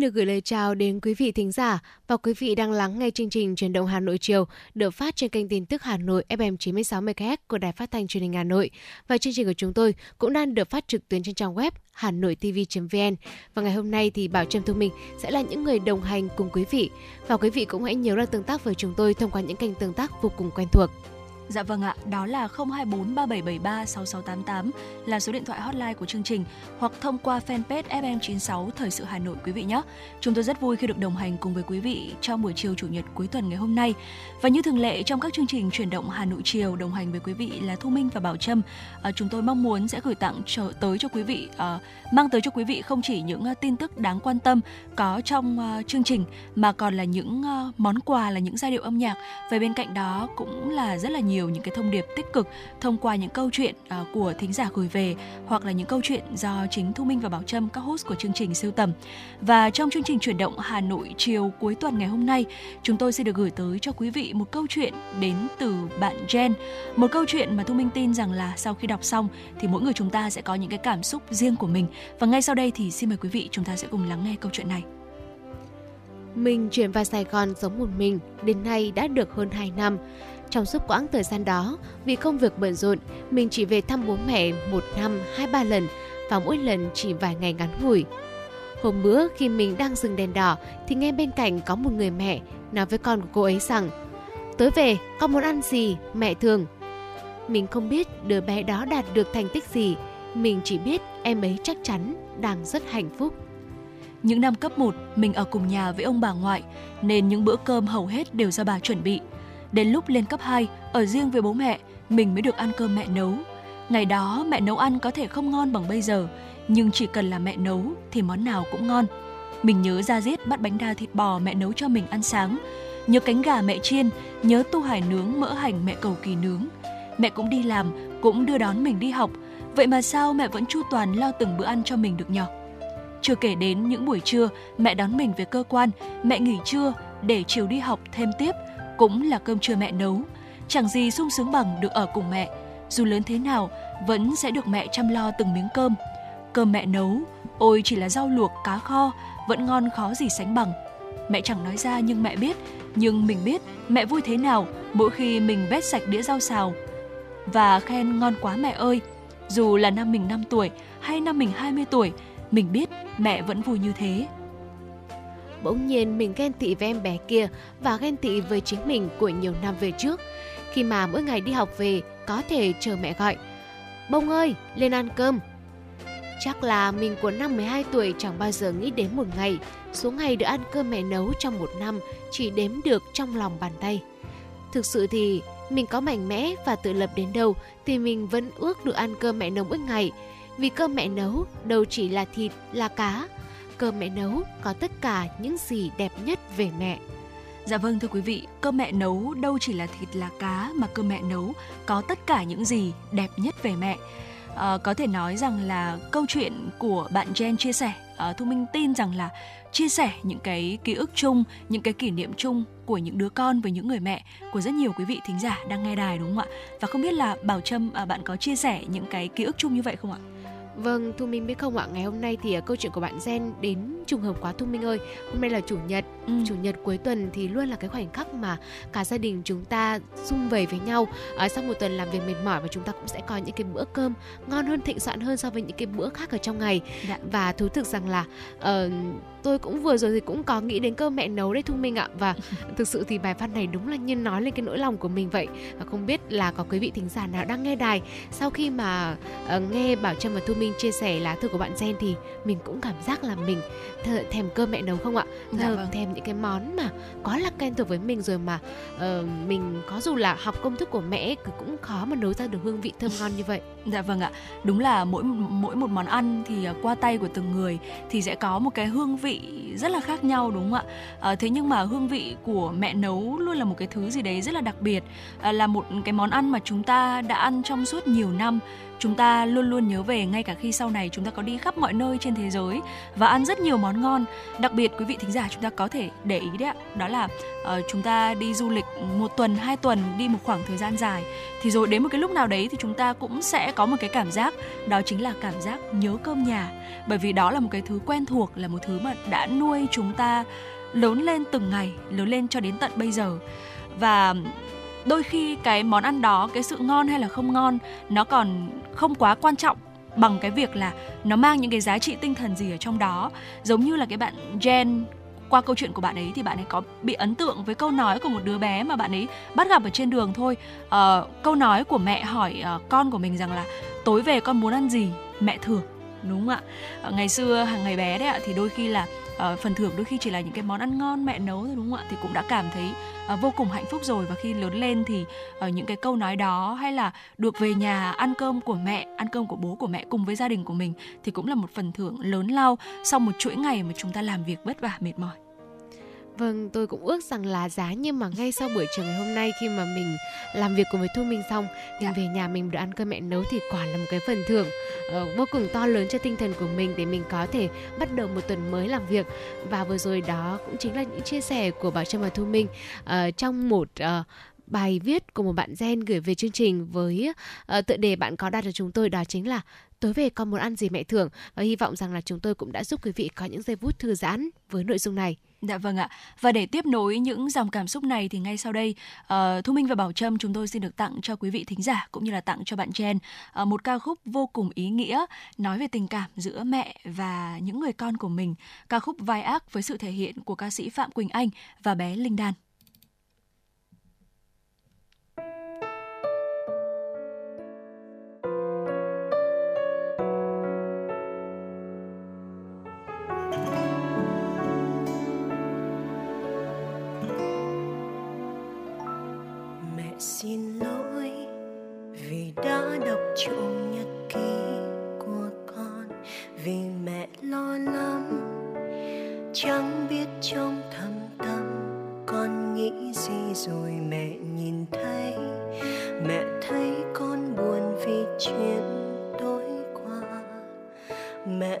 Xin được gửi lời chào đến quý vị thính giả và quý vị đang lắng nghe chương trình Truyền động Hà Nội chiều được phát trên kênh tin tức Hà Nội FM 96 MHz của Đài Phát thanh Truyền hình Hà Nội. Và chương trình của chúng tôi cũng đang được phát trực tuyến trên trang web hanoitv.vn. Và ngày hôm nay thì Bảo Trâm Thu Minh sẽ là những người đồng hành cùng quý vị. Và quý vị cũng hãy nhớ là tương tác với chúng tôi thông qua những kênh tương tác vô cùng quen thuộc. Dạ vâng ạ, đó là 024 3773 6688 là số điện thoại hotline của chương trình hoặc thông qua fanpage FM96 Thời sự Hà Nội quý vị nhé. Chúng tôi rất vui khi được đồng hành cùng với quý vị trong buổi chiều chủ nhật cuối tuần ngày hôm nay. Và như thường lệ trong các chương trình chuyển động Hà Nội chiều đồng hành với quý vị là Thu Minh và Bảo Trâm, à, chúng tôi mong muốn sẽ gửi tặng trở tới cho quý vị à, mang tới cho quý vị không chỉ những uh, tin tức đáng quan tâm có trong uh, chương trình mà còn là những uh, món quà là những giai điệu âm nhạc. Về bên cạnh đó cũng là rất là nhiều nhiều những cái thông điệp tích cực thông qua những câu chuyện uh, của thính giả gửi về hoặc là những câu chuyện do chính Thu Minh và Bảo Trâm các host của chương trình siêu tầm. Và trong chương trình chuyển động Hà Nội chiều cuối tuần ngày hôm nay, chúng tôi sẽ được gửi tới cho quý vị một câu chuyện đến từ bạn Jen. Một câu chuyện mà Thu Minh tin rằng là sau khi đọc xong thì mỗi người chúng ta sẽ có những cái cảm xúc riêng của mình. Và ngay sau đây thì xin mời quý vị chúng ta sẽ cùng lắng nghe câu chuyện này. Mình chuyển vào Sài Gòn sống một mình, đến nay đã được hơn 2 năm. Trong suốt quãng thời gian đó, vì công việc bận rộn, mình chỉ về thăm bố mẹ một năm hai ba lần và mỗi lần chỉ vài ngày ngắn ngủi. Hôm bữa khi mình đang dừng đèn đỏ thì nghe bên cạnh có một người mẹ nói với con của cô ấy rằng Tối về, con muốn ăn gì, mẹ thường. Mình không biết đứa bé đó đạt được thành tích gì, mình chỉ biết em ấy chắc chắn đang rất hạnh phúc. Những năm cấp 1, mình ở cùng nhà với ông bà ngoại, nên những bữa cơm hầu hết đều do bà chuẩn bị – Đến lúc lên cấp 2, ở riêng với bố mẹ, mình mới được ăn cơm mẹ nấu. Ngày đó mẹ nấu ăn có thể không ngon bằng bây giờ, nhưng chỉ cần là mẹ nấu thì món nào cũng ngon. Mình nhớ ra giết bắt bánh đa thịt bò mẹ nấu cho mình ăn sáng, nhớ cánh gà mẹ chiên, nhớ tu hải nướng mỡ hành mẹ cầu kỳ nướng. Mẹ cũng đi làm, cũng đưa đón mình đi học, vậy mà sao mẹ vẫn chu toàn lo từng bữa ăn cho mình được nhỉ? Chưa kể đến những buổi trưa mẹ đón mình về cơ quan, mẹ nghỉ trưa để chiều đi học thêm tiếp – cũng là cơm trưa mẹ nấu. Chẳng gì sung sướng bằng được ở cùng mẹ. Dù lớn thế nào, vẫn sẽ được mẹ chăm lo từng miếng cơm. Cơm mẹ nấu, ôi chỉ là rau luộc, cá kho, vẫn ngon khó gì sánh bằng. Mẹ chẳng nói ra nhưng mẹ biết, nhưng mình biết mẹ vui thế nào mỗi khi mình vét sạch đĩa rau xào. Và khen ngon quá mẹ ơi, dù là năm mình 5 tuổi hay năm mình 20 tuổi, mình biết mẹ vẫn vui như thế. Bỗng nhiên mình ghen tị với em bé kia và ghen tị với chính mình của nhiều năm về trước. Khi mà mỗi ngày đi học về có thể chờ mẹ gọi. Bông ơi, lên ăn cơm. Chắc là mình của năm 12 tuổi chẳng bao giờ nghĩ đến một ngày, số ngày được ăn cơm mẹ nấu trong một năm chỉ đếm được trong lòng bàn tay. Thực sự thì mình có mạnh mẽ và tự lập đến đâu thì mình vẫn ước được ăn cơm mẹ nấu mỗi ngày. Vì cơm mẹ nấu đâu chỉ là thịt, là cá, cơm mẹ nấu có tất cả những gì đẹp nhất về mẹ. Dạ vâng thưa quý vị, cơm mẹ nấu đâu chỉ là thịt là cá mà cơm mẹ nấu có tất cả những gì đẹp nhất về mẹ. À, có thể nói rằng là câu chuyện của bạn Jen chia sẻ, à, Thu Minh tin rằng là chia sẻ những cái ký ức chung, những cái kỷ niệm chung của những đứa con với những người mẹ của rất nhiều quý vị thính giả đang nghe đài đúng không ạ? Và không biết là Bảo Trâm à, bạn có chia sẻ những cái ký ức chung như vậy không ạ? Vâng, Thu Minh biết không ạ, ngày hôm nay thì uh, câu chuyện của bạn Gen đến trùng hợp quá Thu Minh ơi. Hôm nay là chủ nhật, ừ. chủ nhật cuối tuần thì luôn là cái khoảnh khắc mà cả gia đình chúng ta sum vầy với nhau. À, sau một tuần làm việc mệt mỏi và chúng ta cũng sẽ có những cái bữa cơm ngon hơn, thịnh soạn hơn so với những cái bữa khác ở trong ngày. Dạ. Và thú thực rằng là uh, tôi cũng vừa rồi thì cũng có nghĩ đến cơm mẹ nấu đấy Thu Minh ạ. Và thực sự thì bài văn này đúng là như nói lên cái nỗi lòng của mình vậy. Và không biết là có quý vị thính giả nào đang nghe đài. Sau khi mà uh, nghe Bảo Trâm và Thu Minh chia sẻ lá thư của bạn Gen thì mình cũng cảm giác là mình th- thèm cơm mẹ nấu không ạ? Dạ, vâng. thèm những cái món mà quá là quen thuộc với mình rồi mà uh, mình có dù là học công thức của mẹ cũng khó mà nấu ra được hương vị thơm ngon như vậy. Dạ vâng ạ. Đúng là mỗi mỗi một món ăn thì qua tay của từng người thì sẽ có một cái hương vị vị rất là khác nhau đúng không ạ? À, thế nhưng mà hương vị của mẹ nấu luôn là một cái thứ gì đấy rất là đặc biệt à, là một cái món ăn mà chúng ta đã ăn trong suốt nhiều năm chúng ta luôn luôn nhớ về ngay cả khi sau này chúng ta có đi khắp mọi nơi trên thế giới và ăn rất nhiều món ngon. Đặc biệt quý vị thính giả chúng ta có thể để ý đấy ạ đó là uh, chúng ta đi du lịch một tuần hai tuần đi một khoảng thời gian dài. Thì rồi đến một cái lúc nào đấy thì chúng ta cũng sẽ có một cái cảm giác đó chính là cảm giác nhớ cơm nhà. Bởi vì đó là một cái thứ quen thuộc là một thứ mà đã nuôi chúng ta lớn lên từng ngày lớn lên cho đến tận bây giờ. Và đôi khi cái món ăn đó cái sự ngon hay là không ngon nó còn không quá quan trọng bằng cái việc là nó mang những cái giá trị tinh thần gì ở trong đó. Giống như là cái bạn Jen qua câu chuyện của bạn ấy thì bạn ấy có bị ấn tượng với câu nói của một đứa bé mà bạn ấy bắt gặp ở trên đường thôi. Uh, câu nói của mẹ hỏi uh, con của mình rằng là tối về con muốn ăn gì? Mẹ thưởng đúng không ạ ờ, ngày xưa hàng ngày bé đấy ạ thì đôi khi là uh, phần thưởng đôi khi chỉ là những cái món ăn ngon mẹ nấu thôi đúng không ạ? Thì cũng đã cảm thấy uh, vô cùng hạnh phúc rồi. Và khi lớn lên thì uh, những cái câu nói đó hay là được về nhà ăn cơm của mẹ ăn cơm của bố của mẹ cùng với gia đình của mình thì cũng là một phần thưởng lớn lao sau một chuỗi ngày mà chúng ta làm việc vất vả mệt mỏi. Vâng, tôi cũng ước rằng là giá nhưng mà ngay sau buổi chiều ngày hôm nay khi mà mình làm việc cùng với Thu Minh xong, mình dạ. về nhà mình được ăn cơm mẹ nấu thì quả là một cái phần thưởng uh, vô cùng to lớn cho tinh thần của mình để mình có thể bắt đầu một tuần mới làm việc. Và vừa rồi đó cũng chính là những chia sẻ của Bảo Trâm và Thu Minh uh, trong một uh, bài viết của một bạn gen gửi về chương trình với uh, tựa đề bạn có đặt cho chúng tôi đó chính là tối về con muốn ăn gì mẹ thưởng và hy vọng rằng là chúng tôi cũng đã giúp quý vị có những giây phút thư giãn với nội dung này. Dạ vâng ạ. Và để tiếp nối những dòng cảm xúc này thì ngay sau đây uh, Thu Minh và Bảo Trâm chúng tôi xin được tặng cho quý vị thính giả cũng như là tặng cho bạn Jen uh, ờ, một ca khúc vô cùng ý nghĩa nói về tình cảm giữa mẹ và những người con của mình. Ca khúc Vai ác với sự thể hiện của ca sĩ Phạm Quỳnh Anh và bé Linh Đan. Xin lỗi vì đã đọc trộm nhật ký của con, vì mẹ lo lắm chẳng biết trong thầm tâm con nghĩ gì rồi mẹ nhìn thấy. Mẹ thấy con buồn vì chuyện tối qua. Mẹ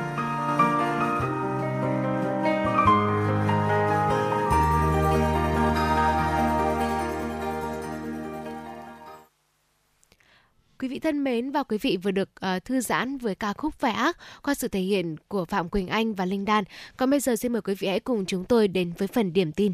thân mến và quý vị vừa được uh, thư giãn với ca khúc Phải ác qua sự thể hiện của Phạm Quỳnh Anh và Linh Đan. Còn bây giờ xin mời quý vị hãy cùng chúng tôi đến với phần điểm tin.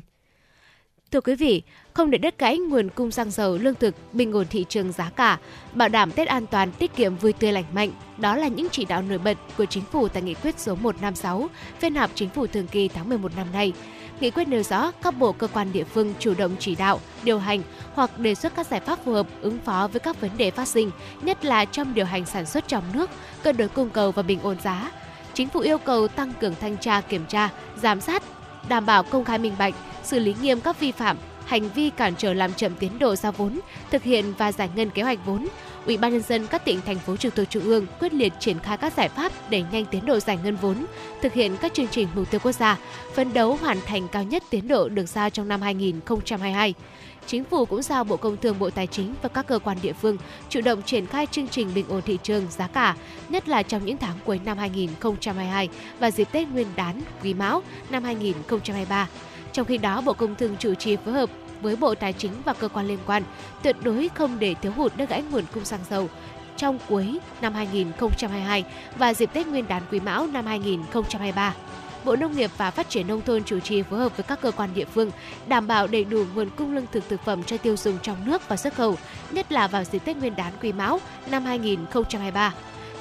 Thưa quý vị, không để đứt gãy nguồn cung xăng dầu, lương thực, bình ổn thị trường giá cả, bảo đảm Tết an toàn, tiết kiệm vui tươi lành mạnh, đó là những chỉ đạo nổi bật của chính phủ tại nghị quyết số 156, phiên họp chính phủ thường kỳ tháng 11 năm nay. Nghị quyết nêu rõ các bộ cơ quan địa phương chủ động chỉ đạo, điều hành hoặc đề xuất các giải pháp phù hợp ứng phó với các vấn đề phát sinh, nhất là trong điều hành sản xuất trong nước, cân đối cung cầu và bình ổn giá. Chính phủ yêu cầu tăng cường thanh tra kiểm tra, giám sát, đảm bảo công khai minh bạch, xử lý nghiêm các vi phạm, hành vi cản trở làm chậm tiến độ giao vốn, thực hiện và giải ngân kế hoạch vốn. Ủy ban nhân dân các tỉnh thành phố trực thuộc trung ương quyết liệt triển khai các giải pháp đẩy nhanh tiến độ giải ngân vốn, thực hiện các chương trình mục tiêu quốc gia, phấn đấu hoàn thành cao nhất tiến độ được giao trong năm 2022. Chính phủ cũng giao Bộ Công Thương, Bộ Tài chính và các cơ quan địa phương chủ động triển khai chương trình bình ổn thị trường giá cả, nhất là trong những tháng cuối năm 2022 và dịp Tết Nguyên đán Quý Mão năm 2023. Trong khi đó, Bộ Công Thương chủ trì phối hợp với Bộ Tài chính và cơ quan liên quan tuyệt đối không để thiếu hụt đứt gãy nguồn cung xăng dầu trong cuối năm 2022 và dịp Tết Nguyên đán Quý Mão năm 2023. Bộ Nông nghiệp và Phát triển Nông thôn chủ trì phối hợp với các cơ quan địa phương đảm bảo đầy đủ nguồn cung lương thực thực phẩm cho tiêu dùng trong nước và xuất khẩu, nhất là vào dịp Tết Nguyên đán Quý Mão năm 2023.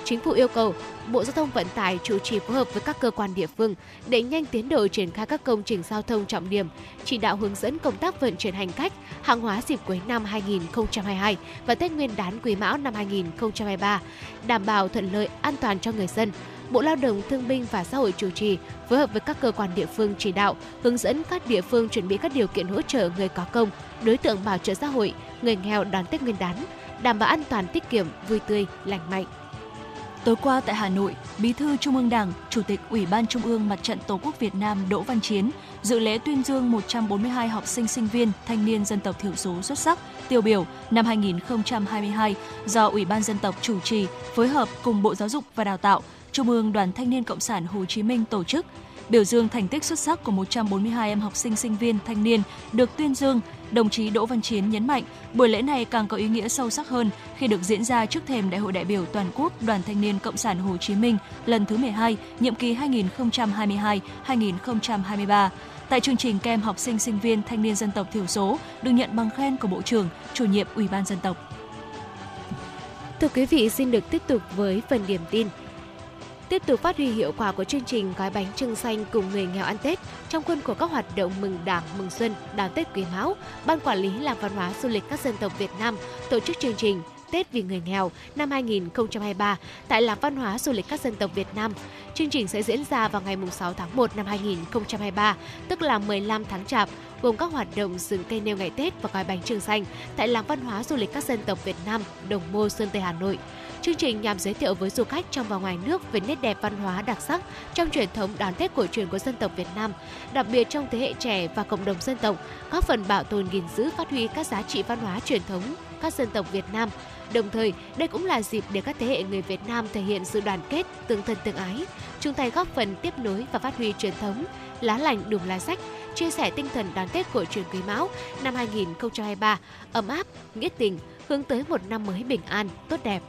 Chính phủ yêu cầu Bộ Giao thông Vận tải chủ trì phối hợp với các cơ quan địa phương để nhanh tiến độ triển khai các công trình giao thông trọng điểm, chỉ đạo hướng dẫn công tác vận chuyển hành khách, hàng hóa dịp cuối năm 2022 và Tết Nguyên đán Quý Mão năm 2023, đảm bảo thuận lợi an toàn cho người dân. Bộ Lao động Thương binh và Xã hội chủ trì phối hợp với các cơ quan địa phương chỉ đạo, hướng dẫn các địa phương chuẩn bị các điều kiện hỗ trợ người có công, đối tượng bảo trợ xã hội, người nghèo đón Tết Nguyên đán, đảm bảo an toàn tiết kiệm, vui tươi, lành mạnh. Tối qua tại Hà Nội, Bí thư Trung ương Đảng, Chủ tịch Ủy ban Trung ương Mặt trận Tổ quốc Việt Nam Đỗ Văn Chiến dự lễ tuyên dương 142 học sinh sinh viên thanh niên dân tộc thiểu số xuất sắc tiêu biểu năm 2022 do Ủy ban dân tộc chủ trì phối hợp cùng Bộ Giáo dục và Đào tạo, Trung ương Đoàn Thanh niên Cộng sản Hồ Chí Minh tổ chức. Biểu dương thành tích xuất sắc của 142 em học sinh sinh viên thanh niên được tuyên dương, đồng chí Đỗ Văn Chiến nhấn mạnh buổi lễ này càng có ý nghĩa sâu sắc hơn khi được diễn ra trước thềm Đại hội đại biểu toàn quốc Đoàn Thanh niên Cộng sản Hồ Chí Minh lần thứ 12, nhiệm kỳ 2022-2023. Tại chương trình kem học sinh sinh viên thanh niên dân tộc thiểu số được nhận bằng khen của Bộ trưởng, chủ nhiệm Ủy ban dân tộc. Thưa quý vị, xin được tiếp tục với phần điểm tin. Tiếp tục phát huy hiệu quả của chương trình gói bánh trưng xanh cùng người nghèo ăn Tết trong khuôn khổ các hoạt động mừng Đảng, mừng Xuân, đón Tết Quý Mão, Ban Quản lý làng văn hóa du lịch các dân tộc Việt Nam tổ chức chương trình Tết vì người nghèo năm 2023 tại Làng Văn hóa Du lịch các dân tộc Việt Nam. Chương trình sẽ diễn ra vào ngày 6 tháng 1 năm 2023, tức là 15 tháng Chạp, gồm các hoạt động dựng cây nêu ngày Tết và gói bánh trưng xanh tại Làng Văn hóa Du lịch các dân tộc Việt Nam, Đồng Mô, Sơn Tây, Hà Nội. Chương trình nhằm giới thiệu với du khách trong và ngoài nước về nét đẹp văn hóa đặc sắc trong truyền thống đón Tết cổ truyền của dân tộc Việt Nam, đặc biệt trong thế hệ trẻ và cộng đồng dân tộc, góp phần bảo tồn gìn giữ phát huy các giá trị văn hóa truyền thống các dân tộc Việt Nam. Đồng thời, đây cũng là dịp để các thế hệ người Việt Nam thể hiện sự đoàn kết, tương thân tương ái, chung tay góp phần tiếp nối và phát huy truyền thống, lá lành đùm lá sách, chia sẻ tinh thần đón Tết cổ truyền Quý Mão năm 2023 ấm áp, nghĩa tình, hướng tới một năm mới bình an, tốt đẹp.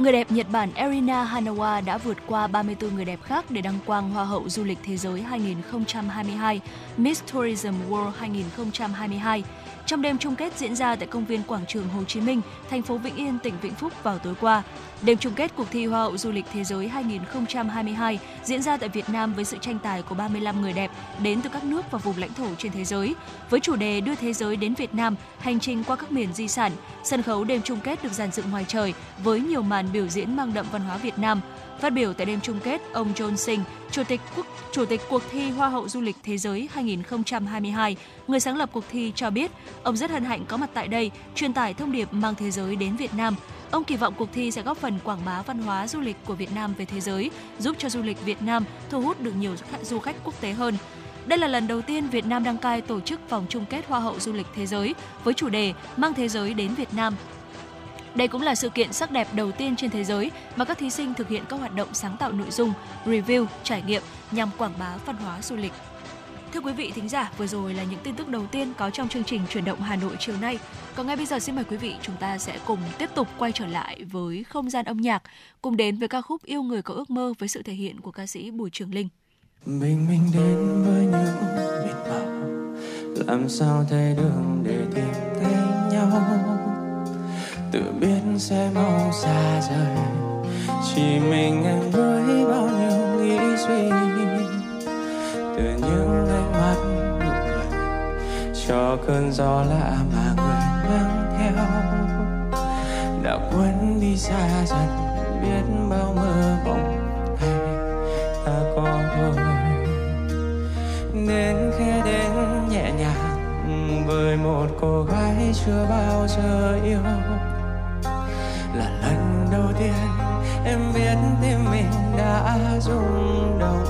Người đẹp Nhật Bản Erina Hanawa đã vượt qua 34 người đẹp khác để đăng quang Hoa hậu Du lịch Thế giới 2022 Miss Tourism World 2022 trong đêm chung kết diễn ra tại công viên Quảng trường Hồ Chí Minh, thành phố Vĩnh Yên, tỉnh Vĩnh Phúc vào tối qua. Đêm chung kết cuộc thi Hoa hậu Du lịch Thế giới 2022 diễn ra tại Việt Nam với sự tranh tài của 35 người đẹp đến từ các nước và vùng lãnh thổ trên thế giới. Với chủ đề Đưa thế giới đến Việt Nam, hành trình qua các miền di sản, sân khấu đêm chung kết được dàn dựng ngoài trời với nhiều màn biểu diễn mang đậm văn hóa Việt Nam. Phát biểu tại đêm chung kết, ông John Singh, Chủ tịch quốc Chủ tịch cuộc thi Hoa hậu du lịch thế giới 2022, người sáng lập cuộc thi cho biết, ông rất hân hạnh có mặt tại đây, truyền tải thông điệp mang thế giới đến Việt Nam. Ông kỳ vọng cuộc thi sẽ góp phần quảng bá văn hóa du lịch của Việt Nam về thế giới, giúp cho du lịch Việt Nam thu hút được nhiều du khách quốc tế hơn. Đây là lần đầu tiên Việt Nam đăng cai tổ chức vòng chung kết Hoa hậu du lịch thế giới với chủ đề Mang thế giới đến Việt Nam đây cũng là sự kiện sắc đẹp đầu tiên trên thế giới mà các thí sinh thực hiện các hoạt động sáng tạo nội dung, review, trải nghiệm nhằm quảng bá văn hóa du lịch. Thưa quý vị thính giả, vừa rồi là những tin tức đầu tiên có trong chương trình chuyển động Hà Nội chiều nay. Còn ngay bây giờ xin mời quý vị chúng ta sẽ cùng tiếp tục quay trở lại với không gian âm nhạc, cùng đến với ca khúc Yêu người có ước mơ với sự thể hiện của ca sĩ Bùi Trường Linh. Mình mình đến với những mệt mỏi, làm sao thay đường để tìm thấy nhau tự biết sẽ mau xa rời. Chỉ mình em với bao nhiêu nghĩ suy từ những ánh mắt nụ cười, cho cơn gió lạ mà người mang theo. Đã quên đi xa dần, biết bao mơ mộng hay ta có thôi đến khẽ đến nhẹ nhàng, với một cô gái chưa bao giờ yêu là lần đầu tiên em biết tim mình đã rung động.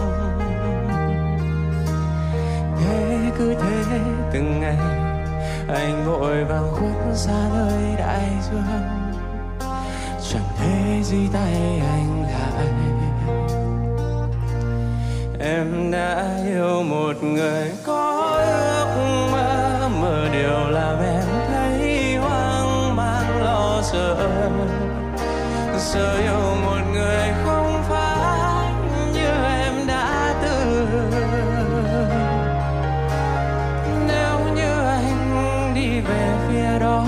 Thế cứ thế từng ngày, anh vội vàng khuất xa nơi đại dương. Chẳng thể gì tay anh lại. Em đã yêu một người có ước mơ mơ điều làm em thấy hoang mang, lo sợ giờ yêu một người không phải như em đã từng. Nếu như anh đi về phía đó,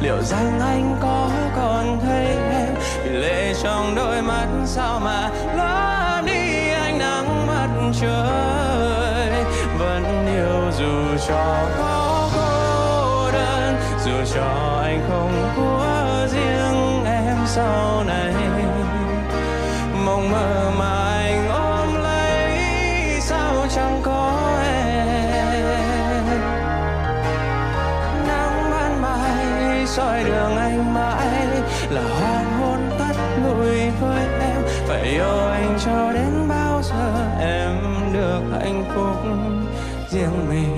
liệu rằng anh có còn thấy em? Vì lệ trong đôi mắt, sao mà lỡ đi anh nắng mặt trời? Vẫn yêu dù cho có cô đơn, dù cho anh không cô sau này. Mộng mơ mà anh ôm lấy, sao chẳng có em? Nắng ban mai, soi đường anh mãi, là hoàng hôn tắt lụi với em. Phải yêu anh cho đến bao giờ em được hạnh phúc riêng mình?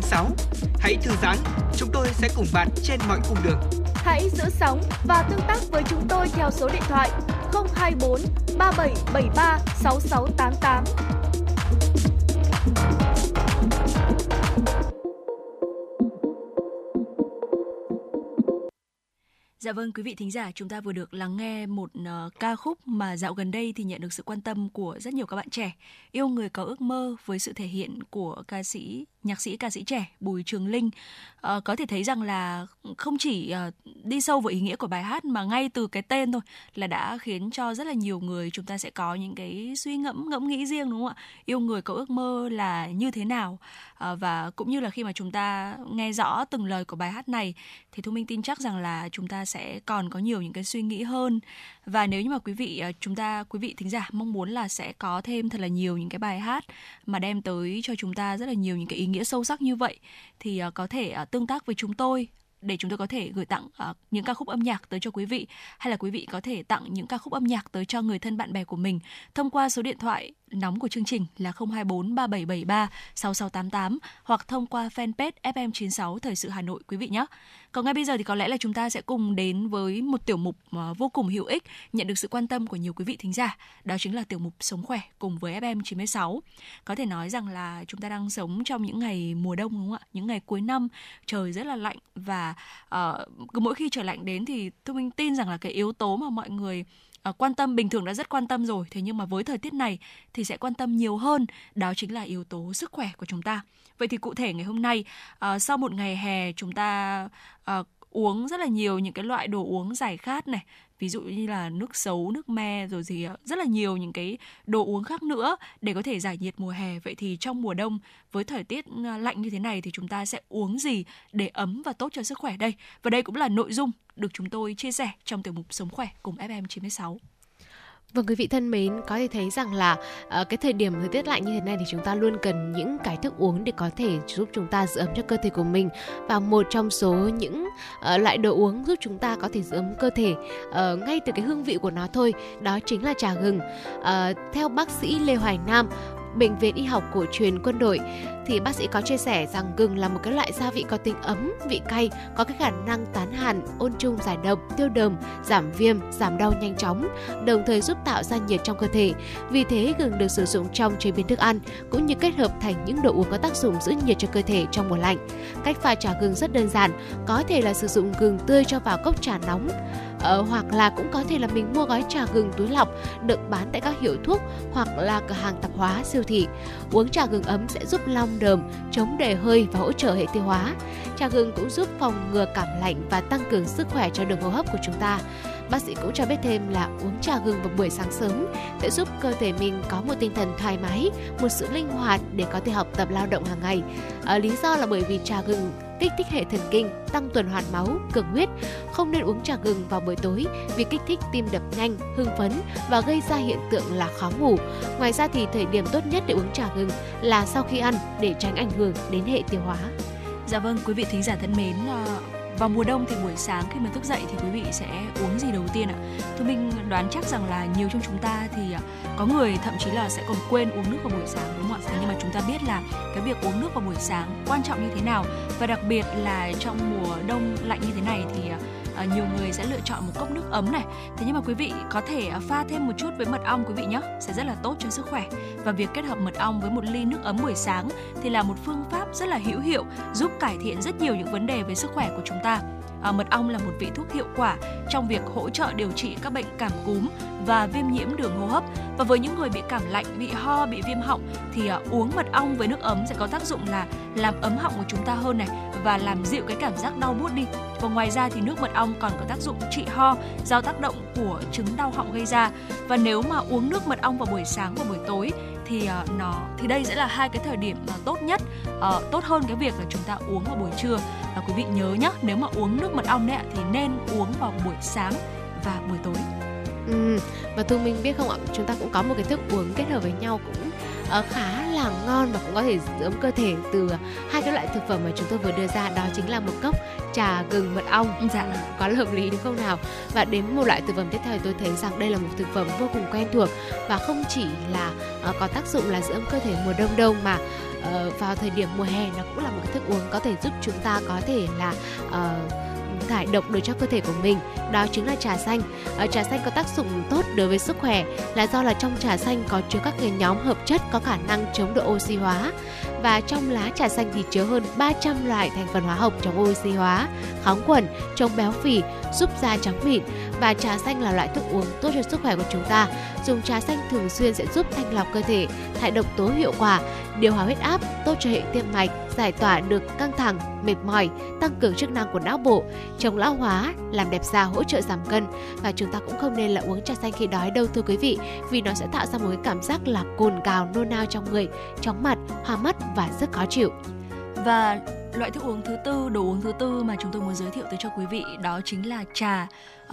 FM96. Hãy thư giãn, chúng tôi sẽ cùng bạn trên mọi cung đường. Hãy giữ sóng và tương tác với chúng tôi theo số điện thoại 024 3773 6688. Dạ vâng quý vị thính giả, chúng ta vừa được lắng nghe một uh, ca khúc mà dạo gần đây thì nhận được sự quan tâm của rất nhiều các bạn trẻ. Yêu người có ước mơ với sự thể hiện của ca sĩ, nhạc sĩ ca sĩ trẻ Bùi Trường Linh. à, có thể thấy rằng là không chỉ à, đi sâu vào ý nghĩa của bài hát mà ngay từ cái tên thôi là đã khiến cho rất là nhiều người chúng ta sẽ có những cái suy ngẫm ngẫm nghĩ riêng đúng không ạ? Yêu người có ước mơ là như thế nào? à, và cũng như là khi mà chúng ta nghe rõ từng lời của bài hát này thì Thu Minh tin chắc rằng là chúng ta sẽ còn có nhiều những cái suy nghĩ hơn và nếu như mà quý vị ờ, chúng ta quý vị thính giả mong muốn là sẽ có thêm thật là nhiều những cái bài hát mà đem tới cho chúng ta rất là nhiều những cái ý nghĩa sâu sắc như vậy thì ờ, có thể ờ, tương tác với chúng tôi để chúng tôi có thể gửi tặng uh, những ca khúc âm nhạc tới cho quý vị hay là quý vị có thể tặng những ca khúc âm nhạc tới cho người thân bạn bè của mình thông qua số điện thoại nóng của chương trình là 024 3773 6688 hoặc thông qua fanpage FM96 Thời sự Hà Nội quý vị nhé. Còn ngay bây giờ thì có lẽ là chúng ta sẽ cùng đến với một tiểu mục ờ, vô cùng hữu ích nhận được sự quan tâm của nhiều quý vị thính giả. Đó chính là tiểu mục Sống khỏe cùng với FM96. Có thể nói rằng là chúng ta đang sống trong những ngày mùa đông đúng không ạ? Những ngày cuối năm trời rất là lạnh và uh, cứ mỗi khi trời lạnh đến thì tôi mình tin rằng là cái yếu tố mà mọi người à, quan tâm bình thường đã rất quan tâm rồi thế nhưng mà với thời tiết này thì sẽ quan tâm nhiều hơn đó chính là yếu tố sức khỏe của chúng ta. Vậy thì cụ thể ngày hôm nay à, sau một ngày hè chúng ta à, uống rất là nhiều những cái loại đồ uống giải khát này ví dụ như là nước sấu, nước me rồi gì rất là nhiều những cái đồ uống khác nữa để có thể giải nhiệt mùa hè. Vậy thì trong mùa đông, với thời tiết ờ, lạnh như thế này thì chúng ta sẽ uống gì để ấm và tốt cho sức khỏe đây? Và đây cũng là nội dung được chúng tôi chia sẻ trong tiểu mục sống khỏe cùng FM96 Vâng quý vị thân mến, có thể thấy rằng là uh, cái thời điểm thời tiết lạnh như thế này thì chúng ta luôn cần những cái thức uống để có thể giúp chúng ta giữ ấm cho cơ thể của mình và một trong số những uh, loại đồ uống giúp chúng ta có thể giữ ấm cơ thể uh, ngay từ cái hương vị của nó thôi, đó chính là trà gừng. Uh, theo bác sĩ Lê Hoài Nam, Bệnh viện Y học cổ truyền quân đội thì bác sĩ có chia sẻ rằng gừng là một cái loại gia vị có tính ấm, vị cay, có cái khả năng tán hàn, ôn trung giải độc, tiêu đờm, giảm viêm, giảm đau nhanh chóng, đồng thời giúp tạo ra nhiệt trong cơ thể. Vì thế gừng được sử dụng trong chế biến thức ăn cũng như kết hợp thành những đồ uống có tác dụng giữ nhiệt cho cơ thể trong mùa lạnh. Cách pha trà gừng rất đơn giản, có thể là sử dụng gừng tươi cho vào cốc trà nóng ờ, hoặc là cũng có thể là mình mua gói trà gừng túi lọc được bán tại các hiệu thuốc hoặc là cửa hàng tạp hóa siêu thị. Uống trà gừng ấm sẽ giúp long đờm, chống đề hơi và hỗ trợ hệ tiêu hóa. Trà gừng cũng giúp phòng ngừa cảm lạnh và tăng cường sức khỏe cho đường hô hấp của chúng ta. Bác sĩ cũng cho biết thêm là uống trà gừng vào buổi sáng sớm sẽ giúp cơ thể mình có một tinh thần thoải mái, một sự linh hoạt để có thể học tập lao động hàng ngày. À, lý do là bởi vì trà gừng kích thích hệ thần kinh, tăng tuần hoàn máu, cường huyết. Không nên uống trà gừng vào buổi tối vì kích thích tim đập nhanh, hưng phấn và gây ra hiện tượng là khó ngủ. Ngoài ra thì thời điểm tốt nhất để uống trà gừng là sau khi ăn để tránh ảnh hưởng đến hệ tiêu hóa. Dạ vâng, quý vị thính giả thân mến, ờ, vào mùa đông thì buổi sáng khi mà thức dậy thì quý vị sẽ uống gì đầu tiên ạ? Thưa mình đoán chắc rằng là nhiều trong chúng ta thì à, có người thậm chí là sẽ còn quên uống nước vào buổi sáng, đúng không ạ? Thế nhưng mà chúng ta biết là cái việc uống nước vào buổi sáng quan trọng như thế nào và đặc biệt là trong mùa đông lạnh như thế này thì à, à, nhiều người sẽ lựa chọn một cốc nước ấm này. Thế nhưng mà quý vị có thể à, pha thêm một chút với mật ong quý vị nhé. Sẽ rất là tốt cho sức khỏe. Và việc kết hợp mật ong với một ly nước ấm buổi sáng thì là một phương pháp rất là hữu hiệu giúp cải thiện rất nhiều những vấn đề về sức khỏe của chúng ta à, mật ong là một vị thuốc hiệu quả trong việc hỗ trợ điều trị các bệnh cảm cúm và viêm nhiễm đường hô hấp. Và với những người bị cảm lạnh bị ho bị viêm họng thì à, uống mật ong với nước ấm sẽ có tác dụng là làm ấm họng của chúng ta hơn này và làm dịu cái cảm giác đau buốt đi. Và ngoài ra thì nước mật ong còn có tác dụng trị ho do tác động của chứng đau họng gây ra. Và nếu mà uống nước mật ong vào buổi sáng và buổi tối thì uh, nó thì đây sẽ là hai cái thời điểm uh, tốt nhất uh, tốt hơn cái việc là chúng ta uống vào buổi trưa. Và quý vị nhớ nhé nếu mà uống nước mật ong đấy thì nên uống vào buổi sáng và buổi tối. Ừ, và Thu Minh biết không ạ, chúng ta cũng có một cái thức uống kết hợp với nhau cũng uh, khá là ngon và cũng có thể ấm cơ thể từ hai cái loại thực phẩm mà chúng tôi vừa đưa ra. Đó chính là một cốc trà gừng mật ong. Dạ. Có hợp lý đúng không nào? Và đến một loại thực phẩm tiếp theo thì tôi thấy rằng đây là một thực phẩm vô cùng quen thuộc và không chỉ là uh, có tác dụng là ấm cơ thể mùa đông đâu mà uh, vào thời điểm mùa hè nó cũng là một cái thức uống có thể giúp chúng ta có thể là uh, thải độc được cho cơ thể của mình đó chính là trà xanh. Ở trà xanh có tác dụng tốt đối với sức khỏe là do là trong trà xanh có chứa các cái nhóm hợp chất có khả năng chống độ oxy hóa. Và trong lá trà xanh thì chứa hơn 300 loại thành phần hóa học chống oxy hóa, kháng khuẩn, chống béo phì, giúp da trắng mịn. Và trà xanh là loại thức uống tốt cho sức khỏe của chúng ta. Dùng trà xanh thường xuyên sẽ giúp thanh lọc cơ thể, thải độc tố hiệu quả, điều hòa huyết áp, tốt cho hệ tim mạch, giải tỏa được căng thẳng, mệt mỏi, tăng cường chức năng của não bộ, chống lão hóa, làm đẹp da, hỗ trợ giảm cân và chúng ta cũng không nên là uống trà xanh khi đói đâu thưa quý vị, vì nó sẽ tạo ra một cái cảm giác là cồn cào nôn nao trong người, chóng mặt, hoa mắt và rất khó chịu. Và loại thức uống thứ tư, đồ uống thứ tư mà chúng tôi muốn giới thiệu tới cho quý vị đó chính là trà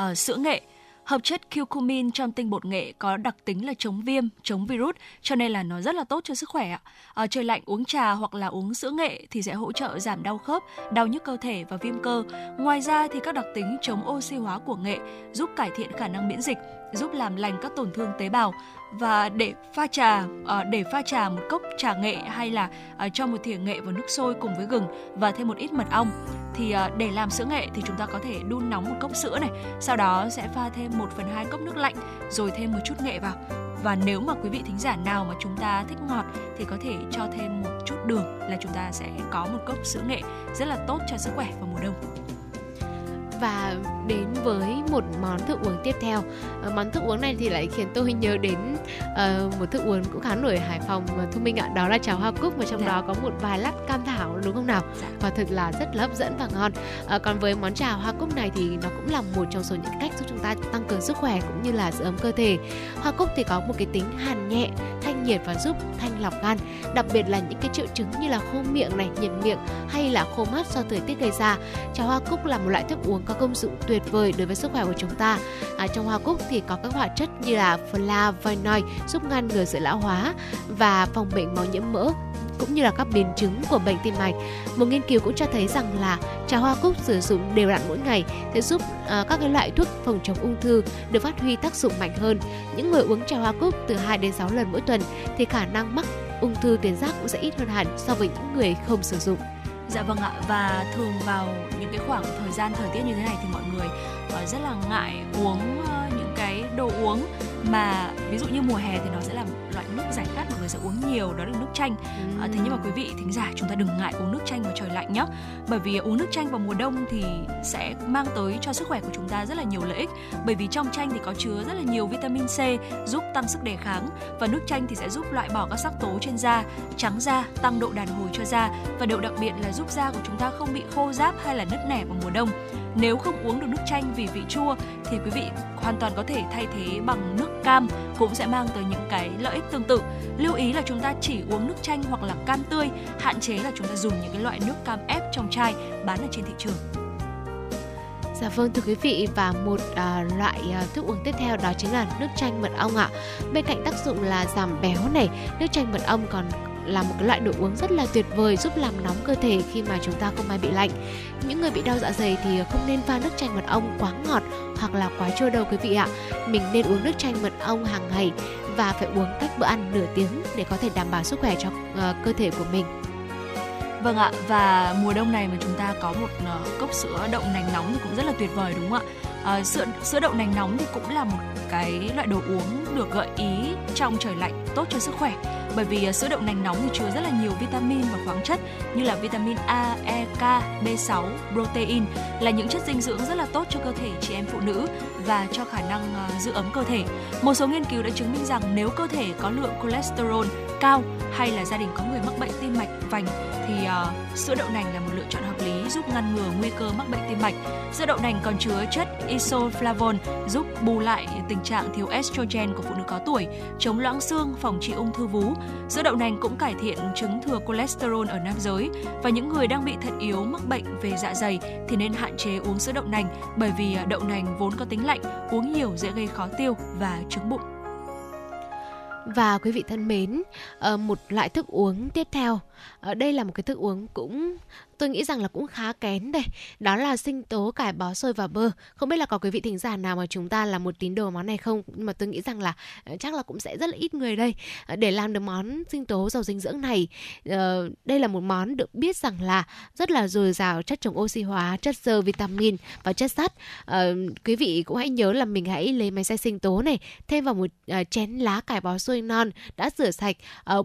uh, sữa nghệ. Hợp chất curcumin trong tinh bột nghệ có đặc tính là chống viêm, chống virus, cho nên là nó rất là tốt cho sức khỏe ạ. À, trời lạnh uống trà hoặc là uống sữa nghệ thì sẽ hỗ trợ giảm đau khớp, đau nhức cơ thể và viêm cơ. Ngoài ra thì các đặc tính chống oxy hóa của nghệ giúp cải thiện khả năng miễn dịch, giúp làm lành các tổn thương tế bào và để pha trà ờ, để pha trà một cốc trà nghệ hay là ờ, cho một thìa nghệ vào nước sôi cùng với gừng và thêm một ít mật ong, thì ờ, để làm sữa nghệ thì chúng ta có thể đun nóng một cốc sữa này, sau đó sẽ pha thêm 1 phần 2 cốc nước lạnh, rồi thêm một chút nghệ vào. Và nếu mà quý vị thính giả nào mà chúng ta thích ngọt thì có thể cho thêm một chút đường là chúng ta sẽ có một cốc sữa nghệ rất là tốt cho sức khỏe vào mùa đông và đến với một món thức uống tiếp theo. Uh, món thức uống này thì lại khiến tôi nhớ đến uh, một thức uống cũng khá nổi ở Hải Phòng Thu Minh ạ đó là cháo hoa cúc mà trong dạ. đó có một vài lát cam thảo đúng không nào? Dạ. và thực là rất là hấp dẫn và ngon. Uh, còn với món trà hoa cúc này thì nó cũng là một trong số những cách giúp chúng ta tăng cường sức khỏe cũng như là giữ ấm cơ thể. Hoa cúc thì có một cái tính hàn nhẹ thanh nhiệt và giúp thanh lọc gan đặc biệt là những cái triệu chứng như là khô miệng này nhiệt miệng hay là khô mắt do thời tiết gây ra. Trà hoa cúc là một loại thức uống có có công dụng tuyệt vời đối với sức khỏe của chúng ta. À, trong hoa cúc thì có các hoạt chất như là flavonoid giúp ngăn ngừa sự lão hóa và phòng bệnh máu nhiễm mỡ cũng như là các biến chứng của bệnh tim mạch. Một nghiên cứu cũng cho thấy rằng là trà hoa cúc sử dụng đều đặn mỗi ngày sẽ giúp uh, các cái loại thuốc phòng chống ung thư được phát huy tác dụng mạnh hơn. Những người uống trà hoa cúc từ 2 đến 6 lần mỗi tuần thì khả năng mắc ung thư tuyến giáp cũng sẽ ít hơn hẳn so với những người không sử dụng. Dạ vâng ạ và thường vào những cái khoảng thời gian thời tiết như thế này thì mọi người uh, rất là ngại uống uh, đồ uống. Mà ví dụ như mùa hè thì nó sẽ là loại nước giải khát mọi người sẽ uống nhiều đó là nước chanh. À, thế nhưng mà quý vị thính giả chúng ta đừng ngại uống nước chanh vào trời lạnh nhé bởi vì uống nước chanh vào mùa đông thì sẽ mang tới cho sức khỏe của chúng ta rất là nhiều lợi ích. Bởi vì trong chanh thì có chứa rất là nhiều vitamin C giúp tăng sức đề kháng. Và nước chanh thì sẽ giúp loại bỏ các sắc tố trên da trắng da tăng độ đàn hồi cho da. Và điều đặc biệt là giúp da của chúng ta không bị khô ráp hay là nứt nẻ vào mùa đông nếu không uống được nước chanh vì vị chua thì quý vị hoàn toàn có thể thay thế bằng nước cam cũng sẽ mang tới những cái lợi ích tương tự. Lưu ý là chúng ta chỉ uống nước chanh hoặc là cam tươi, hạn chế là chúng ta dùng những cái loại nước cam ép trong chai bán ở trên thị trường. Dạ vâng thưa quý vị và một à, loại à, thức uống tiếp theo đó chính là nước chanh mật ong ạ. Bên cạnh tác dụng là giảm béo này, nước chanh mật ong còn là một cái loại đồ uống rất là tuyệt vời giúp làm nóng cơ thể khi mà chúng ta không may bị lạnh. Những người bị đau dạ dày thì không nên pha nước chanh mật ong quá ngọt hoặc là quá chua đâu quý vị ạ. Mình nên uống nước chanh mật ong hàng ngày và phải uống cách bữa ăn nửa tiếng để có thể đảm bảo sức khỏe cho uh, cơ thể của mình. Vâng ạ, và mùa đông này mà chúng ta có một uh, cốc sữa đậu nành nóng thì cũng rất là tuyệt vời đúng không ạ? Uh, sữa sữa đậu nành nóng thì cũng là một cái loại đồ uống được gợi ý trong trời lạnh tốt cho sức khỏe bởi vì à, sữa đậu nành nóng thì chứa rất là nhiều vitamin và khoáng chất như là vitamin A, E, K, B6, protein là những chất dinh dưỡng rất là tốt cho cơ thể chị em phụ nữ và cho khả năng à, giữ ấm cơ thể. Một số nghiên cứu đã chứng minh rằng nếu cơ thể có lượng cholesterol cao hay là gia đình có người mắc bệnh tim mạch vành thì uh, sữa đậu nành là một lựa chọn hợp lý giúp ngăn ngừa nguy cơ mắc bệnh tim mạch. Dưa đậu nành còn chứa chất isoflavone giúp bù lại tình trạng thiếu estrogen của phụ nữ có tuổi, chống loãng xương, phòng trị ung thư vú. Dưa đậu nành cũng cải thiện chứng thừa cholesterol ở nam giới và những người đang bị thận yếu mắc bệnh về dạ dày thì nên hạn chế uống sữa đậu nành bởi vì à, đậu nành vốn có tính lạnh, uống nhiều dễ gây khó tiêu và chứng bụng. Và quý vị thân mến, ờ, một loại thức uống tiếp theo, ở đây là một cái thức uống cũng, tôi nghĩ rằng là cũng khá kén đây. Đó là sinh tố, cải bó xôi và bơ. Không biết là có quý vị thính giả nào mà chúng ta là một tín đồ món này không? Nhưng mà tôi nghĩ rằng là ờ, chắc là cũng sẽ rất là ít người đây. Ờ, để làm được món sinh tố giàu dinh dưỡng này đây là một món được biết rằng là rất là dồi dào, chất chống oxy hóa, chất xơ, vitamin và chất sắt. Quý vị cũng hãy nhớ là mình hãy lấy máy xay sinh tố này, thêm vào một chén lá cải bó xôi non đã rửa sạch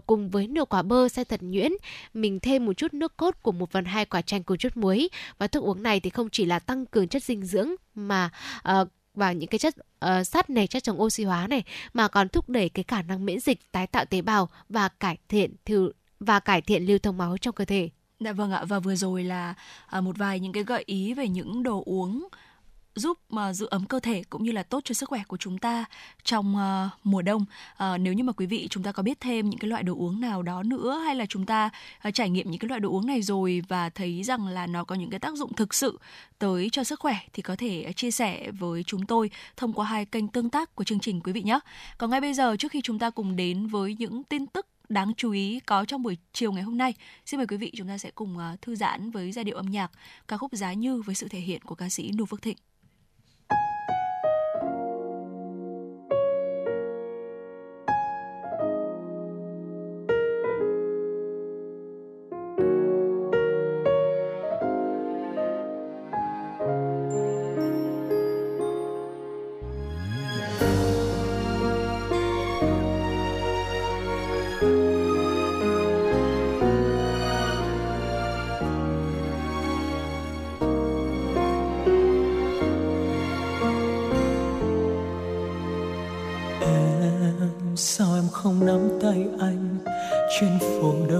cùng với nửa quả bơ xay thật nhuyễn mình thêm một chút nước cốt của một phần hai quả chanh cùng chút muối và thức uống này thì không chỉ là tăng cường chất dinh dưỡng mà uh, và những cái chất uh, sắt này chất chống oxy hóa này mà còn thúc đẩy cái khả năng miễn dịch tái tạo tế bào và cải thiện thư và cải thiện lưu thông máu trong cơ thể. Dạ vâng ạ và vừa rồi là uh, một vài những cái gợi ý về những đồ uống giúp mà giữ ấm cơ thể cũng như là tốt cho sức khỏe của chúng ta trong uh, mùa đông. Uh, nếu như mà quý vị chúng ta có biết thêm những cái loại đồ uống nào đó nữa hay là chúng ta uh, trải nghiệm những cái loại đồ uống này rồi và thấy rằng là nó có những cái tác dụng thực sự tới cho sức khỏe thì có thể chia sẻ với chúng tôi thông qua hai kênh tương tác của chương trình quý vị nhé. Còn ngay bây giờ trước khi chúng ta cùng đến với những tin tức đáng chú ý có trong buổi chiều ngày hôm nay. Xin mời quý vị chúng ta sẽ cùng thư giãn với giai điệu âm nhạc ca khúc Giá Như với sự thể hiện của ca sĩ Nu Phước Thịnh. Nắm tay anh trên phố đông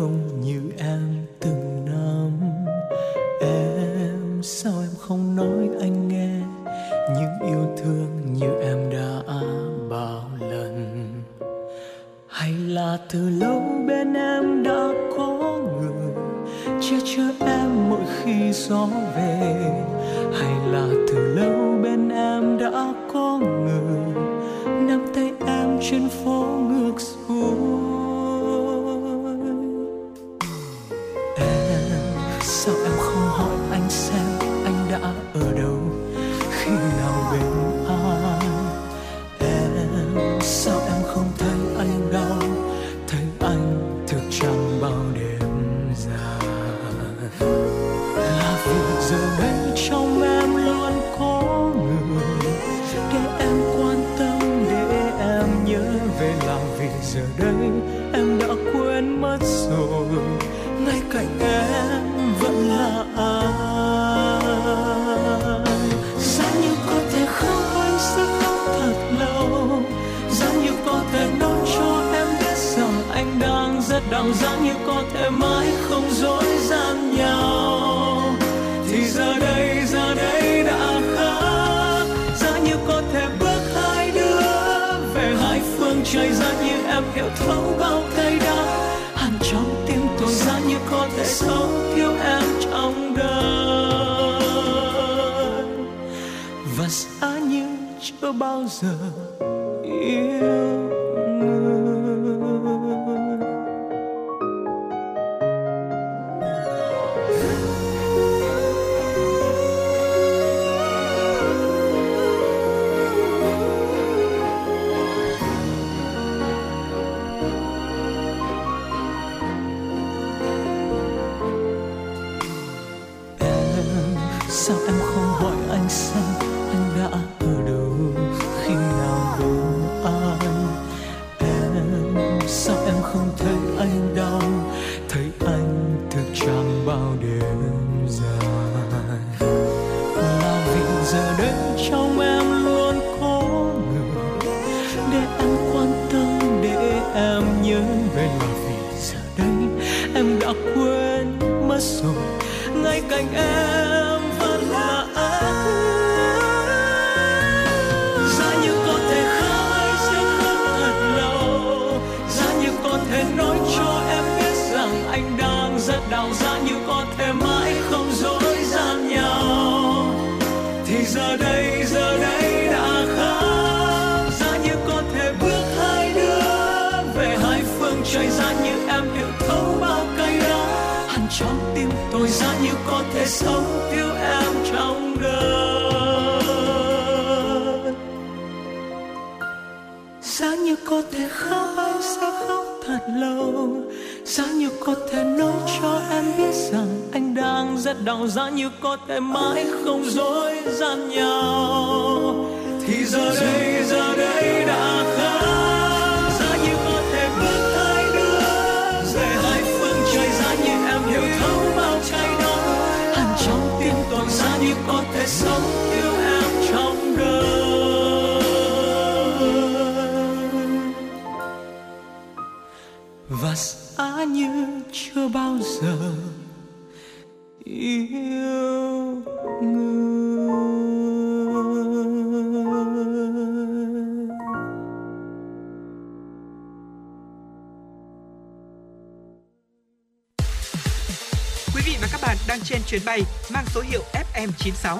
chuyến bay mang số hiệu FM96.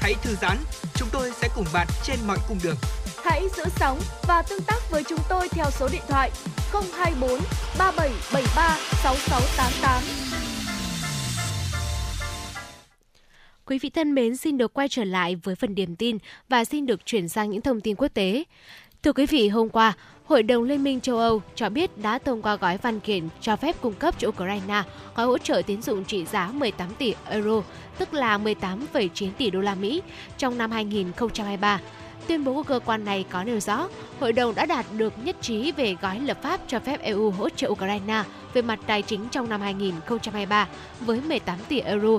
Hãy thư giãn, chúng tôi sẽ cùng bạn trên mọi cung đường. Hãy giữ sóng và tương tác với chúng tôi theo số điện thoại 024 3773 6688. Quý vị thân mến, xin được quay trở lại với phần điểm tin và xin được chuyển sang những thông tin quốc tế. Thưa quý vị, hôm qua, Hội đồng Liên minh châu Âu cho biết đã thông qua gói văn kiện cho phép cung cấp cho Ukraine gói hỗ trợ tín dụng trị giá 18 tỷ euro, tức là 18,9 tỷ đô la Mỹ trong năm 2023. Tuyên bố của cơ quan này có nêu rõ, hội đồng đã đạt được nhất trí về gói lập pháp cho phép EU hỗ trợ Ukraine về mặt tài chính trong năm 2023 với 18 tỷ euro.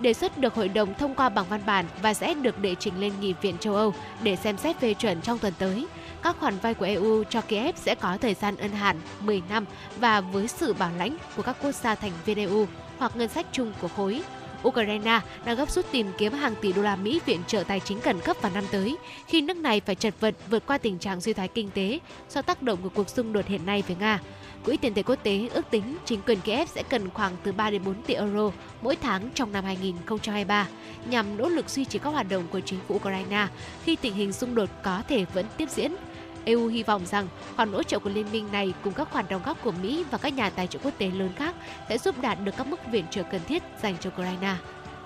Đề xuất được hội đồng thông qua bằng văn bản và sẽ được đệ trình lên nghị viện châu Âu để xem xét phê chuẩn trong tuần tới. Các khoản vay của EU cho Kiev sẽ có thời gian ân hạn 10 năm và với sự bảo lãnh của các quốc gia thành viên EU hoặc ngân sách chung của khối. Ukraine đang gấp rút tìm kiếm hàng tỷ đô la Mỹ viện trợ tài chính khẩn cấp vào năm tới, khi nước này phải chật vật vượt qua tình trạng suy thoái kinh tế do tác động của cuộc xung đột hiện nay với Nga. Quỹ tiền tệ quốc tế ước tính chính quyền Kiev sẽ cần khoảng từ 3 đến 4 tỷ euro mỗi tháng trong năm 2023 nhằm nỗ lực duy trì các hoạt động của chính phủ Ukraine khi tình hình xung đột có thể vẫn tiếp diễn. EU hy vọng rằng khoản hỗ trợ của liên minh này cùng các khoản đóng góp của Mỹ và các nhà tài trợ quốc tế lớn khác sẽ giúp đạt được các mức viện trợ cần thiết dành cho Ukraine.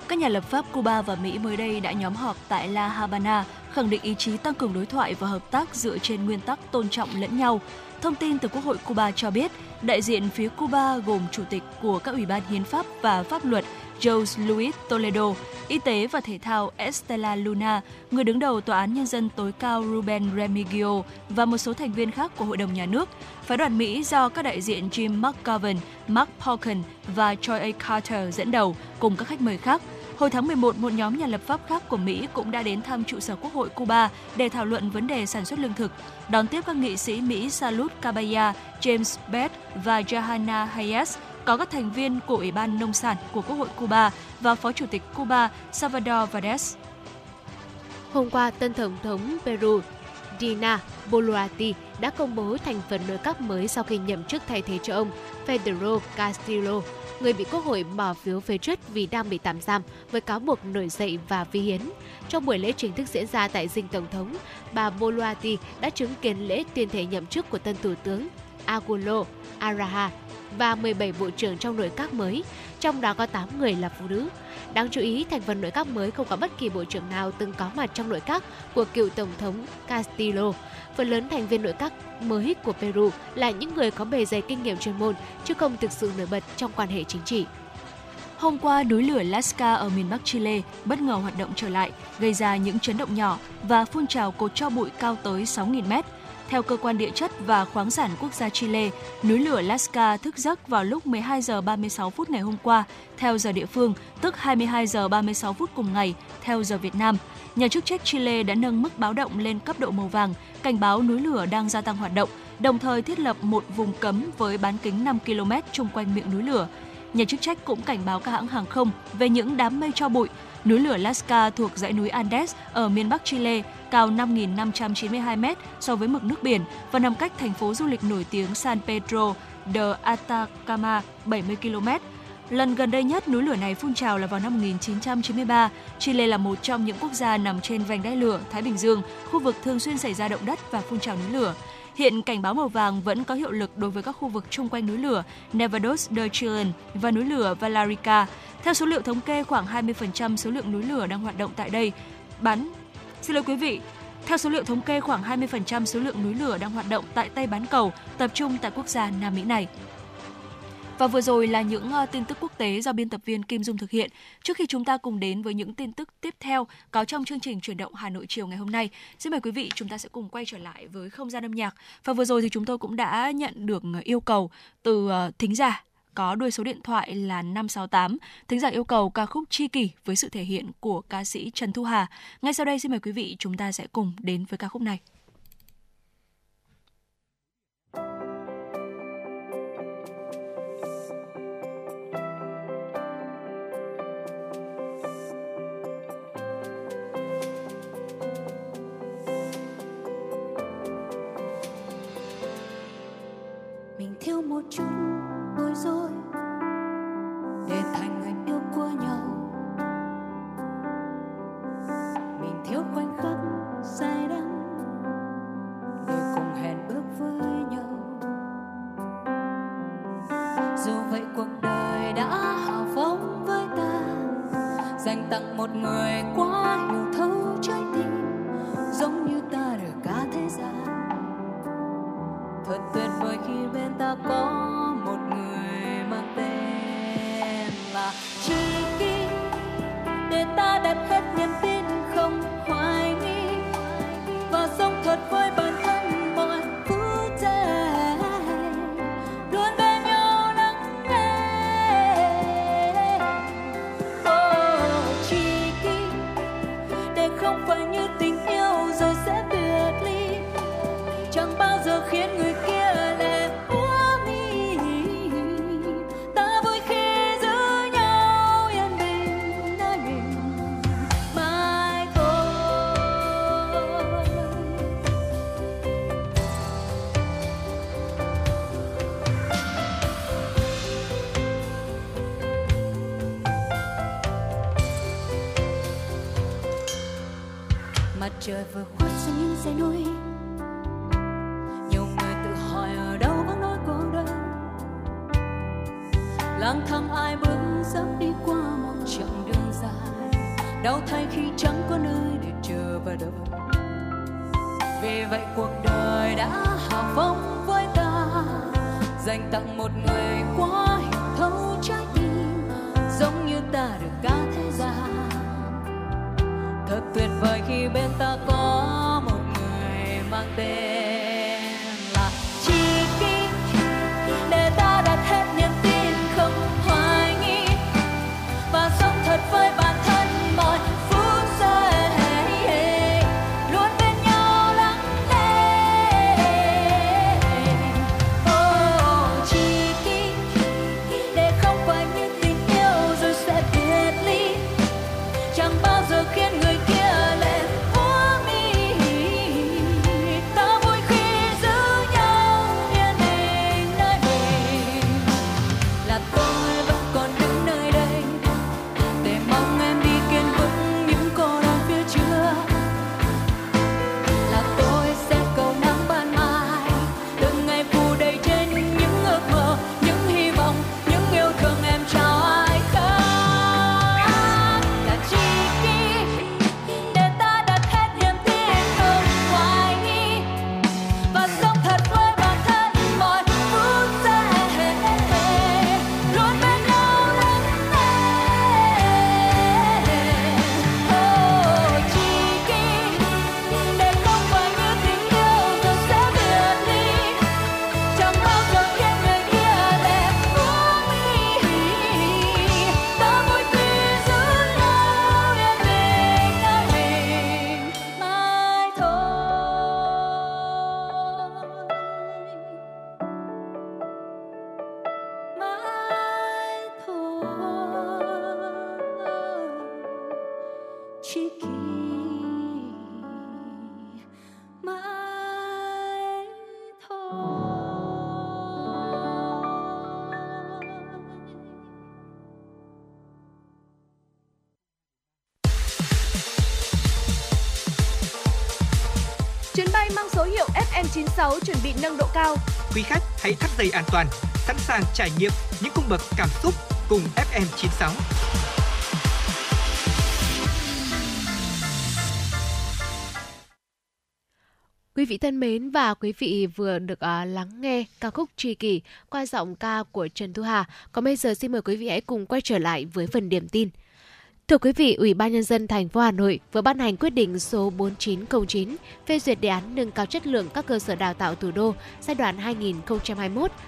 Các nhà lập pháp Cuba và Mỹ mới đây đã nhóm họp tại La Habana, khẳng định ý chí tăng cường đối thoại và hợp tác dựa trên nguyên tắc tôn trọng lẫn nhau. Thông tin từ Quốc hội Cuba cho biết, đại diện phía Cuba gồm chủ tịch của các ủy ban hiến pháp và pháp luật Jose Luis Toledo, Y tế và Thể thao Estela Luna, người đứng đầu Tòa án Nhân dân tối cao Ruben Remigio và một số thành viên khác của Hội đồng Nhà nước. Phái đoàn Mỹ do các đại diện Jim McGovern, Mark Pauken và Troy A. Carter dẫn đầu cùng các khách mời khác – Hồi tháng 11, một nhóm nhà lập pháp khác của Mỹ cũng đã đến thăm trụ sở Quốc hội Cuba để thảo luận vấn đề sản xuất lương thực, đón tiếp các nghị sĩ Mỹ Salud Caballa, James Bett và Johanna Hayes, có các thành viên của Ủy ban Nông sản của Quốc hội Cuba và Phó Chủ tịch Cuba Salvador Valdez. Hôm qua, tân Tổng thống Peru Dina Boluarte đã công bố thành phần nội các mới sau khi nhậm chức thay thế cho ông Pedro Castillo người bị Quốc hội bỏ phiếu phế truất vì đang bị tạm giam với cáo buộc nổi dậy và vi hiến. Trong buổi lễ chính thức diễn ra tại dinh Tổng thống, bà Boluarte đã chứng kiến lễ tuyên thệ nhậm chức của tân Thủ tướng Agulo Araha và 17 bộ trưởng trong nội các mới, trong đó có 8 người là phụ nữ. Đáng chú ý, thành phần nội các mới không có bất kỳ bộ trưởng nào từng có mặt trong nội các của cựu Tổng thống Castillo. Phần lớn thành viên nội các mới của Peru là những người có bề dày kinh nghiệm chuyên môn, chứ không thực sự nổi bật trong quan hệ chính trị. Hôm qua, núi lửa Lasca ở miền Bắc Chile bất ngờ hoạt động trở lại, gây ra những chấn động nhỏ và phun trào cột cho bụi cao tới 6.000 mét. Theo cơ quan địa chất và khoáng sản quốc gia Chile, núi lửa Lasca thức giấc vào lúc 12 giờ 36 phút ngày hôm qua theo giờ địa phương, tức 22 giờ 36 phút cùng ngày theo giờ Việt Nam. Nhà chức trách Chile đã nâng mức báo động lên cấp độ màu vàng, cảnh báo núi lửa đang gia tăng hoạt động, đồng thời thiết lập một vùng cấm với bán kính 5 km chung quanh miệng núi lửa. Nhà chức trách cũng cảnh báo các hãng hàng không về những đám mây cho bụi. Núi lửa Lasca thuộc dãy núi Andes ở miền Bắc Chile, cao 5.592 m so với mực nước biển và nằm cách thành phố du lịch nổi tiếng San Pedro de Atacama 70 km. Lần gần đây nhất núi lửa này phun trào là vào năm 1993. Chile là một trong những quốc gia nằm trên vành đai lửa Thái Bình Dương, khu vực thường xuyên xảy ra động đất và phun trào núi lửa. Hiện cảnh báo màu vàng vẫn có hiệu lực đối với các khu vực chung quanh núi lửa Nevados de Chile và núi lửa Valarica. Theo số liệu thống kê, khoảng 20% số lượng núi lửa đang hoạt động tại đây bắn Xin lỗi quý vị, theo số liệu thống kê, khoảng 20% số lượng núi lửa đang hoạt động tại Tây Bán Cầu, tập trung tại quốc gia Nam Mỹ này. Và vừa rồi là những ờ, tin tức quốc tế do biên tập viên Kim Dung thực hiện. Trước khi chúng ta cùng đến với những tin tức tiếp theo có trong chương trình chuyển động Hà Nội chiều ngày hôm nay, xin mời quý vị chúng ta sẽ cùng quay trở lại với không gian âm nhạc. Và vừa rồi thì chúng tôi cũng đã nhận được yêu cầu từ ờ, thính giả có đuôi số điện thoại là 568. Thính giả yêu cầu ca khúc Chi kỷ với sự thể hiện của ca sĩ Trần Thu Hà. Ngay sau đây xin mời quý vị chúng ta sẽ cùng đến với ca khúc này. Một chút bối rối để thành người yêu của nhau. Hãy thắt dây an toàn, sẵn sàng trải nghiệm những cung bậc cảm xúc cùng FM96. Quý vị thân mến và quý vị vừa được uh, lắng nghe ca khúc Tri Kỷ qua giọng ca của Trần Thu Hà. Còn bây giờ xin mời quý vị hãy cùng quay trở lại với phần điểm tin. Thưa quý vị, Ủy ban nhân dân thành phố Hà Nội vừa ban hành quyết định số 4909 phê duyệt đề án nâng cao chất lượng các cơ sở đào tạo thủ đô giai đoạn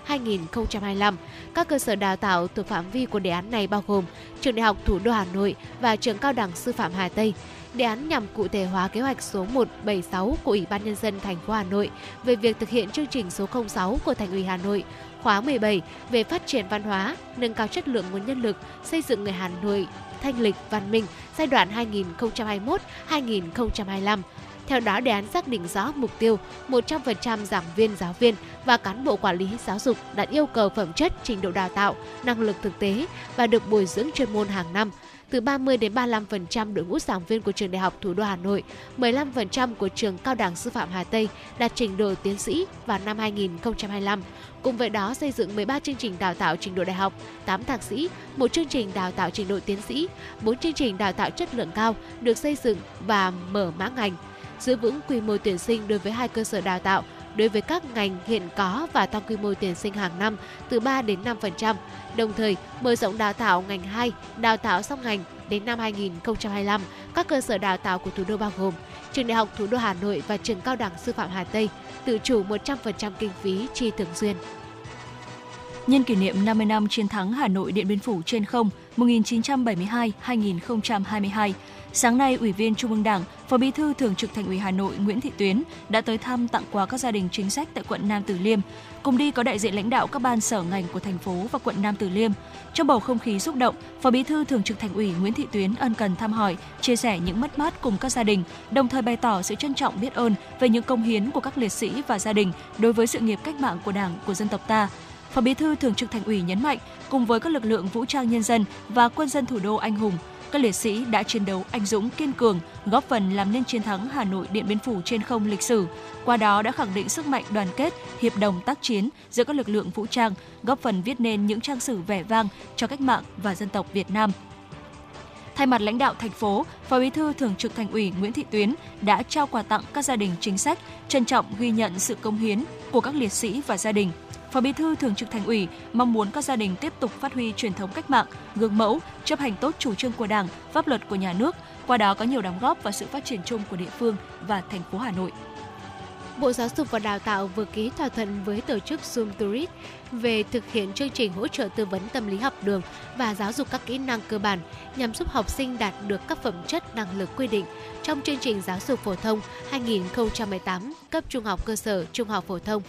2021-2025. Các cơ sở đào tạo thuộc phạm vi của đề án này bao gồm Trường Đại học Thủ đô Hà Nội và Trường Cao đẳng Sư phạm Hà Tây. Đề án nhằm cụ thể hóa kế hoạch số 176 của Ủy ban nhân dân thành phố Hà Nội về việc thực hiện chương trình số 06 của Thành ủy Hà Nội khóa 17 về phát triển văn hóa, nâng cao chất lượng nguồn nhân lực, xây dựng người Hà Nội thanh lịch văn minh giai đoạn 2021-2025. Theo đó, đề án xác định rõ mục tiêu 100% giảng viên, giáo viên và cán bộ quản lý giáo dục đạt yêu cầu phẩm chất, trình độ đào tạo, năng lực thực tế và được bồi dưỡng chuyên môn hàng năm. Từ 30 đến 35% đội ngũ giảng viên của trường Đại học Thủ đô Hà Nội, 15% của trường Cao đẳng Sư phạm Hà Tây đạt trình độ tiến sĩ vào năm 2025. Cùng với đó xây dựng 13 chương trình đào tạo trình độ đại học, 8 thạc sĩ, một chương trình đào tạo trình độ tiến sĩ, 4 chương trình đào tạo chất lượng cao được xây dựng và mở mã ngành giữ vững quy mô tuyển sinh đối với hai cơ sở đào tạo đối với các ngành hiện có và tăng quy mô tuyển sinh hàng năm từ 3 đến 5%, đồng thời mở rộng đào tạo ngành 2, đào tạo song ngành đến năm 2025. Các cơ sở đào tạo của thủ đô bao gồm Trường Đại học Thủ đô Hà Nội và Trường Cao đẳng Sư phạm Hà Tây tự chủ 100% kinh phí chi thường xuyên. Nhân kỷ niệm 50 năm chiến thắng Hà Nội Điện Biên Phủ trên không 1972-2022, sáng nay Ủy viên Trung ương Đảng, Phó Bí thư Thường trực Thành ủy Hà Nội Nguyễn Thị Tuyến đã tới thăm tặng quà các gia đình chính sách tại quận Nam Từ Liêm. Cùng đi có đại diện lãnh đạo các ban sở ngành của thành phố và quận Nam Từ Liêm. Trong bầu không khí xúc động, Phó Bí thư Thường trực Thành ủy Nguyễn Thị Tuyến ân cần thăm hỏi, chia sẻ những mất mát cùng các gia đình, đồng thời bày tỏ sự trân trọng biết ơn về những công hiến của các liệt sĩ và gia đình đối với sự nghiệp cách mạng của Đảng, của dân tộc ta. Phó Bí thư Thường trực Thành ủy nhấn mạnh, cùng với các lực lượng vũ trang nhân dân và quân dân thủ đô anh hùng, các liệt sĩ đã chiến đấu anh dũng kiên cường, góp phần làm nên chiến thắng Hà Nội Điện Biên Phủ trên không lịch sử. Qua đó đã khẳng định sức mạnh đoàn kết, hiệp đồng tác chiến giữa các lực lượng vũ trang, góp phần viết nên những trang sử vẻ vang cho cách mạng và dân tộc Việt Nam. Thay mặt lãnh đạo thành phố, Phó Bí thư Thường trực Thành ủy Nguyễn Thị Tuyến đã trao quà tặng các gia đình chính sách, trân trọng ghi nhận sự công hiến của các liệt sĩ và gia đình. Phó Bí thư Thường trực Thành ủy mong muốn các gia đình tiếp tục phát huy truyền thống cách mạng, gương mẫu, chấp hành tốt chủ trương của Đảng, pháp luật của nhà nước, qua đó có nhiều đóng góp vào sự phát triển chung của địa phương và thành phố Hà Nội. Bộ Giáo dục và Đào tạo vừa ký thỏa thuận với tổ chức Zoom Tourist về thực hiện chương trình hỗ trợ tư vấn tâm lý học đường và giáo dục các kỹ năng cơ bản nhằm giúp học sinh đạt được các phẩm chất năng lực quy định trong chương trình giáo dục phổ thông 2018 cấp trung học cơ sở, trung học phổ thông.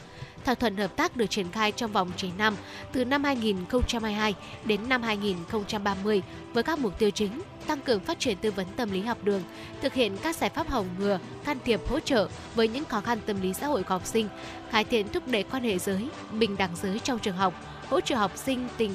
Thỏa thuận hợp tác được triển khai trong vòng 9 năm, từ năm 2022 đến năm 2030 với các mục tiêu chính tăng cường phát triển tư vấn tâm lý học đường, thực hiện các giải pháp phòng ngừa, can thiệp hỗ trợ với những khó khăn tâm lý xã hội của học sinh, cải thiện thúc đẩy quan hệ giới, bình đẳng giới trong trường học, hỗ trợ học sinh tình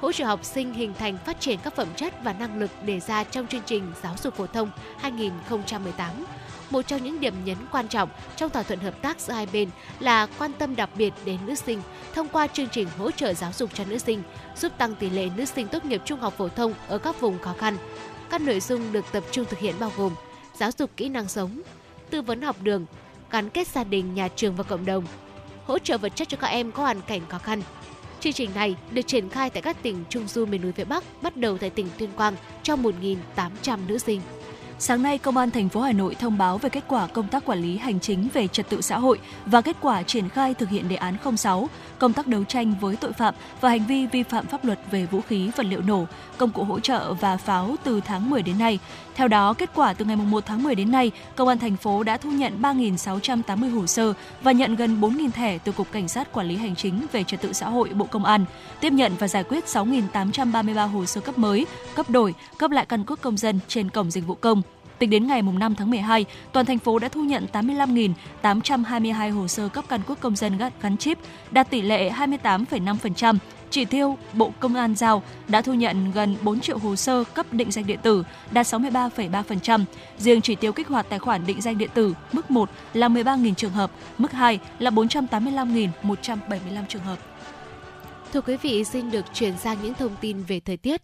hỗ trợ học sinh hình thành phát triển các phẩm chất và năng lực đề ra trong chương trình giáo dục phổ thông 2018 một trong những điểm nhấn quan trọng trong thỏa thuận hợp tác giữa hai bên là quan tâm đặc biệt đến nữ sinh thông qua chương trình hỗ trợ giáo dục cho nữ sinh, giúp tăng tỷ lệ nữ sinh tốt nghiệp trung học phổ thông ở các vùng khó khăn. Các nội dung được tập trung thực hiện bao gồm giáo dục kỹ năng sống, tư vấn học đường, gắn kết gia đình, nhà trường và cộng đồng, hỗ trợ vật chất cho các em có hoàn cảnh khó khăn. Chương trình này được triển khai tại các tỉnh Trung Du miền núi phía Bắc, bắt đầu tại tỉnh Tuyên Quang cho 1.800 nữ sinh. Sáng nay, Công an thành phố Hà Nội thông báo về kết quả công tác quản lý hành chính về trật tự xã hội và kết quả triển khai thực hiện đề án 06, công tác đấu tranh với tội phạm và hành vi vi phạm pháp luật về vũ khí, vật liệu nổ, công cụ hỗ trợ và pháo từ tháng 10 đến nay. Theo đó, kết quả từ ngày 1 tháng 10 đến nay, Công an thành phố đã thu nhận 3.680 hồ sơ và nhận gần 4.000 thẻ từ Cục Cảnh sát Quản lý Hành chính về Trật tự xã hội Bộ Công an, tiếp nhận và giải quyết 6.833 hồ sơ cấp mới, cấp đổi, cấp lại căn cước công dân trên cổng dịch vụ công. Tính đến ngày 5 tháng 12, toàn thành phố đã thu nhận 85.822 hồ sơ cấp căn cước công dân gắn chip, đạt tỷ lệ 28,5%. Chỉ tiêu Bộ Công an giao đã thu nhận gần 4 triệu hồ sơ cấp định danh điện tử, đạt 63,3%. Riêng chỉ tiêu kích hoạt tài khoản định danh điện tử mức 1 là 13.000 trường hợp, mức 2 là 485.175 trường hợp. Thưa quý vị, xin được chuyển sang những thông tin về thời tiết.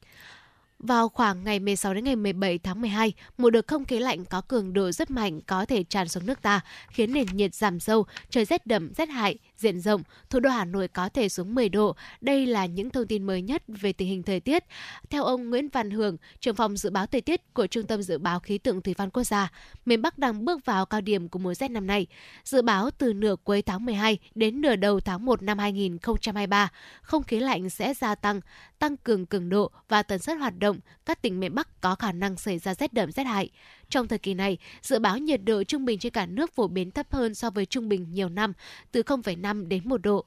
Vào khoảng ngày 16 đến ngày 17 tháng 12, một đợt không khí lạnh có cường độ rất mạnh có thể tràn xuống nước ta, khiến nền nhiệt giảm sâu, trời rét đậm, rét hại, diện rộng, thủ đô Hà Nội có thể xuống 10 độ. Đây là những thông tin mới nhất về tình hình thời tiết. Theo ông Nguyễn Văn Hưởng, trưởng phòng dự báo thời tiết của Trung tâm Dự báo Khí tượng Thủy văn Quốc gia, miền Bắc đang bước vào cao điểm của mùa rét năm nay. Dự báo từ nửa cuối tháng 12 đến nửa đầu tháng 1 năm 2023, không khí lạnh sẽ gia tăng, tăng cường cường độ và tần suất hoạt động. Các tỉnh miền Bắc có khả năng xảy ra rét đậm rét hại. Trong thời kỳ này, dự báo nhiệt độ trung bình trên cả nước phổ biến thấp hơn so với trung bình nhiều năm, từ 0,5 đến 1 độ.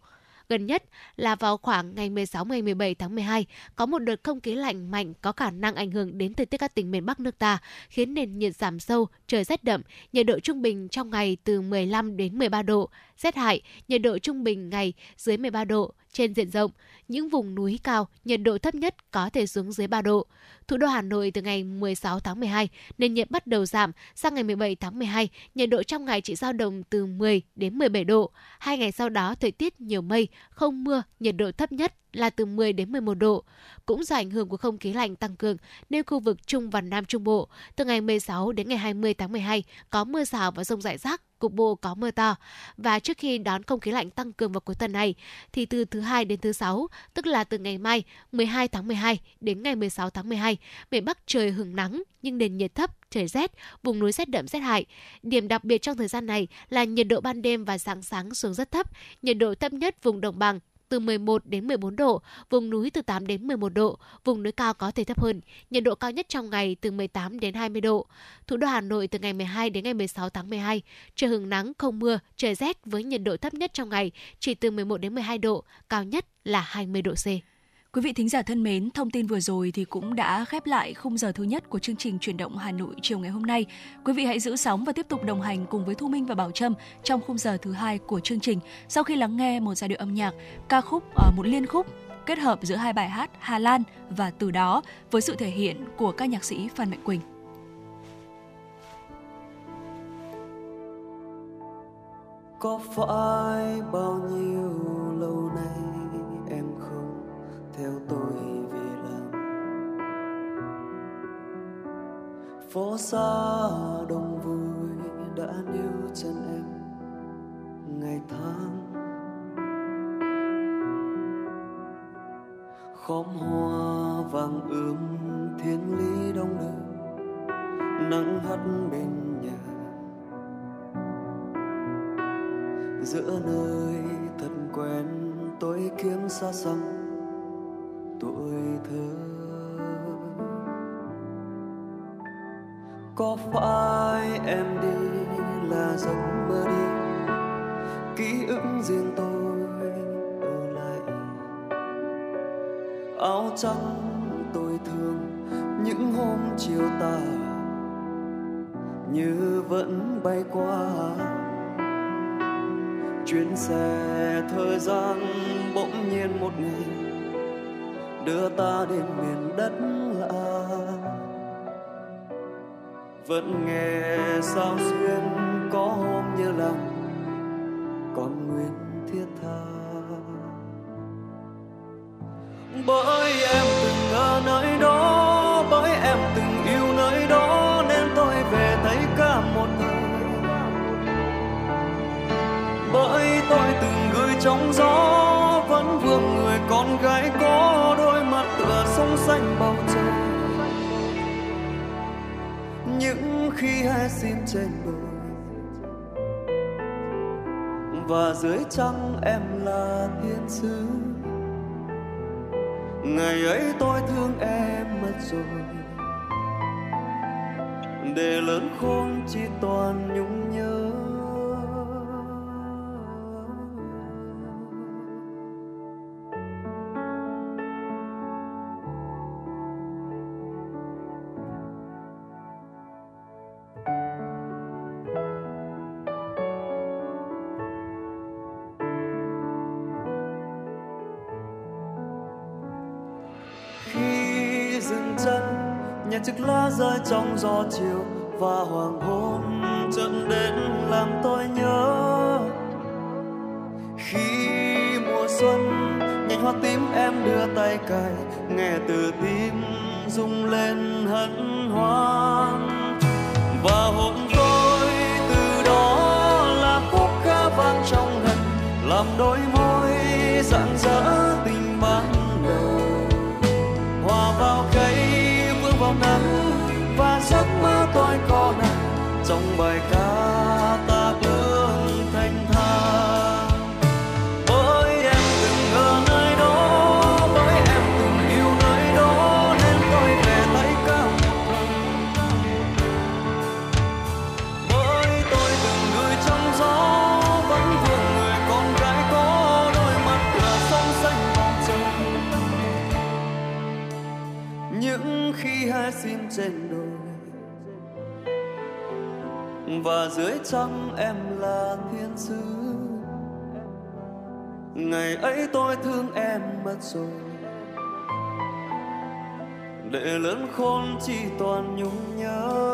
Gần nhất là vào khoảng ngày 16 ngày 17 tháng 12, có một đợt không khí lạnh mạnh có khả năng ảnh hưởng đến thời tiết các tỉnh miền Bắc nước ta, khiến nền nhiệt giảm sâu, trời rét đậm, nhiệt độ trung bình trong ngày từ 15 đến 13 độ, rét hại, nhiệt độ trung bình ngày dưới 13 độ trên diện rộng. Những vùng núi cao, nhiệt độ thấp nhất có thể xuống dưới 3 độ. Thủ đô Hà Nội từ ngày 16 tháng 12, nền nhiệt bắt đầu giảm, sang ngày 17 tháng 12, nhiệt độ trong ngày chỉ dao động từ 10 đến 17 độ. Hai ngày sau đó thời tiết nhiều mây, không mưa, nhiệt độ thấp nhất là từ 10 đến 11 độ. Cũng do ảnh hưởng của không khí lạnh tăng cường nên khu vực Trung và Nam Trung Bộ từ ngày 16 đến ngày 20 tháng 12 có mưa rào và rông rải rác, cục bộ có mưa to. Và trước khi đón không khí lạnh tăng cường vào cuối tuần này thì từ thứ hai đến thứ sáu, tức là từ ngày mai 12 tháng 12 đến ngày 16 tháng 12, miền Bắc trời hứng nắng nhưng nền nhiệt thấp, trời rét, vùng núi rét đậm rét hại. Điểm đặc biệt trong thời gian này là nhiệt độ ban đêm và sáng sáng xuống rất thấp, nhiệt độ thấp nhất vùng đồng bằng từ 11 đến 14 độ, vùng núi từ 8 đến 11 độ, vùng núi cao có thể thấp hơn. Nhiệt độ cao nhất trong ngày từ 18 đến 20 độ. Thủ đô Hà Nội từ ngày 12 đến ngày 16 tháng 12, trời hứng nắng không mưa, trời rét với nhiệt độ thấp nhất trong ngày chỉ từ 11 đến 12 độ, cao nhất là 20 độ C. Quý vị thính giả thân mến, thông tin vừa rồi thì cũng đã khép lại khung giờ thứ nhất của chương trình chuyển động Hà Nội chiều ngày hôm nay. Quý vị hãy giữ sóng và tiếp tục đồng hành cùng với Thu Minh và Bảo Trâm trong khung giờ thứ hai của chương trình. Sau khi lắng nghe một giai điệu âm nhạc, ca khúc ở một liên khúc kết hợp giữa hai bài hát Hà Lan và Từ đó với sự thể hiện của các nhạc sĩ Phan Mạnh Quỳnh. Có phải bao nhiêu lâu nay theo tôi về làm phố xa đông vui đã níu chân em ngày tháng. Khóm hoa vàng ươm thiên lý đông đưa, nắng hắt bên nhà. Giữa nơi thật quen tôi kiếm xa xăm tuổi thơ. Có phải em đi là giấc mơ đi? Ký ức riêng tôi ở lại áo trắng tôi thương, những hôm chiều tà như vẫn bay qua. Chuyến xe thời gian bỗng nhiên một ngày đưa ta đến miền đất lạ. Vẫn nghe sao xuyên có hôm như lòng, còn nguyên thiết tha. Bởi em từng ở nơi đó, bởi em từng yêu nơi đó, nên tôi về thấy cả một thời. Bởi tôi từng gửi trong gió, vẫn vương người con gái có xanh bầu trời. Những khi hai xin trên đồi và dưới trăng em là thiên sứ. Ngày ấy tôi thương em mất rồi. Để lớn khôn chỉ toàn nhung nhớ. Trong gió chiều và hoàng hôn chậm đến làm tôi nhớ. Khi mùa xuân nhành hoa tím em đưa tay cài, nghe từ tim rung lên hân hoan. Và hôm tôi từ đó là khúc ca vang trong ngần, làm đôi môi rạng rỡ. Bài ca và dưới trăng em là thiên sứ. Ngày ấy tôi thương em mất rồi. Để lớn khôn chỉ toàn nhung nhớ.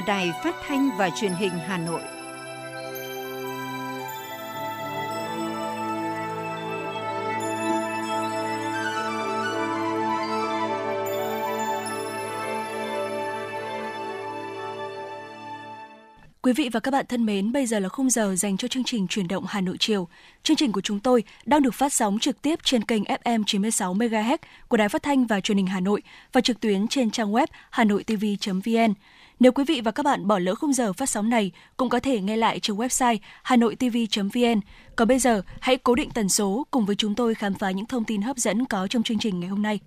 Đài Phát thanh và Truyền hình Hà Nội. Quý vị và các bạn thân mến, bây giờ là khung giờ dành cho chương trình chuyển động Hà Nội chiều. Chương trình của chúng tôi đang được phát sóng trực tiếp trên kênh FM 96 MHz của Đài Phát thanh và Truyền hình Hà Nội và trực tuyến trên trang web hanoitv.vn. Nếu quý vị và các bạn bỏ lỡ khung giờ phát sóng này, cũng có thể nghe lại trên website hanoitv.vn. Còn bây giờ, hãy cố định tần số cùng với chúng tôi khám phá những thông tin hấp dẫn có trong chương trình ngày hôm nay.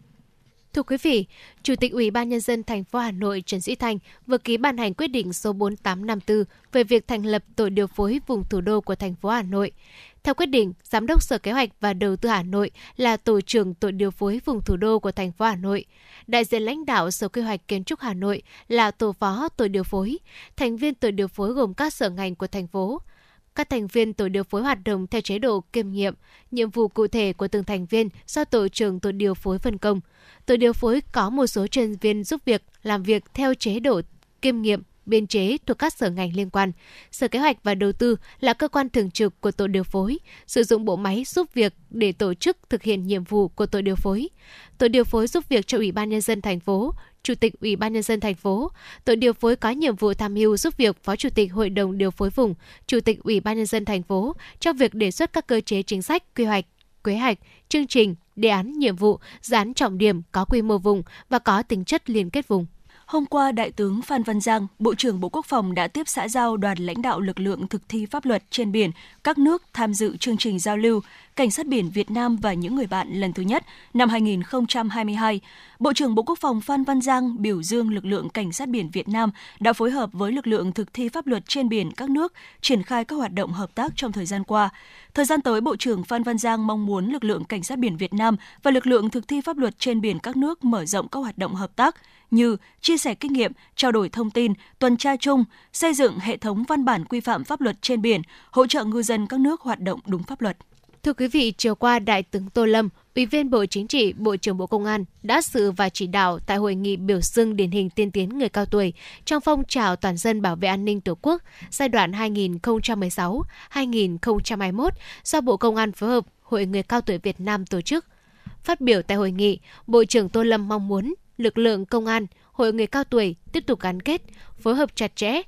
Thưa quý vị, Chủ tịch Ủy ban nhân dân thành phố Hà Nội Trần Sĩ thành vừa ký ban hành quyết định số 4854 về việc thành lập tổ điều phối vùng thủ đô của thành phố Hà Nội. Theo quyết định, Giám đốc Sở Kế hoạch và Đầu tư Hà Nội là tổ trưởng tổ điều phối vùng thủ đô của thành phố Hà Nội. Đại diện lãnh đạo Sở Quy hoạch Kiến trúc Hà Nội là tổ phó tổ điều phối. Thành viên tổ điều phối gồm các sở ngành của thành phố. Các thành viên tổ điều phối hoạt động theo chế độ kiêm nhiệm, nhiệm vụ cụ thể của từng thành viên do tổ trưởng tổ điều phối phân công. Tổ điều phối có một số chuyên viên giúp việc làm việc theo chế độ kiêm nhiệm biên chế thuộc các sở ngành liên quan. Sở Kế hoạch và Đầu tư là cơ quan thường trực của tổ điều phối, sử dụng bộ máy giúp việc để tổ chức thực hiện nhiệm vụ của tổ điều phối. Tổ điều phối giúp việc cho Ủy ban nhân dân thành phố, Chủ tịch Ủy ban nhân dân thành phố. Tổ điều phối có nhiệm vụ tham mưu giúp việc Phó Chủ tịch Hội đồng điều phối vùng, Chủ tịch Ủy ban nhân dân thành phố trong việc đề xuất các cơ chế chính sách, quy hoạch, kế hoạch, chương trình, đề án nhiệm vụ, dự án trọng điểm có quy mô vùng và có tính chất liên kết vùng. Hôm qua, Đại tướng Phan Văn Giang, Bộ trưởng Bộ Quốc phòng đã tiếp xã giao đoàn lãnh đạo lực lượng thực thi pháp luật trên biển các nước tham dự chương trình giao lưu Cảnh sát biển Việt Nam và những người bạn lần thứ nhất năm 2022. Bộ trưởng Bộ Quốc phòng Phan Văn Giang biểu dương lực lượng Cảnh sát biển Việt Nam đã phối hợp với lực lượng thực thi pháp luật trên biển các nước triển khai các hoạt động hợp tác trong thời gian qua. Thời gian tới, Bộ trưởng Phan Văn Giang mong muốn lực lượng Cảnh sát biển Việt Nam và lực lượng thực thi pháp luật trên biển các nước mở rộng các hoạt động hợp tác như chia sẻ kinh nghiệm, trao đổi thông tin, tuần tra chung, xây dựng hệ thống văn bản quy phạm pháp luật trên biển, hỗ trợ ngư dân các nước hoạt động đúng pháp luật. Thưa quý vị, chiều qua Đại tướng Tô Lâm, Ủy viên Bộ Chính trị, Bộ trưởng Bộ Công an đã dự và chỉ đạo tại hội nghị biểu dương điển hình tiên tiến người cao tuổi trong phong trào toàn dân bảo vệ an ninh Tổ quốc giai đoạn 2016-2021 do Bộ Công an phối hợp Hội người cao tuổi Việt Nam tổ chức. Phát biểu tại hội nghị, Bộ trưởng Tô Lâm mong muốn lực lượng công an, hội người cao tuổi tiếp tục gắn kết, phối hợp chặt chẽ,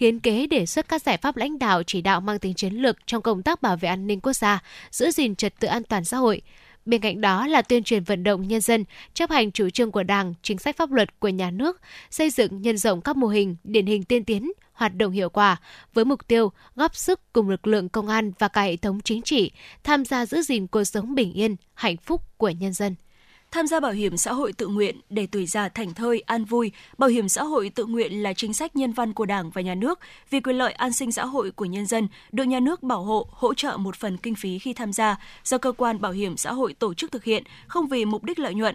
hiến kế đề xuất các giải pháp lãnh đạo chỉ đạo mang tính chiến lược trong công tác bảo vệ an ninh quốc gia, giữ gìn trật tự an toàn xã hội. Bên cạnh đó là tuyên truyền vận động nhân dân chấp hành chủ trương của Đảng, chính sách pháp luật của nhà nước, xây dựng nhân rộng các mô hình điển hình tiên tiến, hoạt động hiệu quả với mục tiêu góp sức cùng lực lượng công an và cả hệ thống chính trị tham gia giữ gìn cuộc sống bình yên, hạnh phúc của nhân dân. Tham gia bảo hiểm xã hội tự nguyện để tuổi già thành thơi, an vui, bảo hiểm xã hội tự nguyện là chính sách nhân văn của Đảng và Nhà nước vì quyền lợi an sinh xã hội của nhân dân, được Nhà nước bảo hộ, hỗ trợ một phần kinh phí khi tham gia do cơ quan bảo hiểm xã hội tổ chức thực hiện, không vì mục đích lợi nhuận.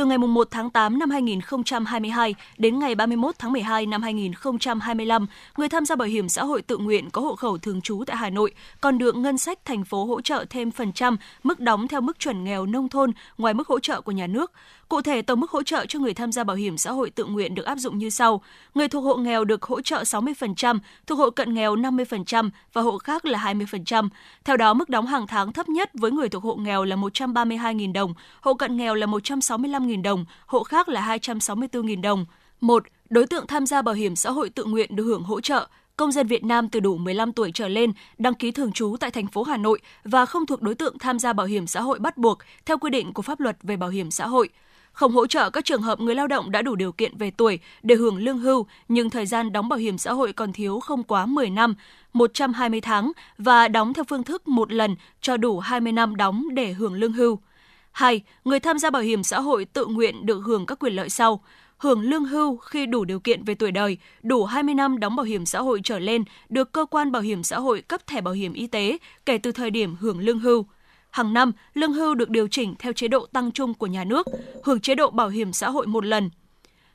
Từ ngày 1 tháng 8 năm 2022 đến ngày 31 tháng 12 năm 2025, người tham gia bảo hiểm xã hội tự nguyện có hộ khẩu thường trú tại Hà Nội còn được ngân sách thành phố hỗ trợ thêm phần trăm mức đóng theo mức chuẩn nghèo nông thôn ngoài mức hỗ trợ của nhà nước. Cụ thể, tổng mức hỗ trợ cho người tham gia bảo hiểm xã hội tự nguyện được áp dụng như sau. Người thuộc hộ nghèo được hỗ trợ 60%, thuộc hộ cận nghèo 50% và hộ khác là 20%. Theo đó, mức đóng hàng tháng thấp nhất với người thuộc hộ nghèo là 132.000 đồng, hộ cận nghèo là 165.000 đồng, hộ khác là 264.000 đồng. 1. Đối tượng tham gia bảo hiểm xã hội tự nguyện được hưởng hỗ trợ công dân Việt Nam từ đủ 15 tuổi trở lên đăng ký thường trú tại thành phố Hà Nội và không thuộc đối tượng tham gia bảo hiểm xã hội bắt buộc theo quy định của pháp luật về bảo hiểm xã hội không hỗ trợ các trường hợp người lao động đã đủ điều kiện về tuổi để hưởng lương hưu nhưng thời gian đóng bảo hiểm xã hội còn thiếu không quá 10 năm, 120 tháng và đóng theo phương thức một lần cho đủ 20 năm đóng để hưởng lương hưu. 2. Người tham gia bảo hiểm xã hội tự nguyện được hưởng các quyền lợi sau hưởng lương hưu khi đủ điều kiện về tuổi đời, đủ 20 năm đóng bảo hiểm xã hội trở lên, được cơ quan bảo hiểm xã hội cấp thẻ bảo hiểm y tế kể từ thời điểm hưởng lương hưu. Hàng năm, lương hưu được điều chỉnh theo chế độ tăng chung của nhà nước, hưởng chế độ bảo hiểm xã hội một lần.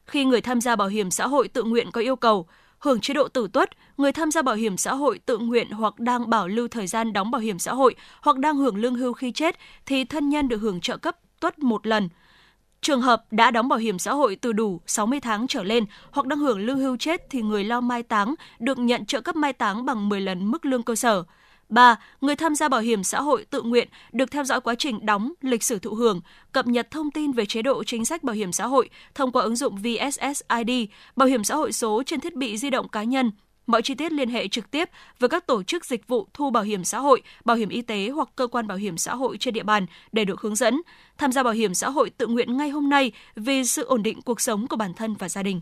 Khi người tham gia bảo hiểm xã hội tự nguyện có yêu cầu, hưởng chế độ tử tuất, người tham gia bảo hiểm xã hội tự nguyện hoặc đang bảo lưu thời gian đóng bảo hiểm xã hội hoặc đang hưởng lương hưu khi chết thì thân nhân được hưởng trợ cấp tuất một lần. Trường hợp đã đóng bảo hiểm xã hội từ đủ 60 tháng trở lên hoặc đang hưởng lương hưu chết thì người lo mai táng được nhận trợ cấp mai táng bằng 10 lần mức lương cơ sở. 3. Người tham gia bảo hiểm xã hội tự nguyện được theo dõi quá trình đóng, lịch sử thụ hưởng, cập nhật thông tin về chế độ chính sách bảo hiểm xã hội thông qua ứng dụng VSSID, bảo hiểm xã hội số trên thiết bị di động cá nhân. Mọi chi tiết liên hệ trực tiếp với các tổ chức dịch vụ thu bảo hiểm xã hội, bảo hiểm y tế hoặc cơ quan bảo hiểm xã hội trên địa bàn để được hướng dẫn. Tham gia bảo hiểm xã hội tự nguyện ngay hôm nay vì sự ổn định cuộc sống của bản thân và gia đình.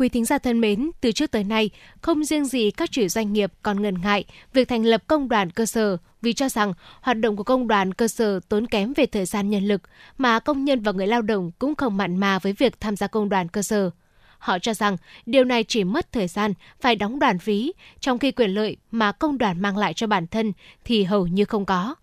Quý thính giả thân mến, từ trước tới nay, không riêng gì các chủ doanh nghiệp còn ngần ngại việc thành lập công đoàn cơ sở vì cho rằng hoạt động của công đoàn cơ sở tốn kém về thời gian nhân lực, mà công nhân và người lao động cũng không mặn mà với việc tham gia công đoàn cơ sở. Họ cho rằng điều này chỉ mất thời gian phải đóng đoàn phí, trong khi quyền lợi mà công đoàn mang lại cho bản thân thì hầu như không có.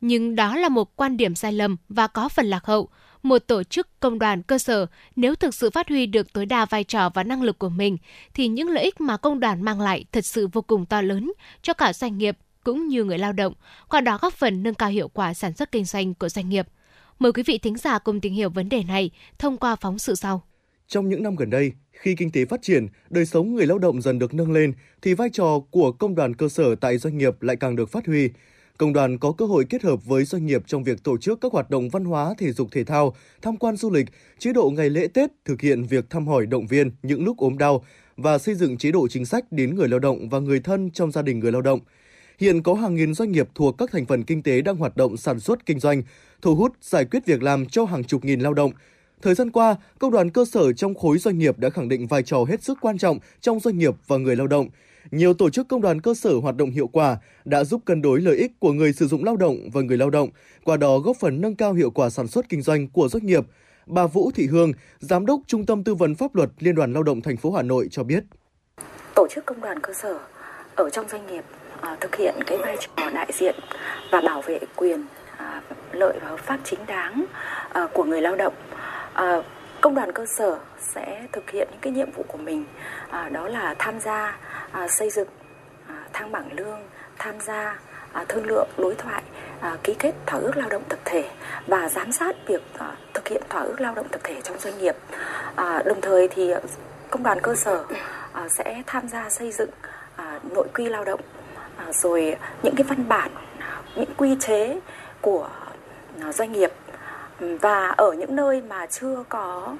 Nhưng đó là một quan điểm sai lầm và có phần lạc hậu. Một tổ chức công đoàn cơ sở nếu thực sự phát huy được tối đa vai trò và năng lực của mình thì những lợi ích mà công đoàn mang lại thật sự vô cùng to lớn cho cả doanh nghiệp cũng như người lao động, qua đó góp phần nâng cao hiệu quả sản xuất kinh doanh của doanh nghiệp. Mời quý vị thính giả cùng tìm hiểu vấn đề này thông qua phóng sự sau. Trong những năm gần đây, khi kinh tế phát triển, đời sống người lao động dần được nâng lên, thì vai trò của công đoàn cơ sở tại doanh nghiệp lại càng được phát huy. Công đoàn có cơ hội kết hợp với doanh nghiệp trong việc tổ chức các hoạt động văn hóa, thể dục thể thao, tham quan du lịch, chế độ ngày lễ Tết, thực hiện việc thăm hỏi động viên những lúc ốm đau và xây dựng chế độ chính sách đến người lao động và người thân trong gia đình người lao động. Hiện có hàng nghìn doanh nghiệp thuộc các thành phần kinh tế đang hoạt động sản xuất kinh doanh, thu hút giải quyết việc làm cho hàng chục nghìn lao động, Thời gian qua, công đoàn cơ sở trong khối doanh nghiệp đã khẳng định vai trò hết sức quan trọng trong doanh nghiệp và người lao động. Nhiều tổ chức công đoàn cơ sở hoạt động hiệu quả đã giúp cân đối lợi ích của người sử dụng lao động và người lao động, qua đó góp phần nâng cao hiệu quả sản xuất kinh doanh của doanh nghiệp. Bà Vũ Thị Hương, Giám đốc Trung tâm Tư vấn Pháp luật Liên đoàn Lao động thành phố Hà Nội cho biết. Tổ chức công đoàn cơ sở ở trong doanh nghiệp à, thực hiện cái vai trò đại diện và bảo vệ quyền à, lợi và hợp pháp chính đáng à, của người lao động à, công đoàn cơ sở sẽ thực hiện những cái nhiệm vụ của mình à, đó là tham gia à, xây dựng à, thang bảng lương tham gia à, thương lượng đối thoại à, ký kết thỏa ước lao động tập thể và giám sát việc à, thực hiện thỏa ước lao động tập thể trong doanh nghiệp. À, đồng thời thì công đoàn cơ sở à, sẽ tham gia xây dựng à, nội quy lao động à, rồi những cái văn bản à, những quy chế của à, doanh nghiệp và ở những nơi mà chưa có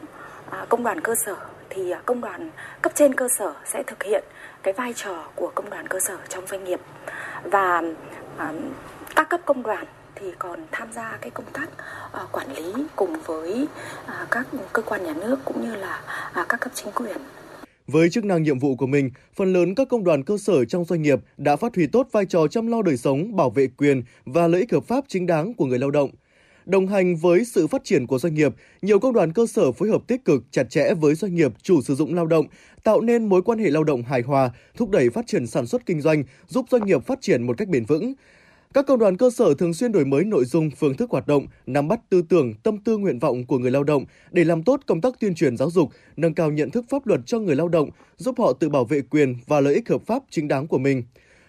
à, công đoàn cơ sở thì à, công đoàn cấp trên cơ sở sẽ thực hiện cái vai trò của công đoàn cơ sở trong doanh nghiệp và à, các cấp công đoàn thì còn tham gia cái công tác quản lý cùng với các cơ quan nhà nước cũng như là các cấp chính quyền với chức năng nhiệm vụ của mình, phần lớn các công đoàn cơ sở trong doanh nghiệp đã phát huy tốt vai trò chăm lo đời sống, bảo vệ quyền và lợi ích hợp pháp chính đáng của người lao động. Đồng hành với sự phát triển của doanh nghiệp, nhiều công đoàn cơ sở phối hợp tích cực chặt chẽ với doanh nghiệp chủ sử dụng lao động, tạo nên mối quan hệ lao động hài hòa, thúc đẩy phát triển sản xuất kinh doanh, giúp doanh nghiệp phát triển một cách bền vững. Các công đoàn cơ sở thường xuyên đổi mới nội dung, phương thức hoạt động, nắm bắt tư tưởng, tâm tư nguyện vọng của người lao động để làm tốt công tác tuyên truyền giáo dục, nâng cao nhận thức pháp luật cho người lao động, giúp họ tự bảo vệ quyền và lợi ích hợp pháp chính đáng của mình.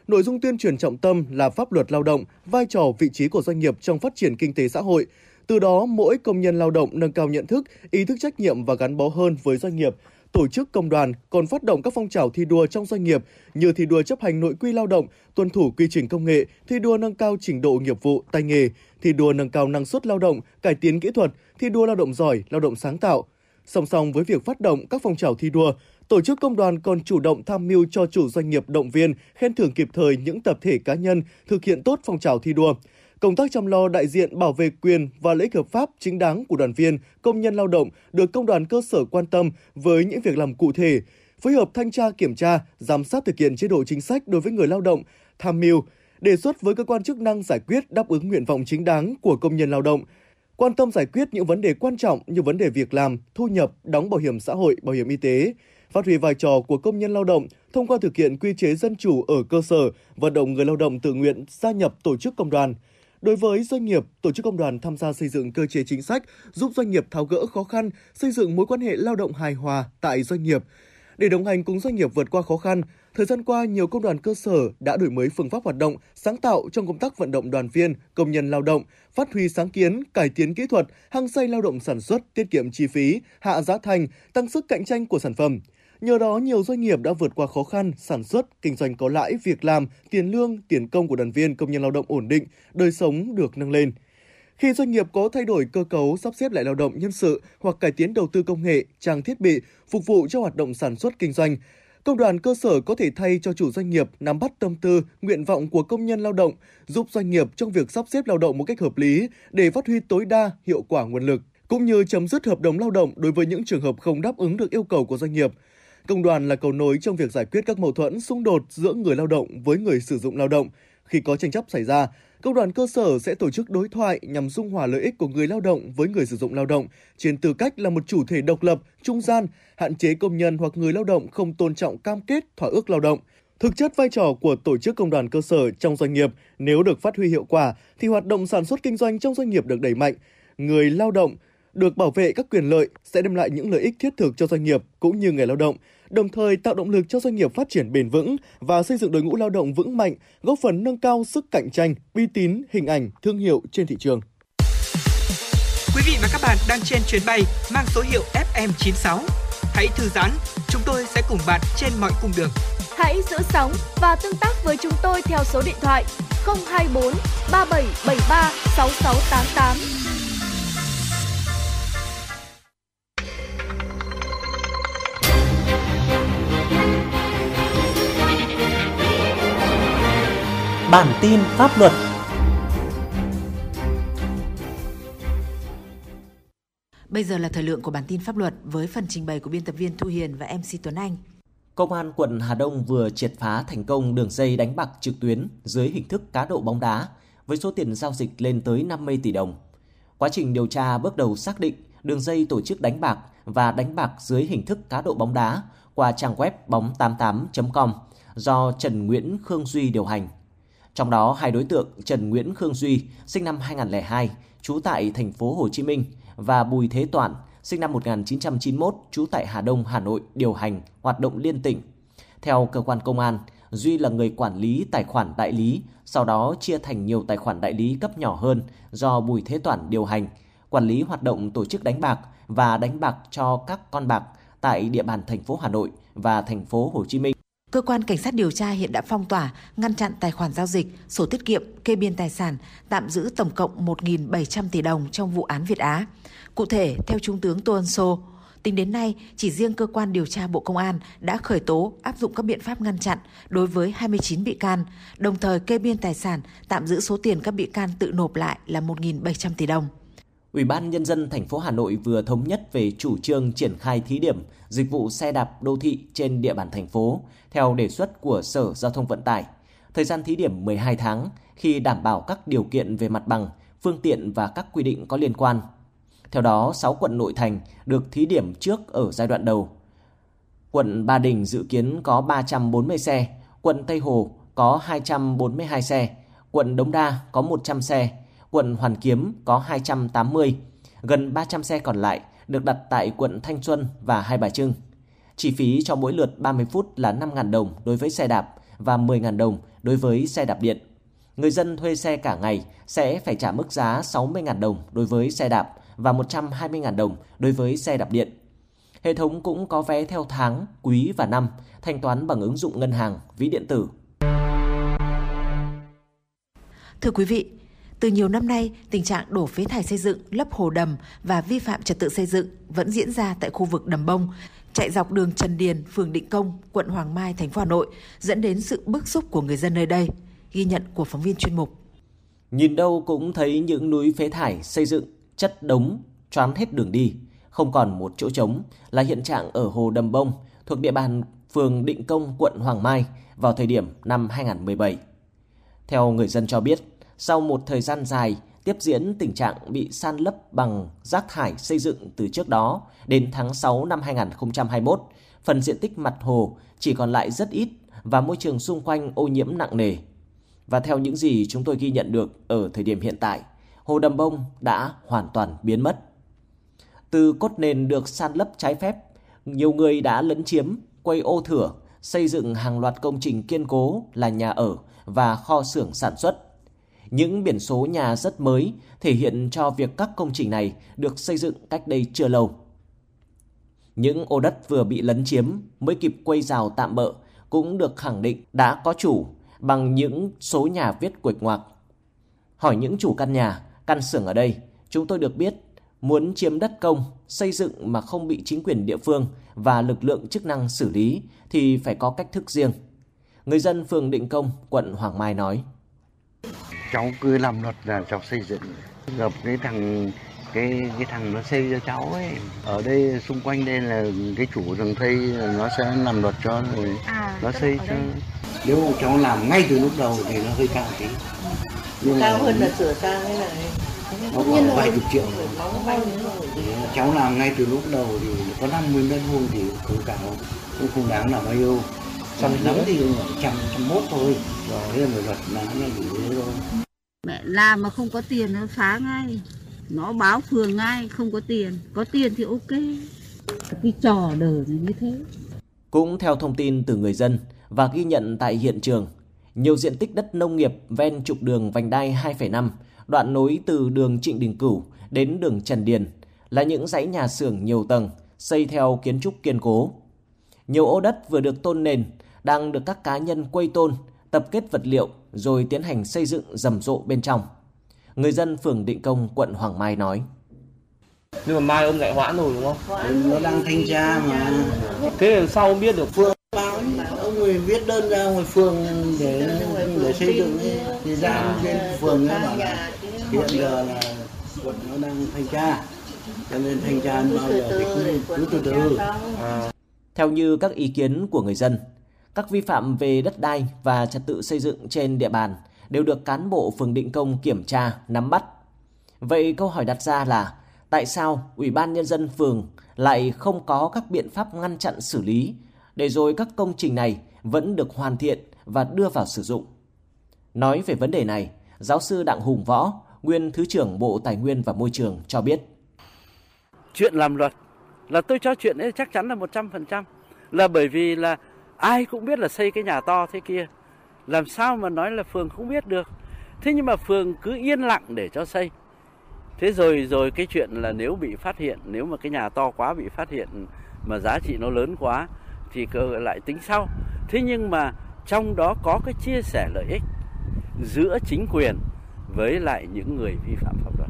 Nội dung tuyên truyền trọng tâm là pháp luật lao động, vai trò vị trí của doanh nghiệp trong phát triển kinh tế xã hội. Từ đó, mỗi công nhân lao động nâng cao nhận thức, ý thức trách nhiệm và gắn bó hơn với doanh nghiệp, tổ chức công đoàn còn phát động các phong trào thi đua trong doanh nghiệp như thi đua chấp hành nội quy lao động, tuân thủ quy trình công nghệ, thi đua nâng cao trình độ nghiệp vụ, tay nghề, thi đua nâng cao năng suất lao động, cải tiến kỹ thuật, thi đua lao động giỏi, lao động sáng tạo. Song song với việc phát động các phong trào thi đua, Tổ chức công đoàn còn chủ động tham mưu cho chủ doanh nghiệp động viên, khen thưởng kịp thời những tập thể cá nhân thực hiện tốt phong trào thi đua. Công tác chăm lo đại diện bảo vệ quyền và lợi ích hợp pháp chính đáng của đoàn viên, công nhân lao động được công đoàn cơ sở quan tâm với những việc làm cụ thể, phối hợp thanh tra kiểm tra, giám sát thực hiện chế độ chính sách đối với người lao động, tham mưu, đề xuất với cơ quan chức năng giải quyết đáp ứng nguyện vọng chính đáng của công nhân lao động, quan tâm giải quyết những vấn đề quan trọng như vấn đề việc làm, thu nhập, đóng bảo hiểm xã hội, bảo hiểm y tế, phát huy vai trò của công nhân lao động thông qua thực hiện quy chế dân chủ ở cơ sở, vận động người lao động tự nguyện gia nhập tổ chức công đoàn. Đối với doanh nghiệp, tổ chức công đoàn tham gia xây dựng cơ chế chính sách giúp doanh nghiệp tháo gỡ khó khăn, xây dựng mối quan hệ lao động hài hòa tại doanh nghiệp. Để đồng hành cùng doanh nghiệp vượt qua khó khăn, Thời gian qua, nhiều công đoàn cơ sở đã đổi mới phương pháp hoạt động, sáng tạo trong công tác vận động đoàn viên, công nhân lao động, phát huy sáng kiến, cải tiến kỹ thuật, hăng say lao động sản xuất, tiết kiệm chi phí, hạ giá thành, tăng sức cạnh tranh của sản phẩm. Nhờ đó, nhiều doanh nghiệp đã vượt qua khó khăn, sản xuất, kinh doanh có lãi, việc làm, tiền lương, tiền công của đoàn viên, công nhân lao động ổn định, đời sống được nâng lên. Khi doanh nghiệp có thay đổi cơ cấu sắp xếp lại lao động nhân sự hoặc cải tiến đầu tư công nghệ, trang thiết bị phục vụ cho hoạt động sản xuất kinh doanh, Công đoàn cơ sở có thể thay cho chủ doanh nghiệp nắm bắt tâm tư, nguyện vọng của công nhân lao động, giúp doanh nghiệp trong việc sắp xếp lao động một cách hợp lý để phát huy tối đa hiệu quả nguồn lực, cũng như chấm dứt hợp đồng lao động đối với những trường hợp không đáp ứng được yêu cầu của doanh nghiệp. Công đoàn là cầu nối trong việc giải quyết các mâu thuẫn xung đột giữa người lao động với người sử dụng lao động. Khi có tranh chấp xảy ra, Công đoàn cơ sở sẽ tổ chức đối thoại nhằm dung hòa lợi ích của người lao động với người sử dụng lao động trên tư cách là một chủ thể độc lập, trung gian, hạn chế công nhân hoặc người lao động không tôn trọng cam kết thỏa ước lao động. Thực chất vai trò của tổ chức công đoàn cơ sở trong doanh nghiệp nếu được phát huy hiệu quả thì hoạt động sản xuất kinh doanh trong doanh nghiệp được đẩy mạnh. Người lao động được bảo vệ các quyền lợi sẽ đem lại những lợi ích thiết thực cho doanh nghiệp cũng như người lao động, đồng thời tạo động lực cho doanh nghiệp phát triển bền vững và xây dựng đội ngũ lao động vững mạnh, góp phần nâng cao sức cạnh tranh, uy tín, hình ảnh, thương hiệu trên thị trường. Quý vị và các bạn đang trên chuyến bay mang số hiệu FM96. Hãy thư giãn, chúng tôi sẽ cùng bạn trên mọi cung đường. Hãy giữ sóng và tương tác với chúng tôi theo số điện thoại 024 3773 6688. Bản tin pháp luật Bây giờ là thời lượng của bản tin pháp luật với phần trình bày của biên tập viên Thu Hiền và MC Tuấn Anh. Công an quận Hà Đông vừa triệt phá thành công đường dây đánh bạc trực tuyến dưới hình thức cá độ bóng đá với số tiền giao dịch lên tới 50 tỷ đồng. Quá trình điều tra bước đầu xác định đường dây tổ chức đánh bạc và đánh bạc dưới hình thức cá độ bóng đá qua trang web bóng88.com do Trần Nguyễn Khương Duy điều hành. Trong đó hai đối tượng Trần Nguyễn Khương Duy, sinh năm 2002, trú tại thành phố Hồ Chí Minh và Bùi Thế Toản, sinh năm 1991, trú tại Hà Đông, Hà Nội điều hành hoạt động liên tỉnh. Theo cơ quan công an, Duy là người quản lý tài khoản đại lý, sau đó chia thành nhiều tài khoản đại lý cấp nhỏ hơn do Bùi Thế Toản điều hành, quản lý hoạt động tổ chức đánh bạc và đánh bạc cho các con bạc tại địa bàn thành phố Hà Nội và thành phố Hồ Chí Minh. Cơ quan cảnh sát điều tra hiện đã phong tỏa, ngăn chặn tài khoản giao dịch, sổ tiết kiệm, kê biên tài sản, tạm giữ tổng cộng 1.700 tỷ đồng trong vụ án Việt Á. Cụ thể, theo Trung tướng Tô Ân Sô, tính đến nay, chỉ riêng cơ quan điều tra Bộ Công an đã khởi tố áp dụng các biện pháp ngăn chặn đối với 29 bị can, đồng thời kê biên tài sản, tạm giữ số tiền các bị can tự nộp lại là 1.700 tỷ đồng. Ủy ban Nhân dân thành phố Hà Nội vừa thống nhất về chủ trương triển khai thí điểm dịch vụ xe đạp đô thị trên địa bàn thành phố theo đề xuất của Sở Giao thông Vận tải. Thời gian thí điểm 12 tháng khi đảm bảo các điều kiện về mặt bằng, phương tiện và các quy định có liên quan. Theo đó, 6 quận nội thành được thí điểm trước ở giai đoạn đầu. Quận Ba Đình dự kiến có 340 xe, quận Tây Hồ có 242 xe, quận Đống Đa có 100 xe, quận Hoàn Kiếm có 280, gần 300 xe còn lại được đặt tại quận Thanh Xuân và Hai Bà Trưng. Chi phí cho mỗi lượt 30 phút là 5.000 đồng đối với xe đạp và 10.000 đồng đối với xe đạp điện. Người dân thuê xe cả ngày sẽ phải trả mức giá 60.000 đồng đối với xe đạp và 120.000 đồng đối với xe đạp điện. Hệ thống cũng có vé theo tháng, quý và năm, thanh toán bằng ứng dụng ngân hàng, ví điện tử. Thưa quý vị, từ nhiều năm nay, tình trạng đổ phế thải xây dựng, lấp hồ đầm và vi phạm trật tự xây dựng vẫn diễn ra tại khu vực đầm bông, chạy dọc đường Trần Điền, phường Định Công, quận Hoàng Mai, thành phố Hà Nội, dẫn đến sự bức xúc của người dân nơi đây. Ghi nhận của phóng viên chuyên mục. Nhìn đâu cũng thấy những núi phế thải xây dựng chất đống choán hết đường đi, không còn một chỗ trống là hiện trạng ở hồ Đầm Bông thuộc địa bàn phường Định Công, quận Hoàng Mai vào thời điểm năm 2017. Theo người dân cho biết, sau một thời gian dài tiếp diễn tình trạng bị san lấp bằng rác thải xây dựng từ trước đó đến tháng 6 năm 2021, phần diện tích mặt hồ chỉ còn lại rất ít và môi trường xung quanh ô nhiễm nặng nề. Và theo những gì chúng tôi ghi nhận được ở thời điểm hiện tại, hồ Đầm Bông đã hoàn toàn biến mất. Từ cốt nền được san lấp trái phép, nhiều người đã lấn chiếm, quay ô thửa, xây dựng hàng loạt công trình kiên cố là nhà ở và kho xưởng sản xuất. Những biển số nhà rất mới thể hiện cho việc các công trình này được xây dựng cách đây chưa lâu. Những ô đất vừa bị lấn chiếm mới kịp quây rào tạm bỡ cũng được khẳng định đã có chủ bằng những số nhà viết quệt ngoạc. Hỏi những chủ căn nhà, căn xưởng ở đây, chúng tôi được biết muốn chiếm đất công, xây dựng mà không bị chính quyền địa phương và lực lượng chức năng xử lý thì phải có cách thức riêng. Người dân phường Định Công, quận Hoàng Mai nói. Cháu cứ làm luật là cháu xây dựng. Gặp cái thằng cái cái thằng nó xây cho cháu ấy. Ở đây xung quanh đây là cái chủ rừng xây nó sẽ làm luật cho rồi à, nó xây cho. nếu mà cháu làm ngay từ lúc đầu thì nó hơi cao tí. Nhưng cao hơn là sửa sang hay là nó khoảng vài chục triệu. cháu làm ngay từ lúc đầu thì có 50 mét vuông thì không cao cũng không đáng là bao nhiêu. Trăm lắm thì trăm trăm mốt thôi bỏ thế rồi luật má nó chỉ thế thôi mẹ làm mà không có tiền nó phá ngay. Nó báo phường ngay không có tiền. Có tiền thì ok. Cái trò đời này như thế. Cũng theo thông tin từ người dân và ghi nhận tại hiện trường nhiều diện tích đất nông nghiệp ven trục đường vành đai 2,5 đoạn nối từ đường Trịnh Đình Cửu đến đường Trần Điền là những dãy nhà xưởng nhiều tầng xây theo kiến trúc kiên cố. Nhiều ô đất vừa được tôn nền đang được các cá nhân quây tôn, tập kết vật liệu rồi tiến hành xây dựng rầm rộ bên trong. Người dân phường Định Công, quận Hoàng Mai nói. Nhưng mà mai ông lại hoãn rồi đúng không? Nó đang thanh tra mà. Thế là sao ông biết được? Phường báo ông người viết đơn ra ngoài phường để để xây dựng ấy. thì ra bên phường ấy bảo là hiện giờ là quận nó đang thanh tra cho nên thanh tra bao giờ thì cứ, cứ từ từ. À. Theo như các ý kiến của người dân, các vi phạm về đất đai và trật tự xây dựng trên địa bàn đều được cán bộ phường định công kiểm tra, nắm bắt. Vậy câu hỏi đặt ra là tại sao Ủy ban Nhân dân phường lại không có các biện pháp ngăn chặn xử lý để rồi các công trình này vẫn được hoàn thiện và đưa vào sử dụng? Nói về vấn đề này, giáo sư Đặng Hùng Võ, nguyên Thứ trưởng Bộ Tài nguyên và Môi trường cho biết. Chuyện làm luật là tôi cho chuyện ấy chắc chắn là 100%. Là bởi vì là ai cũng biết là xây cái nhà to thế kia. Làm sao mà nói là phường không biết được? Thế nhưng mà phường cứ yên lặng để cho xây. Thế rồi rồi cái chuyện là nếu bị phát hiện, nếu mà cái nhà to quá bị phát hiện mà giá trị nó lớn quá thì cơ lại tính sau. Thế nhưng mà trong đó có cái chia sẻ lợi ích giữa chính quyền với lại những người vi phạm pháp luật.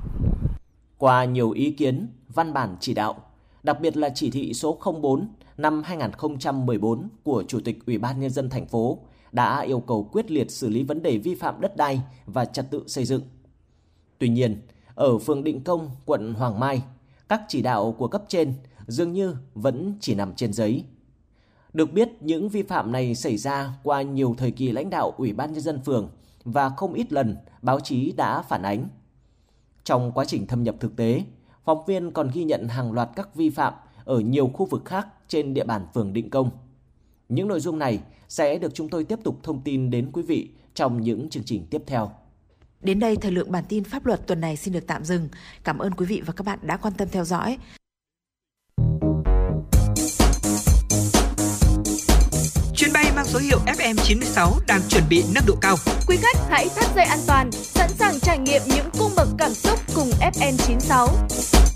Qua nhiều ý kiến, văn bản chỉ đạo, đặc biệt là chỉ thị số 04 năm 2014 của Chủ tịch Ủy ban Nhân dân thành phố đã yêu cầu quyết liệt xử lý vấn đề vi phạm đất đai và trật tự xây dựng. Tuy nhiên, ở phường Định Công, quận Hoàng Mai, các chỉ đạo của cấp trên dường như vẫn chỉ nằm trên giấy. Được biết, những vi phạm này xảy ra qua nhiều thời kỳ lãnh đạo Ủy ban Nhân dân phường và không ít lần báo chí đã phản ánh. Trong quá trình thâm nhập thực tế, phóng viên còn ghi nhận hàng loạt các vi phạm ở nhiều khu vực khác trên địa bàn phường Định Công. Những nội dung này sẽ được chúng tôi tiếp tục thông tin đến quý vị trong những chương trình tiếp theo. Đến đây thời lượng bản tin pháp luật tuần này xin được tạm dừng. Cảm ơn quý vị và các bạn đã quan tâm theo dõi. Chuyến bay mang số hiệu FM96 đang chuẩn bị nâng độ cao. Quý khách hãy thắt dây an toàn, sẵn sàng trải nghiệm những cung bậc cảm xúc cùng FM96.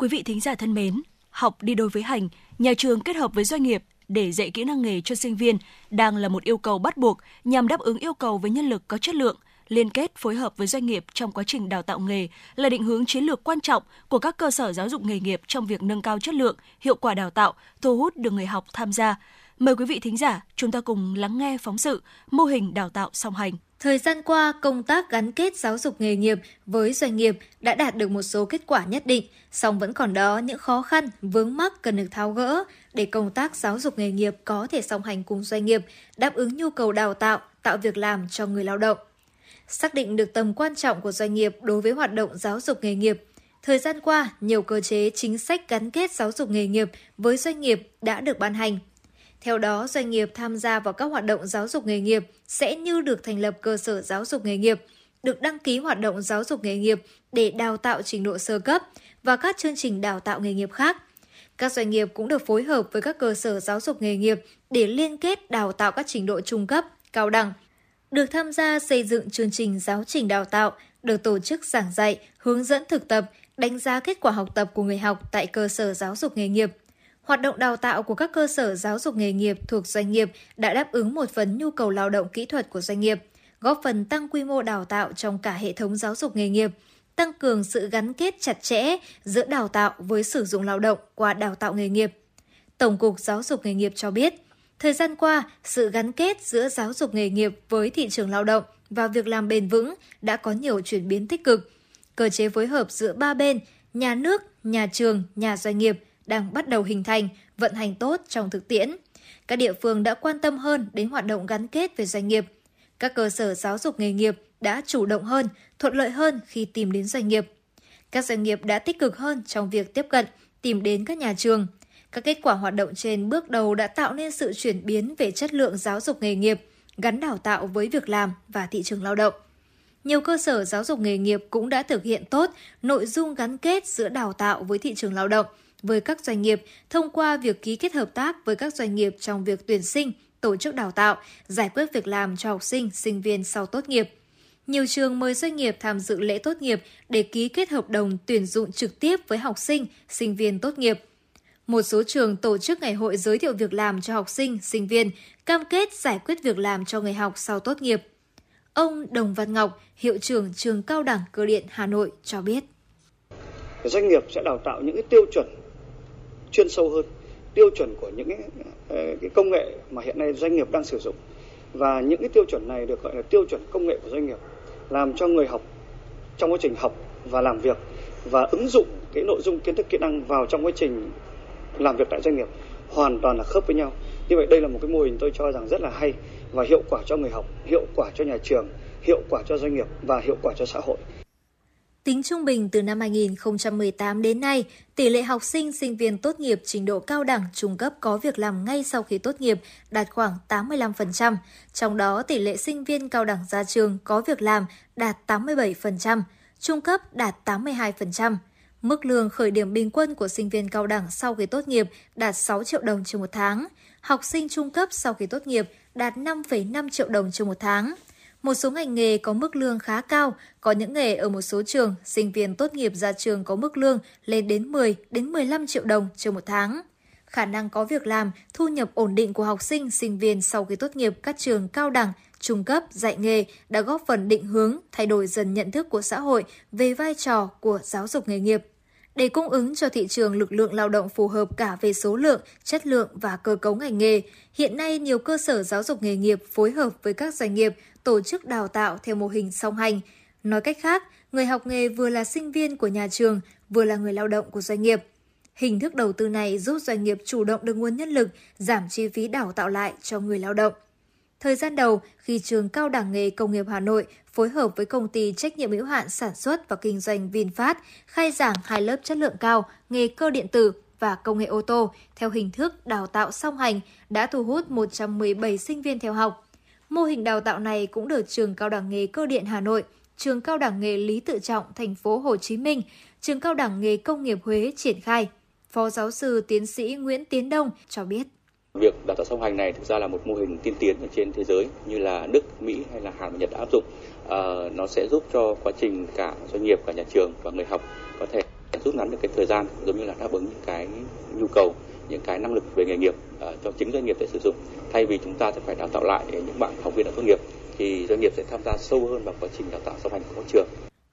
Quý vị thính giả thân mến, học đi đôi với hành, nhà trường kết hợp với doanh nghiệp để dạy kỹ năng nghề cho sinh viên đang là một yêu cầu bắt buộc nhằm đáp ứng yêu cầu với nhân lực có chất lượng, liên kết phối hợp với doanh nghiệp trong quá trình đào tạo nghề là định hướng chiến lược quan trọng của các cơ sở giáo dục nghề nghiệp trong việc nâng cao chất lượng, hiệu quả đào tạo, thu hút được người học tham gia. Mời quý vị thính giả, chúng ta cùng lắng nghe phóng sự mô hình đào tạo song hành. Thời gian qua, công tác gắn kết giáo dục nghề nghiệp với doanh nghiệp đã đạt được một số kết quả nhất định, song vẫn còn đó những khó khăn, vướng mắc cần được tháo gỡ để công tác giáo dục nghề nghiệp có thể song hành cùng doanh nghiệp, đáp ứng nhu cầu đào tạo, tạo việc làm cho người lao động. Xác định được tầm quan trọng của doanh nghiệp đối với hoạt động giáo dục nghề nghiệp, thời gian qua, nhiều cơ chế chính sách gắn kết giáo dục nghề nghiệp với doanh nghiệp đã được ban hành theo đó, doanh nghiệp tham gia vào các hoạt động giáo dục nghề nghiệp sẽ như được thành lập cơ sở giáo dục nghề nghiệp, được đăng ký hoạt động giáo dục nghề nghiệp để đào tạo trình độ sơ cấp và các chương trình đào tạo nghề nghiệp khác. Các doanh nghiệp cũng được phối hợp với các cơ sở giáo dục nghề nghiệp để liên kết đào tạo các trình độ trung cấp, cao đẳng. Được tham gia xây dựng chương trình giáo trình đào tạo, được tổ chức giảng dạy, hướng dẫn thực tập, đánh giá kết quả học tập của người học tại cơ sở giáo dục nghề nghiệp. Hoạt động đào tạo của các cơ sở giáo dục nghề nghiệp thuộc doanh nghiệp đã đáp ứng một phần nhu cầu lao động kỹ thuật của doanh nghiệp, góp phần tăng quy mô đào tạo trong cả hệ thống giáo dục nghề nghiệp, tăng cường sự gắn kết chặt chẽ giữa đào tạo với sử dụng lao động qua đào tạo nghề nghiệp. Tổng cục Giáo dục nghề nghiệp cho biết, thời gian qua, sự gắn kết giữa giáo dục nghề nghiệp với thị trường lao động và việc làm bền vững đã có nhiều chuyển biến tích cực. Cơ chế phối hợp giữa ba bên, nhà nước, nhà trường, nhà doanh nghiệp đang bắt đầu hình thành, vận hành tốt trong thực tiễn. Các địa phương đã quan tâm hơn đến hoạt động gắn kết về doanh nghiệp. Các cơ sở giáo dục nghề nghiệp đã chủ động hơn, thuận lợi hơn khi tìm đến doanh nghiệp. Các doanh nghiệp đã tích cực hơn trong việc tiếp cận, tìm đến các nhà trường. Các kết quả hoạt động trên bước đầu đã tạo nên sự chuyển biến về chất lượng giáo dục nghề nghiệp, gắn đào tạo với việc làm và thị trường lao động. Nhiều cơ sở giáo dục nghề nghiệp cũng đã thực hiện tốt nội dung gắn kết giữa đào tạo với thị trường lao động với các doanh nghiệp thông qua việc ký kết hợp tác với các doanh nghiệp trong việc tuyển sinh, tổ chức đào tạo, giải quyết việc làm cho học sinh, sinh viên sau tốt nghiệp. Nhiều trường mời doanh nghiệp tham dự lễ tốt nghiệp để ký kết hợp đồng tuyển dụng trực tiếp với học sinh, sinh viên tốt nghiệp. Một số trường tổ chức ngày hội giới thiệu việc làm cho học sinh, sinh viên, cam kết giải quyết việc làm cho người học sau tốt nghiệp. Ông Đồng Văn Ngọc, hiệu trưởng trường cao đẳng cơ điện Hà Nội cho biết. Doanh nghiệp sẽ đào tạo những cái tiêu chuẩn chuyên sâu hơn, tiêu chuẩn của những ờ, cái, công nghệ mà hiện nay doanh nghiệp đang sử dụng. Và những cái tiêu chuẩn này được gọi là tiêu chuẩn công nghệ của doanh nghiệp làm cho người học trong quá trình học và làm việc và ứng dụng cái nội dung kiến thức kỹ năng vào trong quá trình làm việc tại doanh nghiệp hoàn toàn là khớp với nhau. Như vậy đây là một cái mô hình tôi cho rằng rất là hay và hiệu quả cho người học hiệu quả cho nhà trường hiệu quả cho doanh nghiệp và hiệu quả cho xã hội. Tính trung bình từ năm 2018 đến nay, tỷ lệ học sinh sinh viên tốt nghiệp trình độ cao đẳng trung cấp có việc làm ngay sau khi tốt nghiệp đạt khoảng 85%, trong đó tỷ lệ sinh viên cao đẳng ra trường có việc làm đạt 87%, trung cấp đạt 82%. Mức lương khởi điểm bình quân của sinh viên cao đẳng sau khi tốt nghiệp đạt 6 triệu đồng trên một tháng, học sinh trung cấp sau khi tốt nghiệp đạt 5,5 triệu đồng trên một tháng. Một số ngành nghề có mức lương khá cao, có những nghề ở một số trường, sinh viên tốt nghiệp ra trường có mức lương lên đến 10 đến 15 triệu đồng trên một tháng. Khả năng có việc làm, thu nhập ổn định của học sinh, sinh viên sau khi tốt nghiệp các trường cao đẳng, trung cấp, dạy nghề đã góp phần định hướng, thay đổi dần nhận thức của xã hội về vai trò của giáo dục nghề nghiệp để cung ứng cho thị trường lực lượng lao động phù hợp cả về số lượng, chất lượng và cơ cấu ngành nghề. Hiện nay, nhiều cơ sở giáo dục nghề nghiệp phối hợp với các doanh nghiệp tổ chức đào tạo theo mô hình song hành. Nói cách khác, người học nghề vừa là sinh viên của nhà trường, vừa là người lao động của doanh nghiệp. Hình thức đầu tư này giúp doanh nghiệp chủ động được nguồn nhân lực, giảm chi phí đào tạo lại cho người lao động. Thời gian đầu, khi trường Cao đẳng nghề Công nghiệp Hà Nội phối hợp với công ty trách nhiệm hữu hạn sản xuất và kinh doanh VinFast khai giảng hai lớp chất lượng cao nghề cơ điện tử và công nghệ ô tô theo hình thức đào tạo song hành đã thu hút 117 sinh viên theo học. Mô hình đào tạo này cũng được trường Cao đẳng nghề Cơ điện Hà Nội, trường Cao đẳng nghề Lý Tự Trọng thành phố Hồ Chí Minh, trường Cao đẳng nghề Công nghiệp Huế triển khai. Phó giáo sư tiến sĩ Nguyễn Tiến Đông cho biết. Việc đào tạo song hành này thực ra là một mô hình tiên tiến ở trên thế giới như là Đức, Mỹ hay là Hàn và Nhật đã áp dụng. À, nó sẽ giúp cho quá trình cả doanh nghiệp, cả nhà trường và người học có thể rút ngắn được cái thời gian giống như là đáp ứng những cái nhu cầu, những cái năng lực về nghề nghiệp à, cho chính doanh nghiệp để sử dụng. Thay vì chúng ta sẽ phải đào tạo lại những bạn học viên đã tốt nghiệp thì doanh nghiệp sẽ tham gia sâu hơn vào quá trình đào tạo song hành của các trường.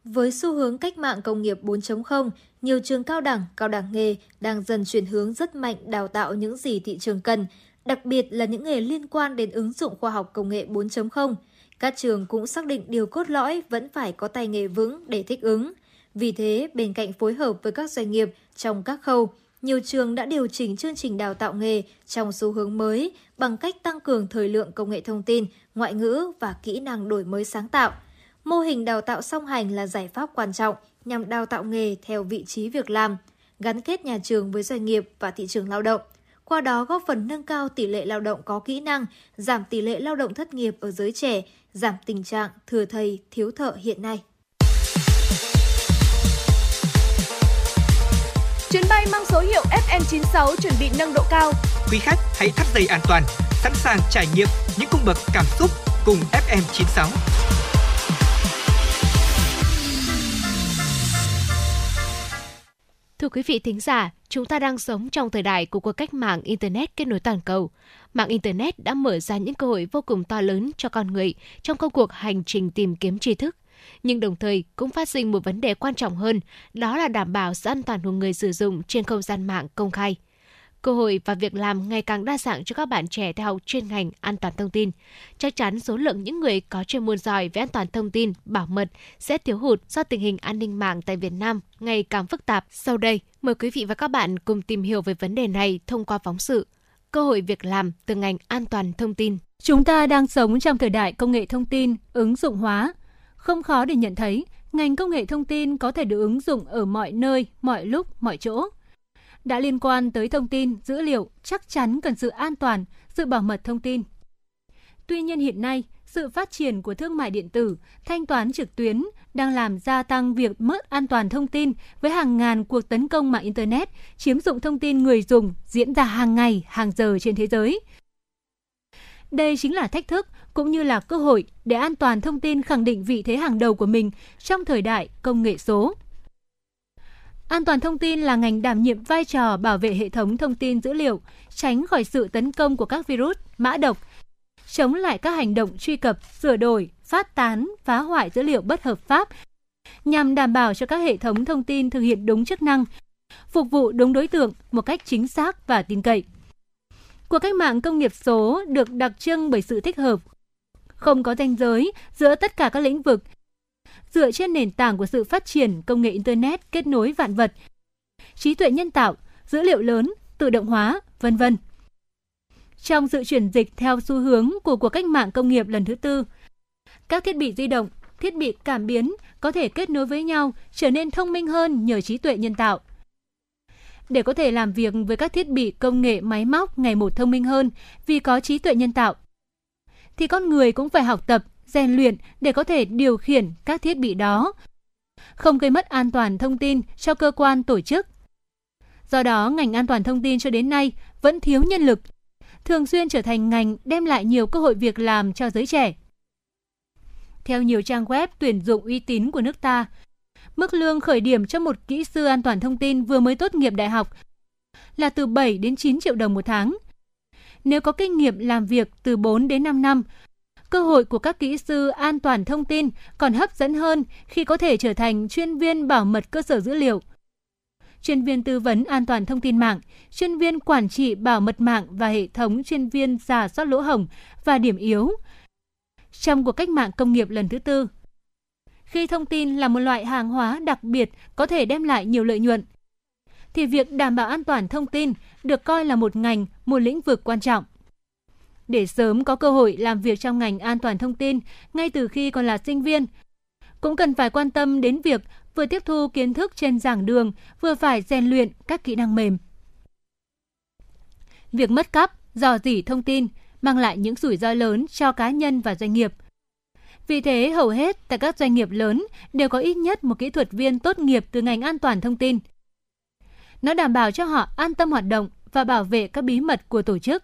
Với xu hướng cách mạng công nghiệp 4.0, nhiều trường cao đẳng, cao đẳng nghề đang dần chuyển hướng rất mạnh đào tạo những gì thị trường cần, đặc biệt là những nghề liên quan đến ứng dụng khoa học công nghệ 4.0. Các trường cũng xác định điều cốt lõi vẫn phải có tay nghề vững để thích ứng. Vì thế, bên cạnh phối hợp với các doanh nghiệp trong các khâu, nhiều trường đã điều chỉnh chương trình đào tạo nghề trong xu hướng mới bằng cách tăng cường thời lượng công nghệ thông tin, ngoại ngữ và kỹ năng đổi mới sáng tạo – Mô hình đào tạo song hành là giải pháp quan trọng nhằm đào tạo nghề theo vị trí việc làm, gắn kết nhà trường với doanh nghiệp và thị trường lao động. Qua đó góp phần nâng cao tỷ lệ lao động có kỹ năng, giảm tỷ lệ lao động thất nghiệp ở giới trẻ, giảm tình trạng thừa thầy, thiếu thợ hiện nay. Chuyến bay mang số hiệu FM96 chuẩn bị nâng độ cao. Quý khách hãy thắt dây an toàn, sẵn sàng trải nghiệm những cung bậc cảm xúc cùng FM96. Thưa quý vị thính giả, chúng ta đang sống trong thời đại của cuộc cách mạng Internet kết nối toàn cầu. Mạng Internet đã mở ra những cơ hội vô cùng to lớn cho con người trong công cuộc hành trình tìm kiếm tri thức. Nhưng đồng thời cũng phát sinh một vấn đề quan trọng hơn, đó là đảm bảo sự an toàn của người sử dụng trên không gian mạng công khai cơ hội và việc làm ngày càng đa dạng cho các bạn trẻ theo học chuyên ngành an toàn thông tin. Chắc chắn số lượng những người có chuyên môn giỏi về an toàn thông tin, bảo mật sẽ thiếu hụt do tình hình an ninh mạng tại Việt Nam ngày càng phức tạp. Sau đây, mời quý vị và các bạn cùng tìm hiểu về vấn đề này thông qua phóng sự cơ hội việc làm từ ngành an toàn thông tin. Chúng ta đang sống trong thời đại công nghệ thông tin, ứng dụng hóa. Không khó để nhận thấy, ngành công nghệ thông tin có thể được ứng dụng ở mọi nơi, mọi lúc, mọi chỗ đã liên quan tới thông tin, dữ liệu chắc chắn cần sự an toàn, sự bảo mật thông tin. Tuy nhiên hiện nay, sự phát triển của thương mại điện tử, thanh toán trực tuyến đang làm gia tăng việc mất an toàn thông tin với hàng ngàn cuộc tấn công mạng Internet, chiếm dụng thông tin người dùng diễn ra hàng ngày, hàng giờ trên thế giới. Đây chính là thách thức cũng như là cơ hội để an toàn thông tin khẳng định vị thế hàng đầu của mình trong thời đại công nghệ số. An toàn thông tin là ngành đảm nhiệm vai trò bảo vệ hệ thống thông tin dữ liệu, tránh khỏi sự tấn công của các virus, mã độc, chống lại các hành động truy cập, sửa đổi, phát tán, phá hoại dữ liệu bất hợp pháp, nhằm đảm bảo cho các hệ thống thông tin thực hiện đúng chức năng, phục vụ đúng đối tượng một cách chính xác và tin cậy. Cuộc cách mạng công nghiệp số được đặc trưng bởi sự thích hợp, không có ranh giới giữa tất cả các lĩnh vực dựa trên nền tảng của sự phát triển công nghệ Internet kết nối vạn vật, trí tuệ nhân tạo, dữ liệu lớn, tự động hóa, vân vân. Trong sự chuyển dịch theo xu hướng của cuộc cách mạng công nghiệp lần thứ tư, các thiết bị di động, thiết bị cảm biến có thể kết nối với nhau trở nên thông minh hơn nhờ trí tuệ nhân tạo. Để có thể làm việc với các thiết bị công nghệ máy móc ngày một thông minh hơn vì có trí tuệ nhân tạo, thì con người cũng phải học tập rèn luyện để có thể điều khiển các thiết bị đó, không gây mất an toàn thông tin cho cơ quan tổ chức. Do đó, ngành an toàn thông tin cho đến nay vẫn thiếu nhân lực, thường xuyên trở thành ngành đem lại nhiều cơ hội việc làm cho giới trẻ. Theo nhiều trang web tuyển dụng uy tín của nước ta, mức lương khởi điểm cho một kỹ sư an toàn thông tin vừa mới tốt nghiệp đại học là từ 7 đến 9 triệu đồng một tháng. Nếu có kinh nghiệm làm việc từ 4 đến 5 năm cơ hội của các kỹ sư an toàn thông tin còn hấp dẫn hơn khi có thể trở thành chuyên viên bảo mật cơ sở dữ liệu, chuyên viên tư vấn an toàn thông tin mạng, chuyên viên quản trị bảo mật mạng và hệ thống chuyên viên giả soát lỗ hổng và điểm yếu. Trong cuộc cách mạng công nghiệp lần thứ tư, khi thông tin là một loại hàng hóa đặc biệt có thể đem lại nhiều lợi nhuận, thì việc đảm bảo an toàn thông tin được coi là một ngành, một lĩnh vực quan trọng để sớm có cơ hội làm việc trong ngành an toàn thông tin ngay từ khi còn là sinh viên. Cũng cần phải quan tâm đến việc vừa tiếp thu kiến thức trên giảng đường, vừa phải rèn luyện các kỹ năng mềm. Việc mất cắp, dò dỉ thông tin mang lại những rủi ro lớn cho cá nhân và doanh nghiệp. Vì thế, hầu hết tại các doanh nghiệp lớn đều có ít nhất một kỹ thuật viên tốt nghiệp từ ngành an toàn thông tin. Nó đảm bảo cho họ an tâm hoạt động và bảo vệ các bí mật của tổ chức.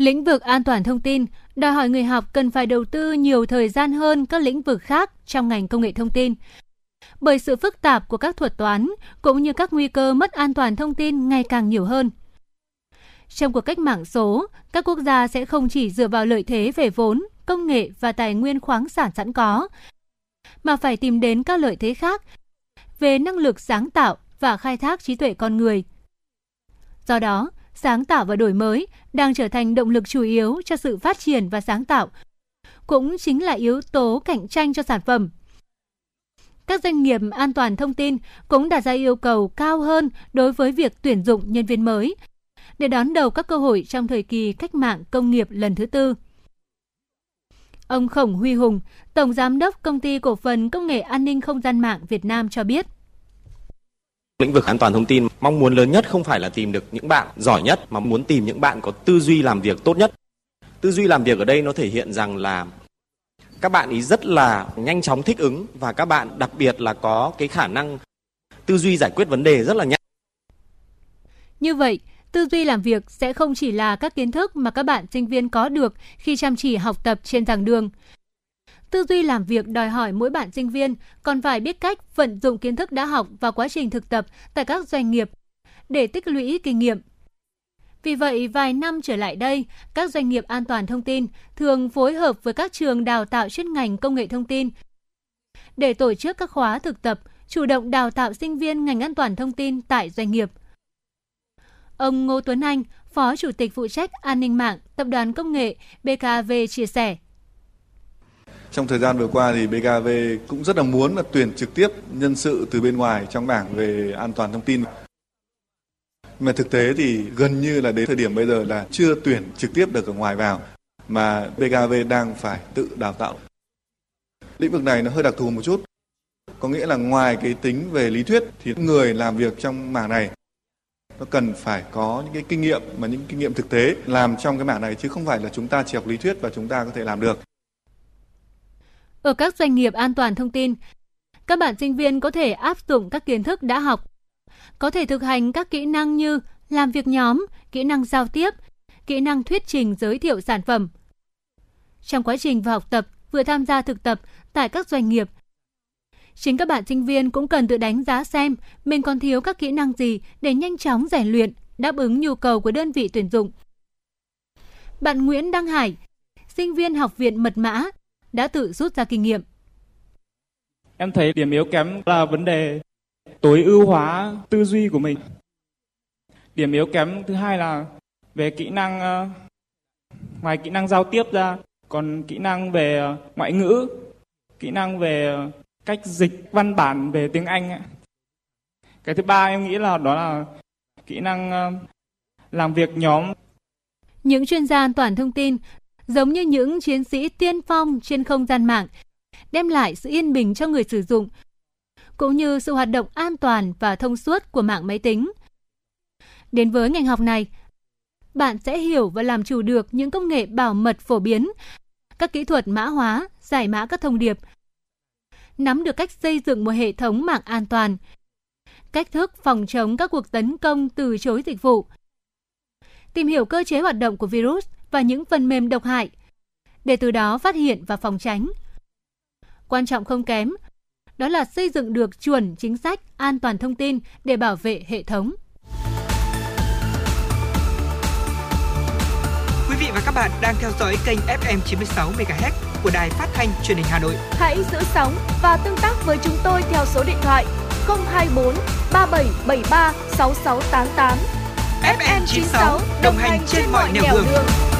Lĩnh vực an toàn thông tin đòi hỏi người học cần phải đầu tư nhiều thời gian hơn các lĩnh vực khác trong ngành công nghệ thông tin. Bởi sự phức tạp của các thuật toán cũng như các nguy cơ mất an toàn thông tin ngày càng nhiều hơn. Trong cuộc cách mạng số, các quốc gia sẽ không chỉ dựa vào lợi thế về vốn, công nghệ và tài nguyên khoáng sản sẵn có, mà phải tìm đến các lợi thế khác về năng lực sáng tạo và khai thác trí tuệ con người. Do đó, sáng tạo và đổi mới đang trở thành động lực chủ yếu cho sự phát triển và sáng tạo, cũng chính là yếu tố cạnh tranh cho sản phẩm. Các doanh nghiệp an toàn thông tin cũng đặt ra yêu cầu cao hơn đối với việc tuyển dụng nhân viên mới để đón đầu các cơ hội trong thời kỳ cách mạng công nghiệp lần thứ tư. Ông Khổng Huy Hùng, Tổng Giám đốc Công ty Cổ phần Công nghệ An ninh Không gian mạng Việt Nam cho biết. Lĩnh vực an toàn thông tin mong muốn lớn nhất không phải là tìm được những bạn giỏi nhất mà muốn tìm những bạn có tư duy làm việc tốt nhất. Tư duy làm việc ở đây nó thể hiện rằng là các bạn ý rất là nhanh chóng thích ứng và các bạn đặc biệt là có cái khả năng tư duy giải quyết vấn đề rất là nhanh. Như vậy, tư duy làm việc sẽ không chỉ là các kiến thức mà các bạn sinh viên có được khi chăm chỉ học tập trên giảng đường. Tư duy làm việc đòi hỏi mỗi bạn sinh viên còn phải biết cách vận dụng kiến thức đã học vào quá trình thực tập tại các doanh nghiệp để tích lũy kinh nghiệm. Vì vậy, vài năm trở lại đây, các doanh nghiệp an toàn thông tin thường phối hợp với các trường đào tạo chuyên ngành công nghệ thông tin để tổ chức các khóa thực tập, chủ động đào tạo sinh viên ngành an toàn thông tin tại doanh nghiệp. Ông Ngô Tuấn Anh, Phó Chủ tịch phụ trách an ninh mạng Tập đoàn Công nghệ BKV chia sẻ. Trong thời gian vừa qua thì BKV cũng rất là muốn là tuyển trực tiếp nhân sự từ bên ngoài trong bảng về an toàn thông tin. Mà thực tế thì gần như là đến thời điểm bây giờ là chưa tuyển trực tiếp được ở ngoài vào, mà BKV đang phải tự đào tạo. Lĩnh vực này nó hơi đặc thù một chút. Có nghĩa là ngoài cái tính về lý thuyết thì người làm việc trong mảng này, nó cần phải có những cái kinh nghiệm, mà những kinh nghiệm thực tế làm trong cái mảng này chứ không phải là chúng ta chỉ học lý thuyết và chúng ta có thể làm được. Ở các doanh nghiệp an toàn thông tin, các bạn sinh viên có thể áp dụng các kiến thức đã học, có thể thực hành các kỹ năng như làm việc nhóm, kỹ năng giao tiếp, kỹ năng thuyết trình giới thiệu sản phẩm. Trong quá trình vừa học tập, vừa tham gia thực tập tại các doanh nghiệp, chính các bạn sinh viên cũng cần tự đánh giá xem mình còn thiếu các kỹ năng gì để nhanh chóng rèn luyện, đáp ứng nhu cầu của đơn vị tuyển dụng. Bạn Nguyễn Đăng Hải, sinh viên học viện Mật mã, đã tự rút ra kinh nghiệm. Em thấy điểm yếu kém là vấn đề tối ưu hóa tư duy của mình. Điểm yếu kém thứ hai là về kỹ năng ờ, ngoài kỹ năng giao tiếp ra còn kỹ năng về ờ, ngoại ngữ, kỹ năng về ờ, cách dịch văn bản về tiếng Anh. Cái thứ ba em nghĩ là đó là kỹ năng làm việc nhóm. Những chuyên gia an toàn thông tin giống như những chiến sĩ tiên phong trên không gian mạng, đem lại sự yên bình cho người sử dụng, cũng như sự hoạt động an toàn và thông suốt của mạng máy tính. Đến với ngành học này, bạn sẽ hiểu và làm chủ được những công nghệ bảo mật phổ biến, các kỹ thuật mã hóa, giải mã các thông điệp, nắm được cách xây dựng một hệ thống mạng an toàn, cách thức phòng chống các cuộc tấn công từ chối dịch vụ, tìm hiểu cơ chế hoạt động của virus và những phần mềm độc hại, để từ đó phát hiện và phòng tránh. Quan trọng không kém, đó là xây dựng được chuẩn chính sách an toàn thông tin để bảo vệ hệ thống. Quý vị và các bạn đang theo dõi kênh FM 96 MHz của đài phát thanh truyền hình Hà Nội. Hãy giữ sóng và tương tác với chúng tôi theo số điện thoại 024 3773 6688. FM 96 đồng hành trên mọi nẻo đường. đường.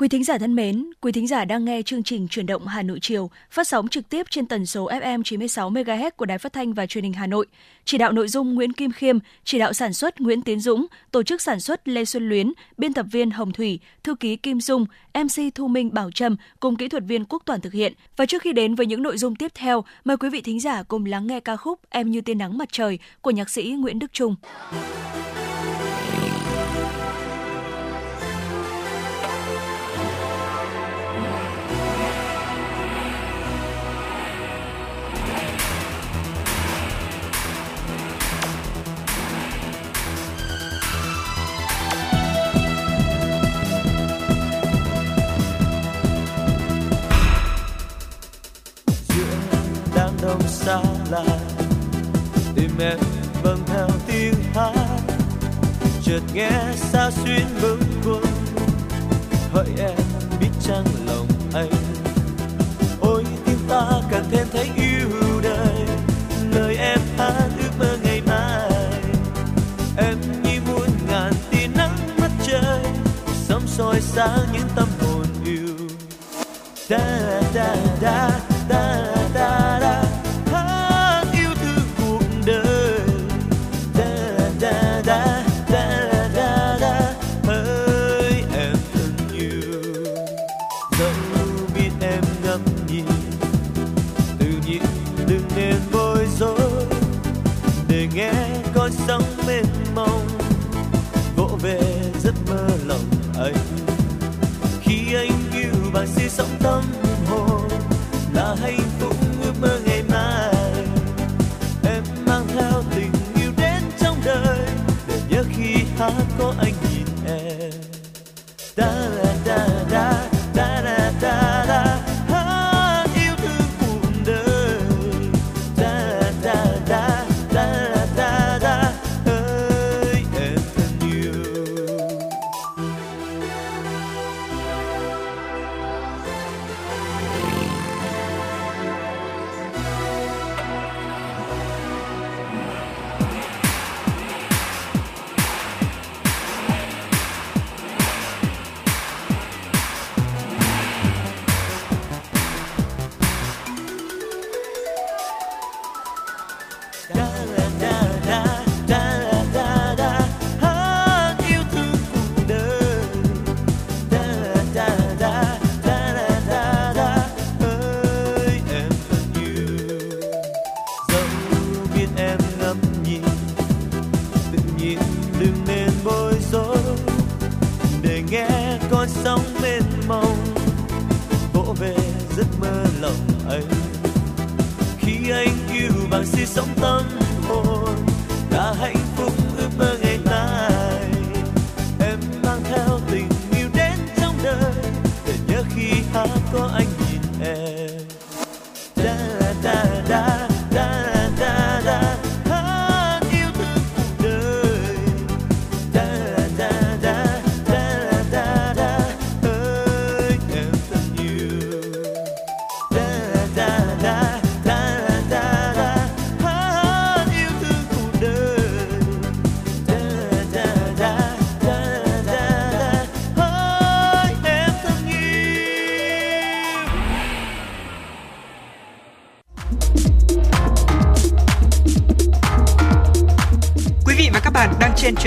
Quý thính giả thân mến, quý thính giả đang nghe chương trình Chuyển động Hà Nội chiều, phát sóng trực tiếp trên tần số FM 96 MHz của Đài Phát thanh và Truyền hình Hà Nội. Chỉ đạo nội dung Nguyễn Kim Khiêm, chỉ đạo sản xuất Nguyễn Tiến Dũng, tổ chức sản xuất Lê Xuân Luyến, biên tập viên Hồng Thủy, thư ký Kim Dung, MC Thu Minh Bảo Trâm cùng kỹ thuật viên Quốc Toàn thực hiện. Và trước khi đến với những nội dung tiếp theo, mời quý vị thính giả cùng lắng nghe ca khúc Em như tia nắng mặt trời của nhạc sĩ Nguyễn Đức Trung.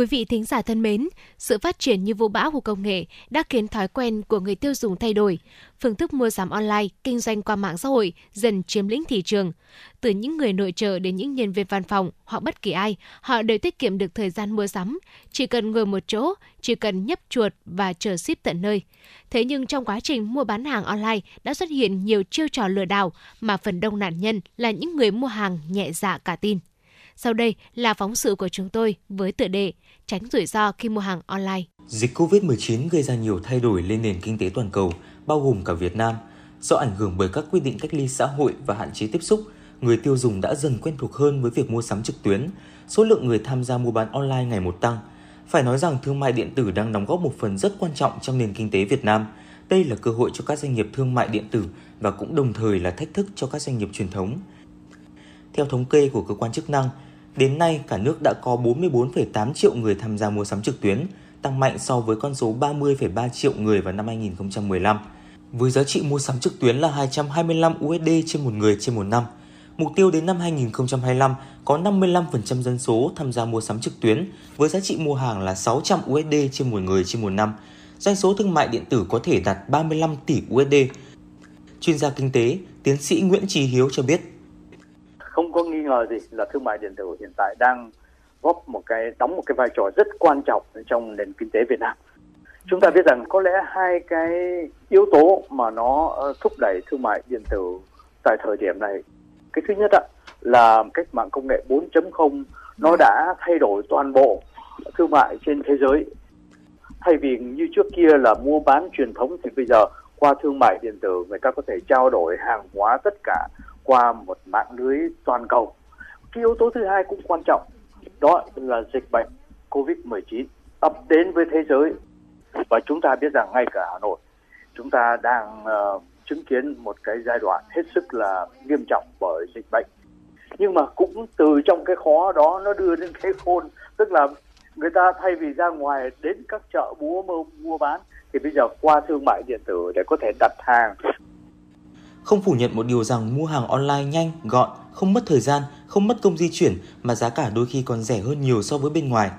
Quý vị thính giả thân mến, sự phát triển như vũ bão của công nghệ đã khiến thói quen của người tiêu dùng thay đổi. Phương thức mua sắm online, kinh doanh qua mạng xã hội dần chiếm lĩnh thị trường. Từ những người nội trợ đến những nhân viên văn phòng hoặc bất kỳ ai, họ đều tiết kiệm được thời gian mua sắm. Chỉ cần ngồi một chỗ, chỉ cần nhấp chuột và chờ ship tận nơi. Thế nhưng trong quá trình mua bán hàng online đã xuất hiện nhiều chiêu trò lừa đảo mà phần đông nạn nhân là những người mua hàng nhẹ dạ cả tin. Sau đây là phóng sự của chúng tôi với tựa đề Tránh rủi ro khi mua hàng online. Dịch COVID-19 gây ra nhiều thay đổi lên nền kinh tế toàn cầu, bao gồm cả Việt Nam. Do ảnh hưởng bởi các quy định cách ly xã hội và hạn chế tiếp xúc, người tiêu dùng đã dần quen thuộc hơn với việc mua sắm trực tuyến. Số lượng người tham gia mua bán online ngày một tăng. Phải nói rằng thương mại điện tử đang đóng góp một phần rất quan trọng trong nền kinh tế Việt Nam. Đây là cơ hội cho các doanh nghiệp thương mại điện tử và cũng đồng thời là thách thức cho các doanh nghiệp truyền thống. Theo thống kê của cơ quan chức năng, đến nay cả nước đã có 44,8 triệu người tham gia mua sắm trực tuyến, tăng mạnh so với con số 30,3 triệu người vào năm 2015. Với giá trị mua sắm trực tuyến là 225 USD trên một người trên một năm. Mục tiêu đến năm 2025 có 55% dân số tham gia mua sắm trực tuyến với giá trị mua hàng là 600 USD trên một người trên một năm. Doanh số thương mại điện tử có thể đạt 35 tỷ USD. Chuyên gia kinh tế, tiến sĩ Nguyễn Trí Hiếu cho biết, không có nghi ngờ gì là thương mại điện tử hiện tại đang góp một cái đóng một cái vai trò rất quan trọng trong nền kinh tế Việt Nam. Chúng ta biết rằng có lẽ hai cái yếu tố mà nó ờ, thúc đẩy thương mại điện tử tại thời điểm này. Cái thứ nhất ạ, là cách mạng công nghệ 4.0 nó đã thay đổi toàn bộ thương mại trên thế giới. Thay vì như trước kia là mua bán truyền thống thì bây giờ qua thương mại điện tử người ta có thể trao đổi hàng hóa tất cả qua một mạng lưới toàn cầu. Cái yếu tố thứ hai cũng quan trọng, đó là dịch bệnh COVID-19 ập đến với thế giới. Và chúng ta biết rằng ngay cả Hà Nội, chúng ta đang uh, chứng kiến một cái giai đoạn hết sức là nghiêm trọng bởi dịch bệnh. Nhưng mà cũng từ trong cái khó đó nó đưa đến cái khôn, tức là người ta thay vì ra ngoài đến các chợ búa mua, mua bán thì bây giờ qua thương mại điện tử để có thể đặt hàng không phủ nhận một điều rằng mua hàng online nhanh, gọn, không mất thời gian, không mất công di chuyển mà giá cả đôi khi còn rẻ hơn nhiều so với bên ngoài.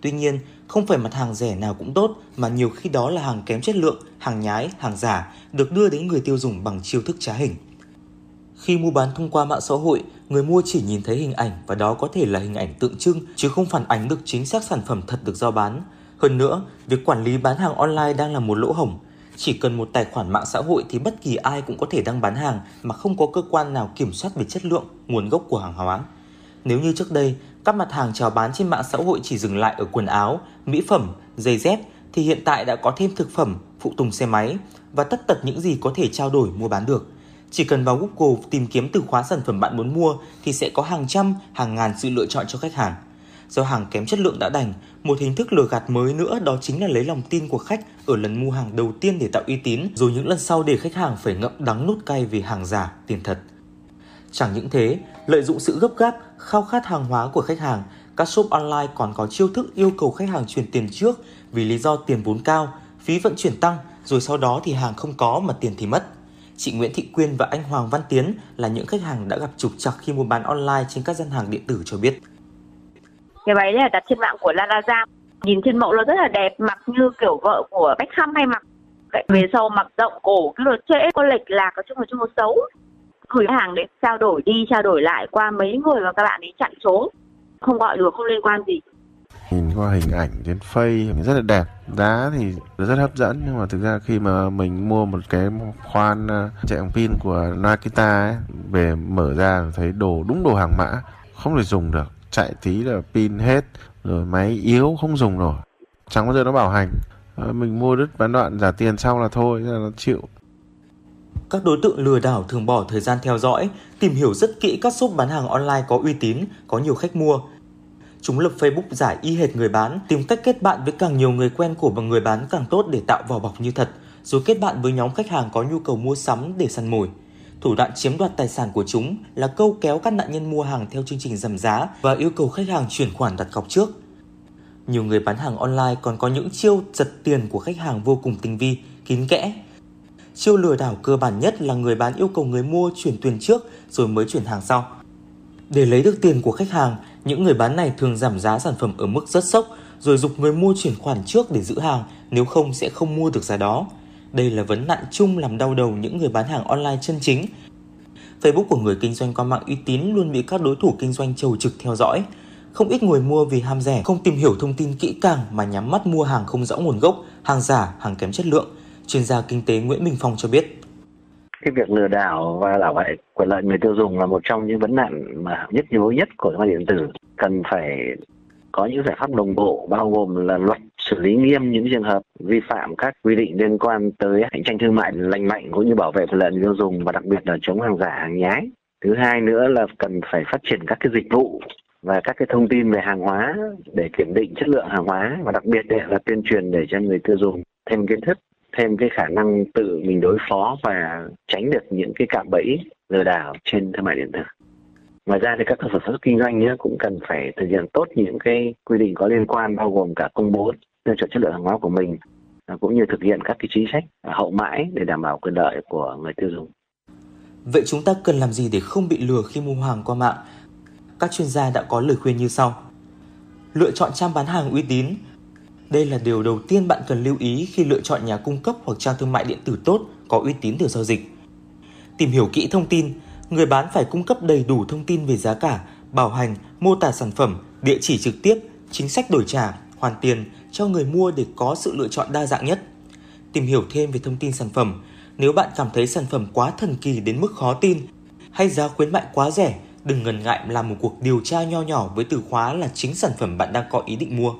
Tuy nhiên, không phải mặt hàng rẻ nào cũng tốt mà nhiều khi đó là hàng kém chất lượng, hàng nhái, hàng giả được đưa đến người tiêu dùng bằng chiêu thức trá hình. Khi mua bán thông qua mạng xã hội, người mua chỉ nhìn thấy hình ảnh và đó có thể là hình ảnh tượng trưng chứ không phản ánh được chính xác sản phẩm thật được giao bán. Hơn nữa, việc quản lý bán hàng online đang là một lỗ hổng. Chỉ cần một tài khoản mạng xã hội thì bất kỳ ai cũng có thể đăng bán hàng mà không có cơ quan nào kiểm soát về chất lượng, nguồn gốc của hàng hóa. Nếu như trước đây, các mặt hàng chào bán trên mạng xã hội chỉ dừng lại ở quần áo, mỹ phẩm, giày dép thì hiện tại đã có thêm thực phẩm, phụ tùng xe máy và tất tật những gì có thể trao đổi mua bán được. Chỉ cần vào Google tìm kiếm từ khóa sản phẩm bạn muốn mua thì sẽ có hàng trăm, hàng ngàn sự lựa chọn cho khách hàng. Do hàng kém chất lượng đã đành, một hình thức lừa gạt mới nữa đó chính là lấy lòng tin của khách ở lần mua hàng đầu tiên để tạo uy tín, rồi những lần sau để khách hàng phải ngậm đắng nút cay vì hàng giả, tiền thật. Chẳng những thế, lợi dụng sự gấp gáp, khao khát hàng hóa của khách hàng, các shop online còn có chiêu thức yêu cầu khách hàng chuyển tiền trước vì lý do tiền vốn cao, phí vận chuyển tăng, rồi sau đó thì hàng không có mà tiền thì mất. Chị Nguyễn Thị Quyên và anh Hoàng Văn Tiến là những khách hàng đã gặp trục trặc khi mua bán online trên các gian hàng điện tử cho biết. Cái váy này là đặt trên mạng của Lazada. Nhìn trên mẫu nó rất là đẹp, mặc như kiểu vợ của Beckham hay mặc. Về sau mặc rộng cổ, cái lượt trễ, có lệch lạc có chung là chung một xấu. Gửi hàng để trao đổi đi, trao đổi lại qua mấy người và các bạn ấy chặn số. Không gọi được, không liên quan gì. Nhìn qua hình ảnh trên phây rất là đẹp, giá thì rất hấp dẫn nhưng mà thực ra khi mà mình mua một cái khoan ờ, chạy bằng pin của Nakita ấy, về mở ra thấy đồ đúng đồ hàng mã, không thể dùng được, chạy tí là pin hết, rồi máy yếu không dùng nổi, chẳng bao giờ nó bảo hành. Ờ, mình mua đứt bán đoạn trả tiền xong là thôi, là nó chịu. Các đối tượng lừa đảo thường bỏ thời gian theo dõi, tìm hiểu rất kỹ các shop bán hàng online có uy tín, có nhiều khách mua, Chúng lập Facebook giả y hệt người bán, tìm cách kết bạn với càng nhiều người quen của người bán càng tốt để tạo vỏ bọc như thật, rồi kết bạn với nhóm khách hàng có nhu cầu mua sắm để săn mồi. Thủ đoạn chiếm đoạt tài sản của chúng là câu kéo các nạn nhân mua hàng theo chương trình giảm giá và yêu cầu khách hàng chuyển khoản đặt cọc trước. Nhiều người bán hàng online còn có những chiêu giật tiền của khách hàng vô cùng tinh vi, kín kẽ. Chiêu lừa đảo cơ bản nhất là người bán yêu cầu người mua chuyển tiền trước rồi mới chuyển hàng sau. Để lấy được tiền của khách hàng, những người bán này thường giảm giá sản phẩm ở mức rất sốc rồi dục người mua chuyển khoản trước để giữ hàng, nếu không sẽ không mua được giá đó. Đây là vấn nạn chung làm đau đầu những người bán hàng online chân chính. Facebook của người kinh doanh qua mạng uy tín luôn bị các đối thủ kinh doanh trầu trực theo dõi. Không ít người mua vì ham rẻ, không tìm hiểu thông tin kỹ càng mà nhắm mắt mua hàng không rõ nguồn gốc, hàng giả, hàng kém chất lượng. Chuyên gia kinh tế Nguyễn Minh Phong cho biết cái việc lừa đảo và đảo hại quyền lợi người tiêu dùng là một trong những vấn nạn mà nhất nhối nhất của thương mại điện tử cần phải có những giải pháp đồng bộ bao gồm là luật xử lý nghiêm những trường hợp vi phạm các quy định liên quan tới cạnh tranh thương mại lành mạnh cũng như bảo vệ quyền lợi người tiêu dùng và đặc biệt là chống hàng giả, hàng nhái thứ hai nữa là cần phải phát triển các cái dịch vụ và các cái thông tin về hàng hóa để kiểm định chất lượng hàng hóa và đặc biệt là tuyên truyền để cho người tiêu dùng thêm kiến thức, thêm cái khả năng tự mình đối phó và tránh được những cái cạm bẫy lừa đảo trên thương mại điện tử. Ngoài ra thì các cơ sở sản xuất kinh doanh cũng cần phải thực hiện tốt những cái quy định có liên quan bao gồm cả công bố tiêu chuẩn chất lượng hàng hóa của mình à, cũng như thực hiện các cái chính sách hậu mãi để đảm bảo quyền lợi của người tiêu dùng. Vậy chúng ta cần làm gì để không bị lừa khi mua hàng qua mạng? Các chuyên gia đã có lời khuyên như sau. Lựa chọn trang bán hàng uy tín, đây là điều đầu tiên bạn cần lưu ý khi lựa chọn nhà cung cấp hoặc trang thương mại điện tử tốt có uy tín từ giao dịch. Tìm hiểu kỹ thông tin, người bán phải cung cấp đầy đủ thông tin về giá cả, bảo hành, mô tả sản phẩm, địa chỉ trực tiếp, chính sách đổi trả, hoàn tiền cho người mua để có sự lựa chọn đa dạng nhất. Tìm hiểu thêm về thông tin sản phẩm, nếu bạn cảm thấy sản phẩm quá thần kỳ đến mức khó tin hay giá khuyến mại quá rẻ, đừng ngần ngại làm một cuộc điều tra nho nhỏ với từ khóa là chính sản phẩm bạn đang có ý định mua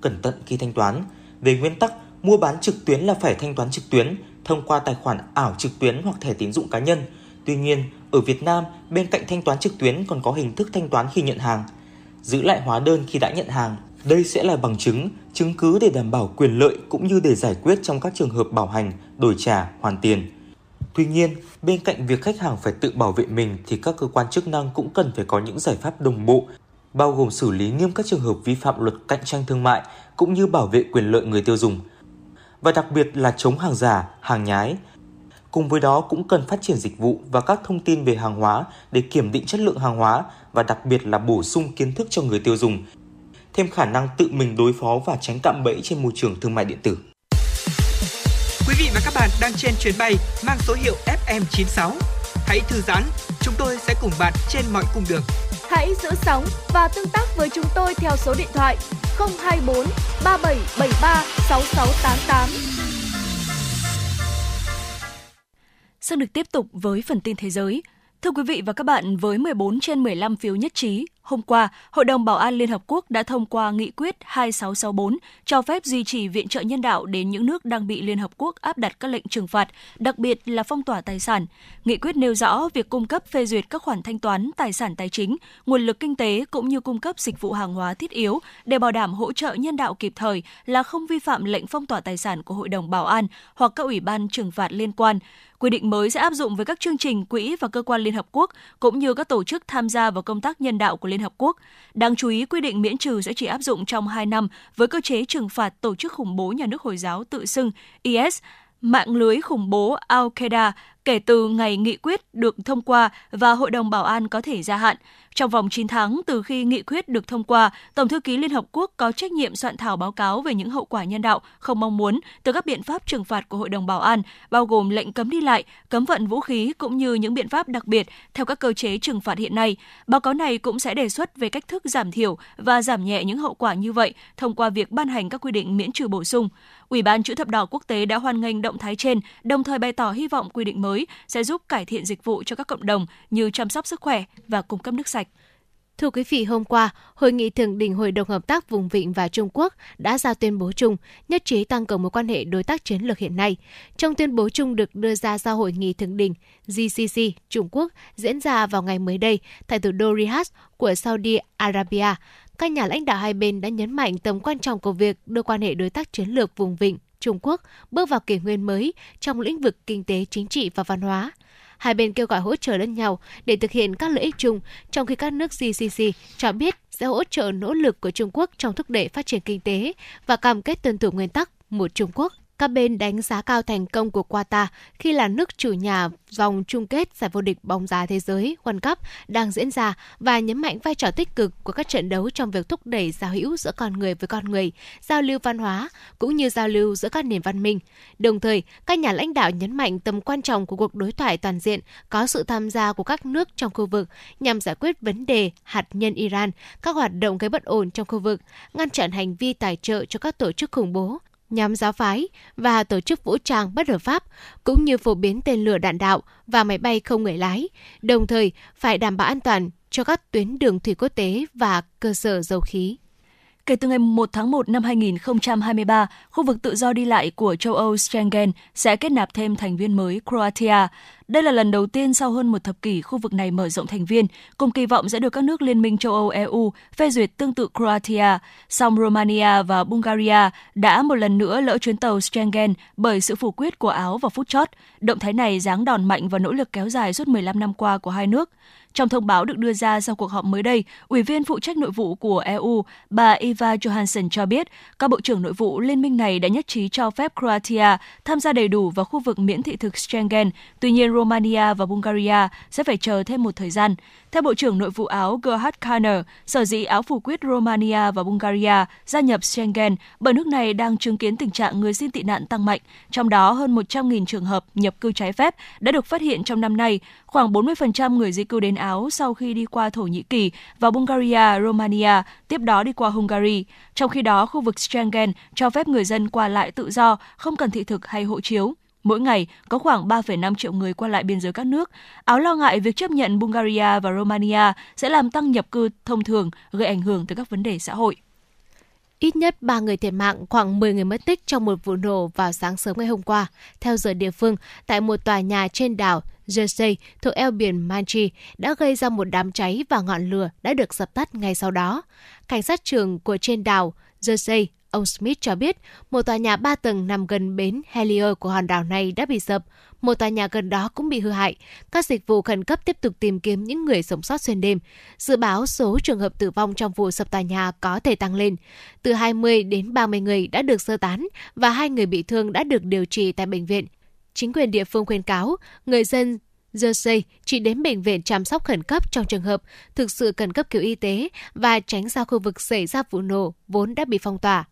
cẩn thận khi thanh toán. Về nguyên tắc, mua bán trực tuyến là phải thanh toán trực tuyến thông qua tài khoản ảo trực tuyến hoặc thẻ tín dụng cá nhân. Tuy nhiên, ở Việt Nam, bên cạnh thanh toán trực tuyến còn có hình thức thanh toán khi nhận hàng. Giữ lại hóa đơn khi đã nhận hàng. Đây sẽ là bằng chứng, chứng cứ để đảm bảo quyền lợi cũng như để giải quyết trong các trường hợp bảo hành, đổi trả, hoàn tiền. Tuy nhiên, bên cạnh việc khách hàng phải tự bảo vệ mình thì các cơ quan chức năng cũng cần phải có những giải pháp đồng bộ bao gồm xử lý nghiêm các trường hợp vi phạm luật cạnh tranh thương mại cũng như bảo vệ quyền lợi người tiêu dùng. Và đặc biệt là chống hàng giả, hàng nhái. Cùng với đó cũng cần phát triển dịch vụ và các thông tin về hàng hóa để kiểm định chất lượng hàng hóa và đặc biệt là bổ sung kiến thức cho người tiêu dùng, thêm khả năng tự mình đối phó và tránh cạm bẫy trên môi trường thương mại điện tử. Quý vị và các bạn đang trên chuyến bay mang số hiệu FM96 Hãy thư giãn, chúng tôi sẽ cùng bạn trên mọi cung đường. Hãy giữ sóng và tương tác với chúng tôi theo số điện thoại 024 3773 6688. Xin được tiếp tục với phần tin thế giới. Thưa quý vị và các bạn, với 14 trên 15 phiếu nhất trí, hôm qua, Hội đồng Bảo an Liên Hợp Quốc đã thông qua nghị quyết 2664 cho phép duy trì viện trợ nhân đạo đến những nước đang bị Liên Hợp Quốc áp đặt các lệnh trừng phạt, đặc biệt là phong tỏa tài sản. Nghị quyết nêu rõ việc cung cấp phê duyệt các khoản thanh toán tài sản tài chính, nguồn lực kinh tế cũng như cung cấp dịch vụ hàng hóa thiết yếu để bảo đảm hỗ trợ nhân đạo kịp thời là không vi phạm lệnh phong tỏa tài sản của Hội đồng Bảo an hoặc các ủy ban trừng phạt liên quan. Quy định mới sẽ áp dụng với các chương trình, quỹ và cơ quan Liên Hợp Quốc cũng như các tổ chức tham gia vào công tác nhân đạo của Liên Hợp Quốc. Đáng chú ý, quy định miễn trừ sẽ chỉ áp dụng trong 2 năm với cơ chế trừng phạt tổ chức khủng bố nhà nước Hồi giáo tự xưng IS, mạng lưới khủng bố Al-Qaeda kể từ ngày nghị quyết được thông qua và Hội đồng Bảo an có thể gia hạn. Trong vòng 9 tháng từ khi nghị quyết được thông qua, Tổng thư ký Liên Hợp Quốc có trách nhiệm soạn thảo báo cáo về những hậu quả nhân đạo không mong muốn từ các biện pháp trừng phạt của Hội đồng Bảo an, bao gồm lệnh cấm đi lại, cấm vận vũ khí cũng như những biện pháp đặc biệt theo các cơ chế trừng phạt hiện nay. Báo cáo này cũng sẽ đề xuất về cách thức giảm thiểu và giảm nhẹ những hậu quả như vậy thông qua việc ban hành các quy định miễn trừ bổ sung. Ủy ban chữ thập đỏ quốc tế đã hoan nghênh động thái trên, đồng thời bày tỏ hy vọng quy định mới mới sẽ giúp cải thiện dịch vụ cho các cộng đồng như chăm sóc sức khỏe và cung cấp nước sạch. Thưa quý vị, hôm qua, Hội nghị Thượng đỉnh Hội đồng Hợp tác Vùng Vịnh và Trung Quốc đã ra tuyên bố chung nhất trí tăng cường mối quan hệ đối tác chiến lược hiện nay. Trong tuyên bố chung được đưa ra sau Hội nghị Thượng đỉnh GCC Trung Quốc diễn ra vào ngày mới đây tại thủ đô Riyadh của Saudi Arabia, các nhà lãnh đạo hai bên đã nhấn mạnh tầm quan trọng của việc đưa quan hệ đối tác chiến lược vùng vịnh Trung Quốc bước vào kỷ nguyên mới trong lĩnh vực kinh tế, chính trị và văn hóa. Hai bên kêu gọi hỗ trợ lẫn nhau để thực hiện các lợi ích chung, trong khi các nước GCC cho biết sẽ hỗ trợ nỗ lực của Trung Quốc trong thúc đẩy phát triển kinh tế và cam kết tuân thủ nguyên tắc một Trung Quốc các bên đánh giá cao thành công của Qatar khi là nước chủ nhà vòng chung kết giải vô địch bóng đá thế giới World Cup đang diễn ra và nhấn mạnh vai trò tích cực của các trận đấu trong việc thúc đẩy giao hữu giữa con người với con người, giao lưu văn hóa cũng như giao lưu giữa các nền văn minh. Đồng thời, các nhà lãnh đạo nhấn mạnh tầm quan trọng của cuộc đối thoại toàn diện có sự tham gia của các nước trong khu vực nhằm giải quyết vấn đề hạt nhân Iran, các hoạt động gây bất ổn trong khu vực, ngăn chặn hành vi tài trợ cho các tổ chức khủng bố, nhóm giáo phái và tổ chức vũ trang bất hợp pháp, cũng như phổ biến tên lửa đạn đạo và máy bay không người lái, đồng thời phải đảm bảo an toàn cho các tuyến đường thủy quốc tế và cơ sở dầu khí. Kể từ ngày 1 tháng 1 năm 2023, khu vực tự do đi lại của châu Âu Schengen sẽ kết nạp thêm thành viên mới Croatia. Đây là lần đầu tiên sau hơn một thập kỷ khu vực này mở rộng thành viên, cùng kỳ vọng sẽ được các nước Liên minh châu Âu EU phê duyệt tương tự Croatia. Song Romania và Bulgaria đã một lần nữa lỡ chuyến tàu Schengen bởi sự phủ quyết của Áo vào phút chót. Động thái này giáng đòn mạnh vào nỗ lực kéo dài suốt 15 năm qua của hai nước. Trong thông báo được đưa ra sau cuộc họp mới đây, Ủy viên phụ trách nội vụ của EU, bà Eva Johansson cho biết các bộ trưởng nội vụ liên minh này đã nhất trí cho phép Croatia tham gia đầy đủ vào khu vực miễn thị thực Schengen. Tuy nhiên, Romania và Bulgaria sẽ phải chờ thêm một thời gian. Theo Bộ trưởng Nội vụ Áo Gerhard Kahner, sở dĩ Áo phủ quyết Romania và Bulgaria gia nhập Schengen bởi nước này đang chứng kiến tình trạng người xin tị nạn tăng mạnh, trong đó hơn 100.000 trường hợp nhập cư trái phép đã được phát hiện trong năm nay. Khoảng 40% người di cư đến Áo sau khi đi qua Thổ Nhĩ Kỳ và Bulgaria, Romania, tiếp đó đi qua Hungary. Trong khi đó, khu vực Schengen cho phép người dân qua lại tự do, không cần thị thực hay hộ chiếu. Mỗi ngày có khoảng 3,5 triệu người qua lại biên giới các nước. Áo lo ngại việc chấp nhận Bulgaria và Romania sẽ làm tăng nhập cư thông thường, gây ảnh hưởng tới các vấn đề xã hội. Ít nhất 3 người thiệt mạng, khoảng 10 người mất tích trong một vụ nổ vào sáng sớm ngày hôm qua, theo giờ địa phương, tại một tòa nhà trên đảo Jersey thuộc eo biển Manchi đã gây ra một đám cháy và ngọn lửa đã được dập tắt ngay sau đó. Cảnh sát trưởng của trên đảo Jersey Ông Smith cho biết, một tòa nhà 3 tầng nằm gần bến Helier của hòn đảo này đã bị sập. Một tòa nhà gần đó cũng bị hư hại. Các dịch vụ khẩn cấp tiếp tục tìm kiếm những người sống sót xuyên đêm. Dự báo số trường hợp tử vong trong vụ sập tòa nhà có thể tăng lên. Từ 20 đến 30 người đã được sơ tán và hai người bị thương đã được điều trị tại bệnh viện. Chính quyền địa phương khuyên cáo người dân Jersey chỉ đến bệnh viện chăm sóc khẩn cấp trong trường hợp thực sự cần cấp cứu y tế và tránh ra khu vực xảy ra vụ nổ vốn đã bị phong tỏa.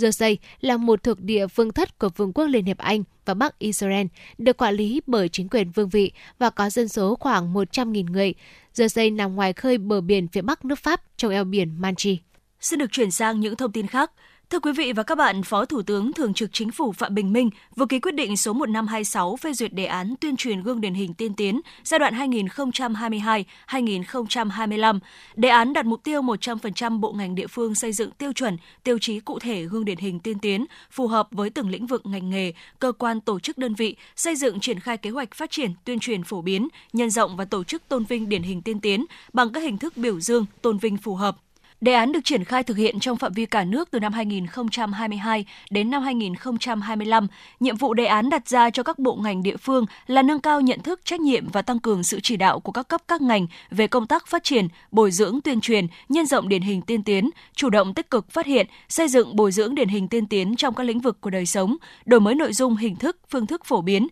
Jersey là một thuộc địa vương thất của Vương quốc Liên hiệp Anh và Bắc Israel, được quản lý bởi chính quyền vương vị và có dân số khoảng 100.000 người. Jersey nằm ngoài khơi bờ biển phía bắc nước Pháp trong eo biển Manchi. Xin được chuyển sang những thông tin khác. Thưa quý vị và các bạn, Phó Thủ tướng Thường trực Chính phủ Phạm Bình Minh vừa ký quyết định số 1526 phê duyệt đề án tuyên truyền gương điển hình tiên tiến giai đoạn 2022-2025. Đề án đặt mục tiêu 100% bộ ngành địa phương xây dựng tiêu chuẩn, tiêu chí cụ thể gương điển hình tiên tiến phù hợp với từng lĩnh vực ngành nghề, cơ quan tổ chức đơn vị, xây dựng triển khai kế hoạch phát triển, tuyên truyền phổ biến, nhân rộng và tổ chức tôn vinh điển hình tiên tiến bằng các hình thức biểu dương, tôn vinh phù hợp Đề án được triển khai thực hiện trong phạm vi cả nước từ năm 2022 đến năm 2025. Nhiệm vụ đề án đặt ra cho các bộ ngành địa phương là nâng cao nhận thức, trách nhiệm và tăng cường sự chỉ đạo của các cấp các ngành về công tác phát triển, bồi dưỡng tuyên truyền, nhân rộng điển hình tiên tiến, chủ động tích cực phát hiện, xây dựng bồi dưỡng điển hình tiên tiến trong các lĩnh vực của đời sống, đổi mới nội dung, hình thức, phương thức phổ biến,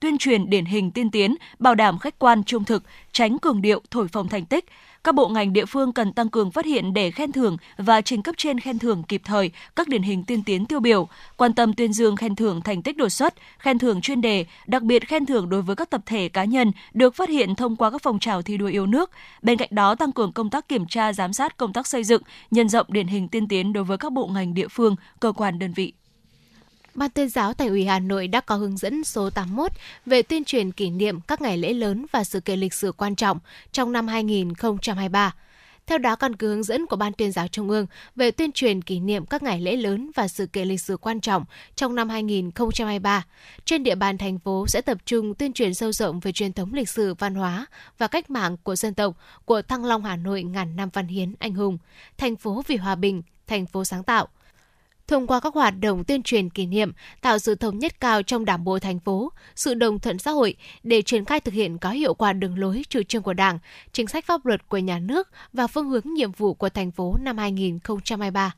tuyên truyền điển hình tiên tiến, bảo đảm khách quan trung thực, tránh cường điệu thổi phồng thành tích, các bộ ngành địa phương cần tăng cường phát hiện để khen thưởng và trình cấp trên khen thưởng kịp thời các điển hình tiên tiến tiêu biểu, quan tâm tuyên dương khen thưởng thành tích đột xuất, khen thưởng chuyên đề, đặc biệt khen thưởng đối với các tập thể cá nhân được phát hiện thông qua các phong trào thi đua yêu nước. Bên cạnh đó tăng cường công tác kiểm tra giám sát công tác xây dựng, nhân rộng điển hình tiên tiến đối với các bộ ngành địa phương, cơ quan đơn vị. Ban tuyên giáo Thành ủy Hà Nội đã có hướng dẫn số 81 về tuyên truyền kỷ niệm các ngày lễ lớn và sự kiện lịch sử quan trọng trong năm 2023. Theo đó, căn cứ hướng dẫn của Ban tuyên giáo Trung ương về tuyên truyền kỷ niệm các ngày lễ lớn và sự kiện lịch sử quan trọng trong năm 2023, trên địa bàn thành phố sẽ tập trung tuyên truyền sâu rộng về truyền thống lịch sử văn hóa và cách mạng của dân tộc của Thăng Long Hà Nội ngàn năm văn hiến anh hùng, thành phố vì hòa bình, thành phố sáng tạo, thông qua các hoạt động tuyên truyền kỷ niệm, tạo sự thống nhất cao trong đảng bộ thành phố, sự đồng thuận xã hội để triển khai thực hiện có hiệu quả đường lối chủ trương của Đảng, chính sách pháp luật của nhà nước và phương hướng nhiệm vụ của thành phố năm 2023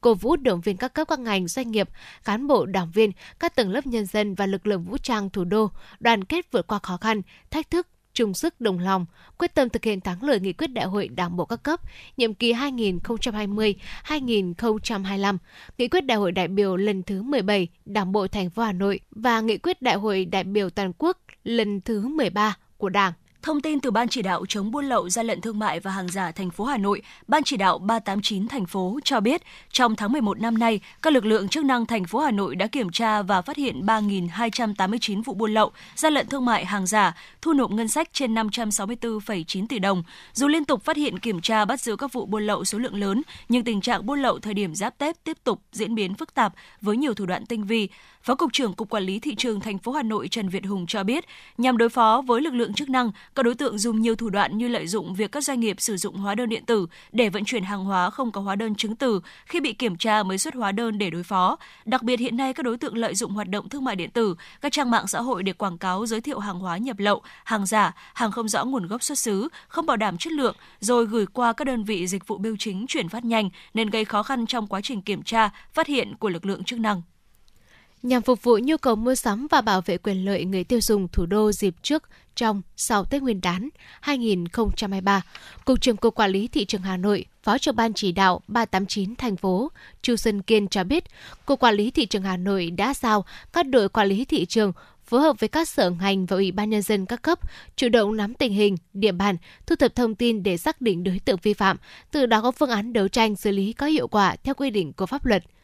cổ vũ động viên các cấp các ngành doanh nghiệp, cán bộ đảng viên, các tầng lớp nhân dân và lực lượng vũ trang thủ đô đoàn kết vượt qua khó khăn, thách thức, chung sức đồng lòng, quyết tâm thực hiện thắng lợi nghị quyết đại hội Đảng bộ các cấp nhiệm kỳ 2020-2025, nghị quyết đại hội đại biểu lần thứ 17 Đảng bộ thành phố Hà Nội và nghị quyết đại hội đại biểu toàn quốc lần thứ 13 của Đảng. Thông tin từ Ban chỉ đạo chống buôn lậu, gian lận thương mại và hàng giả thành phố Hà Nội, Ban chỉ đạo 389 thành phố cho biết, trong tháng 11 năm nay, các lực lượng chức năng thành phố Hà Nội đã kiểm tra và phát hiện 3.289 vụ buôn lậu, gian lận thương mại hàng giả, thu nộp ngân sách trên 564,9 tỷ đồng. Dù liên tục phát hiện kiểm tra bắt giữ các vụ buôn lậu số lượng lớn, nhưng tình trạng buôn lậu thời điểm giáp Tết tiếp tục diễn biến phức tạp với nhiều thủ đoạn tinh vi. Phó cục trưởng Cục Quản lý thị trường thành phố Hà Nội Trần Việt Hùng cho biết, nhằm đối phó với lực lượng chức năng, các đối tượng dùng nhiều thủ đoạn như lợi dụng việc các doanh nghiệp sử dụng hóa đơn điện tử để vận chuyển hàng hóa không có hóa đơn chứng từ, khi bị kiểm tra mới xuất hóa đơn để đối phó. Đặc biệt hiện nay các đối tượng lợi dụng hoạt động thương mại điện tử, các trang mạng xã hội để quảng cáo giới thiệu hàng hóa nhập lậu, hàng giả, hàng không rõ nguồn gốc xuất xứ, không bảo đảm chất lượng, rồi gửi qua các đơn vị dịch vụ bưu chính chuyển phát nhanh nên gây khó khăn trong quá trình kiểm tra, phát hiện của lực lượng chức năng nhằm phục vụ nhu cầu mua sắm và bảo vệ quyền lợi người tiêu dùng thủ đô dịp trước, trong, sau Tết Nguyên đán 2023. Cục trưởng Cục Quản lý Thị trường Hà Nội, Phó trưởng ban chỉ đạo 389 thành phố, Chu Xuân Kiên cho biết, Cục Quản lý Thị trường Hà Nội đã giao các đội quản lý thị trường phối hợp với các sở ngành và ủy ban nhân dân các cấp chủ động nắm tình hình, địa bàn, thu thập thông tin để xác định đối tượng vi phạm, từ đó có phương án đấu tranh xử lý có hiệu quả theo quy định của pháp luật –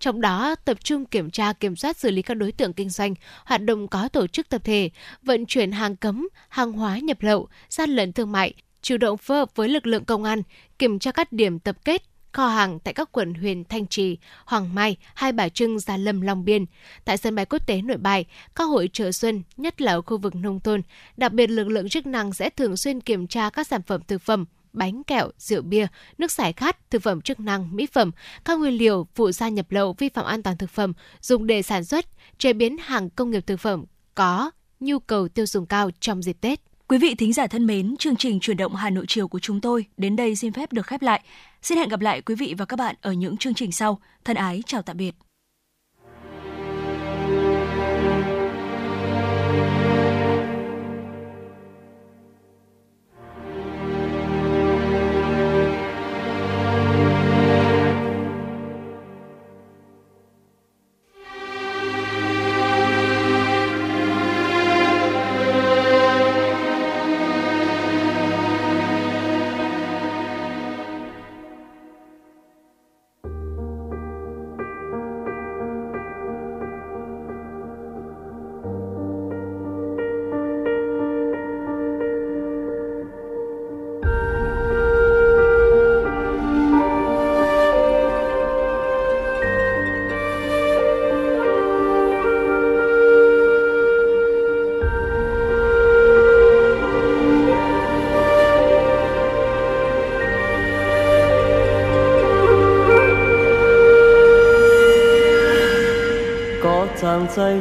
trong đó tập trung kiểm tra kiểm soát xử lý các đối tượng kinh doanh, hoạt động có tổ chức tập thể, vận chuyển hàng cấm, hàng hóa nhập lậu, gian lận thương mại, chủ động phối hợp với lực lượng công an, kiểm tra các điểm tập kết, kho hàng tại các quận huyện Thanh Trì, Hoàng Mai, Hai Bà Trưng, Gia Lâm, Long Biên. Tại sân bay quốc tế Nội Bài, các hội chợ xuân, nhất là ở khu vực nông thôn, đặc biệt lực lượng chức năng sẽ thường xuyên kiểm tra các sản phẩm thực phẩm, bánh kẹo, rượu bia, nước giải khát, thực phẩm chức năng, mỹ phẩm, các nguyên liệu, phụ gia nhập lậu vi phạm an toàn thực phẩm dùng để sản xuất, chế biến hàng công nghiệp thực phẩm có nhu cầu tiêu dùng cao trong dịp Tết. Quý vị thính giả thân mến, chương trình chuyển động Hà Nội chiều của chúng tôi đến đây xin phép được khép lại. Xin hẹn gặp lại quý vị và các bạn ở những chương trình sau. Thân ái chào tạm biệt.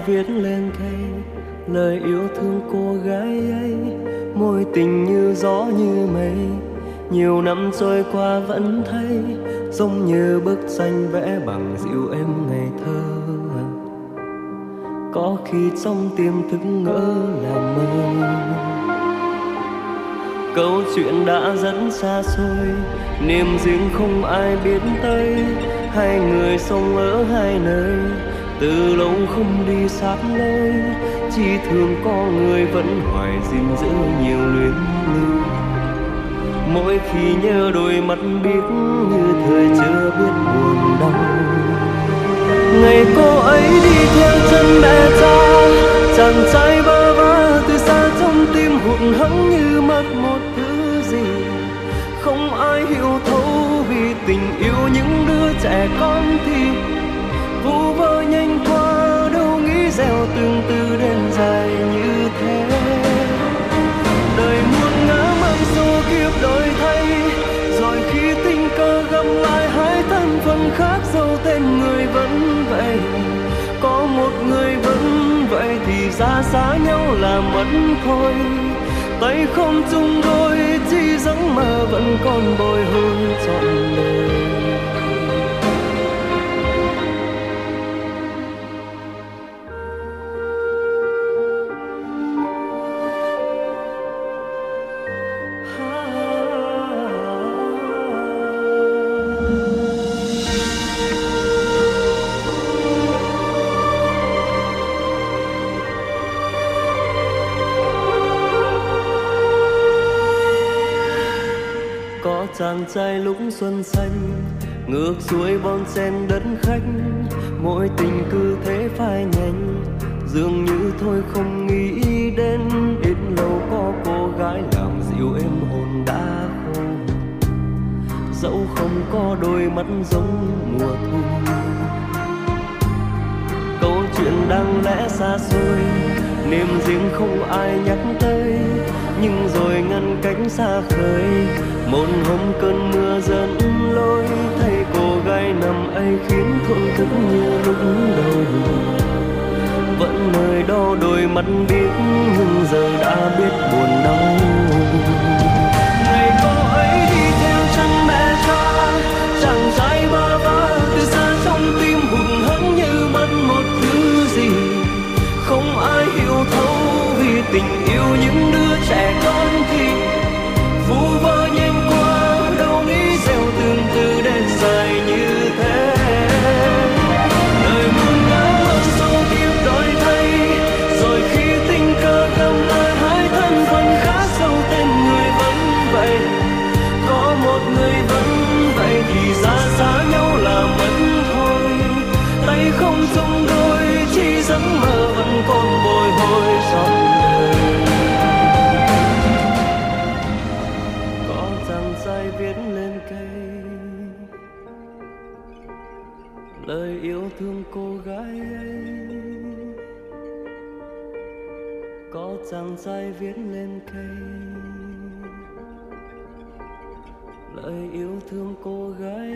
Viết lên cây, lời yêu thương cô gái ấy. Môi tình như gió như mây, nhiều năm trôi qua vẫn thấy, giống như bức tranh vẽ bằng dịu em ngày thơ. Có khi trong tim thức ngỡ là mơ. Câu chuyện đã rất xa xôi, niềm riêng không ai biết tới. Hai người sống ở hai nơi từ lâu không đi sát lối, chỉ thương có người vẫn hoài gìn giữ nhiều luyến lưu. Mỗi khi nhớ đôi mắt biết như thời chưa biết buồn đau. Ngày cô ấy đi theo chân mẹ cha, chàng trai bơ vơ từ xa trong tim hụt hẫng như mất một thứ gì. Không ai hiểu thấu vì tình yêu những đứa trẻ con thì vu vơ nhanh qua đâu nghĩ gieo tương tư đến dài như thế. Đời muôn ngã mang số kiếp đổi thay, rồi khi tình cờ gặp lại hai thân phận khác dấu tên người vẫn vậy. Có một người vẫn vậy thì ra xa nhau là mất thôi. Tay không chung đôi, chỉ giấc mơ vẫn còn bồi hồi trọn đời. Có trai lúc xuân xanh, ngược xuôi bon sen đất khách. Mỗi tình cứ thế phai nhanh dường như thôi không nghĩ đến. Ít lâu có cô gái làm dịu em hồn đã khô dẫu không có đôi mắt giống mùa thu. Câu chuyện đang lẽ xa xôi, niềm riêng không ai nhắc tới. Nhưng rồi ngăn cánh xa khơi một hôm cơn mưa dẫn lối thay cô gái nằm ấy khiến thổn thức như lúc đầu vẫn nơi đó đôi mắt biết nhưng giờ đã biết buồn đau. Ngày cô ấy đi theo chân mẹ cha, chàng trai ba ba từ xa trong tim hụt hẫng như mất một thứ gì. Không ai hiểu thấu vì tình yêu những đứa trẻ con thì dài viết lên cây. Lời yêu thương cô gái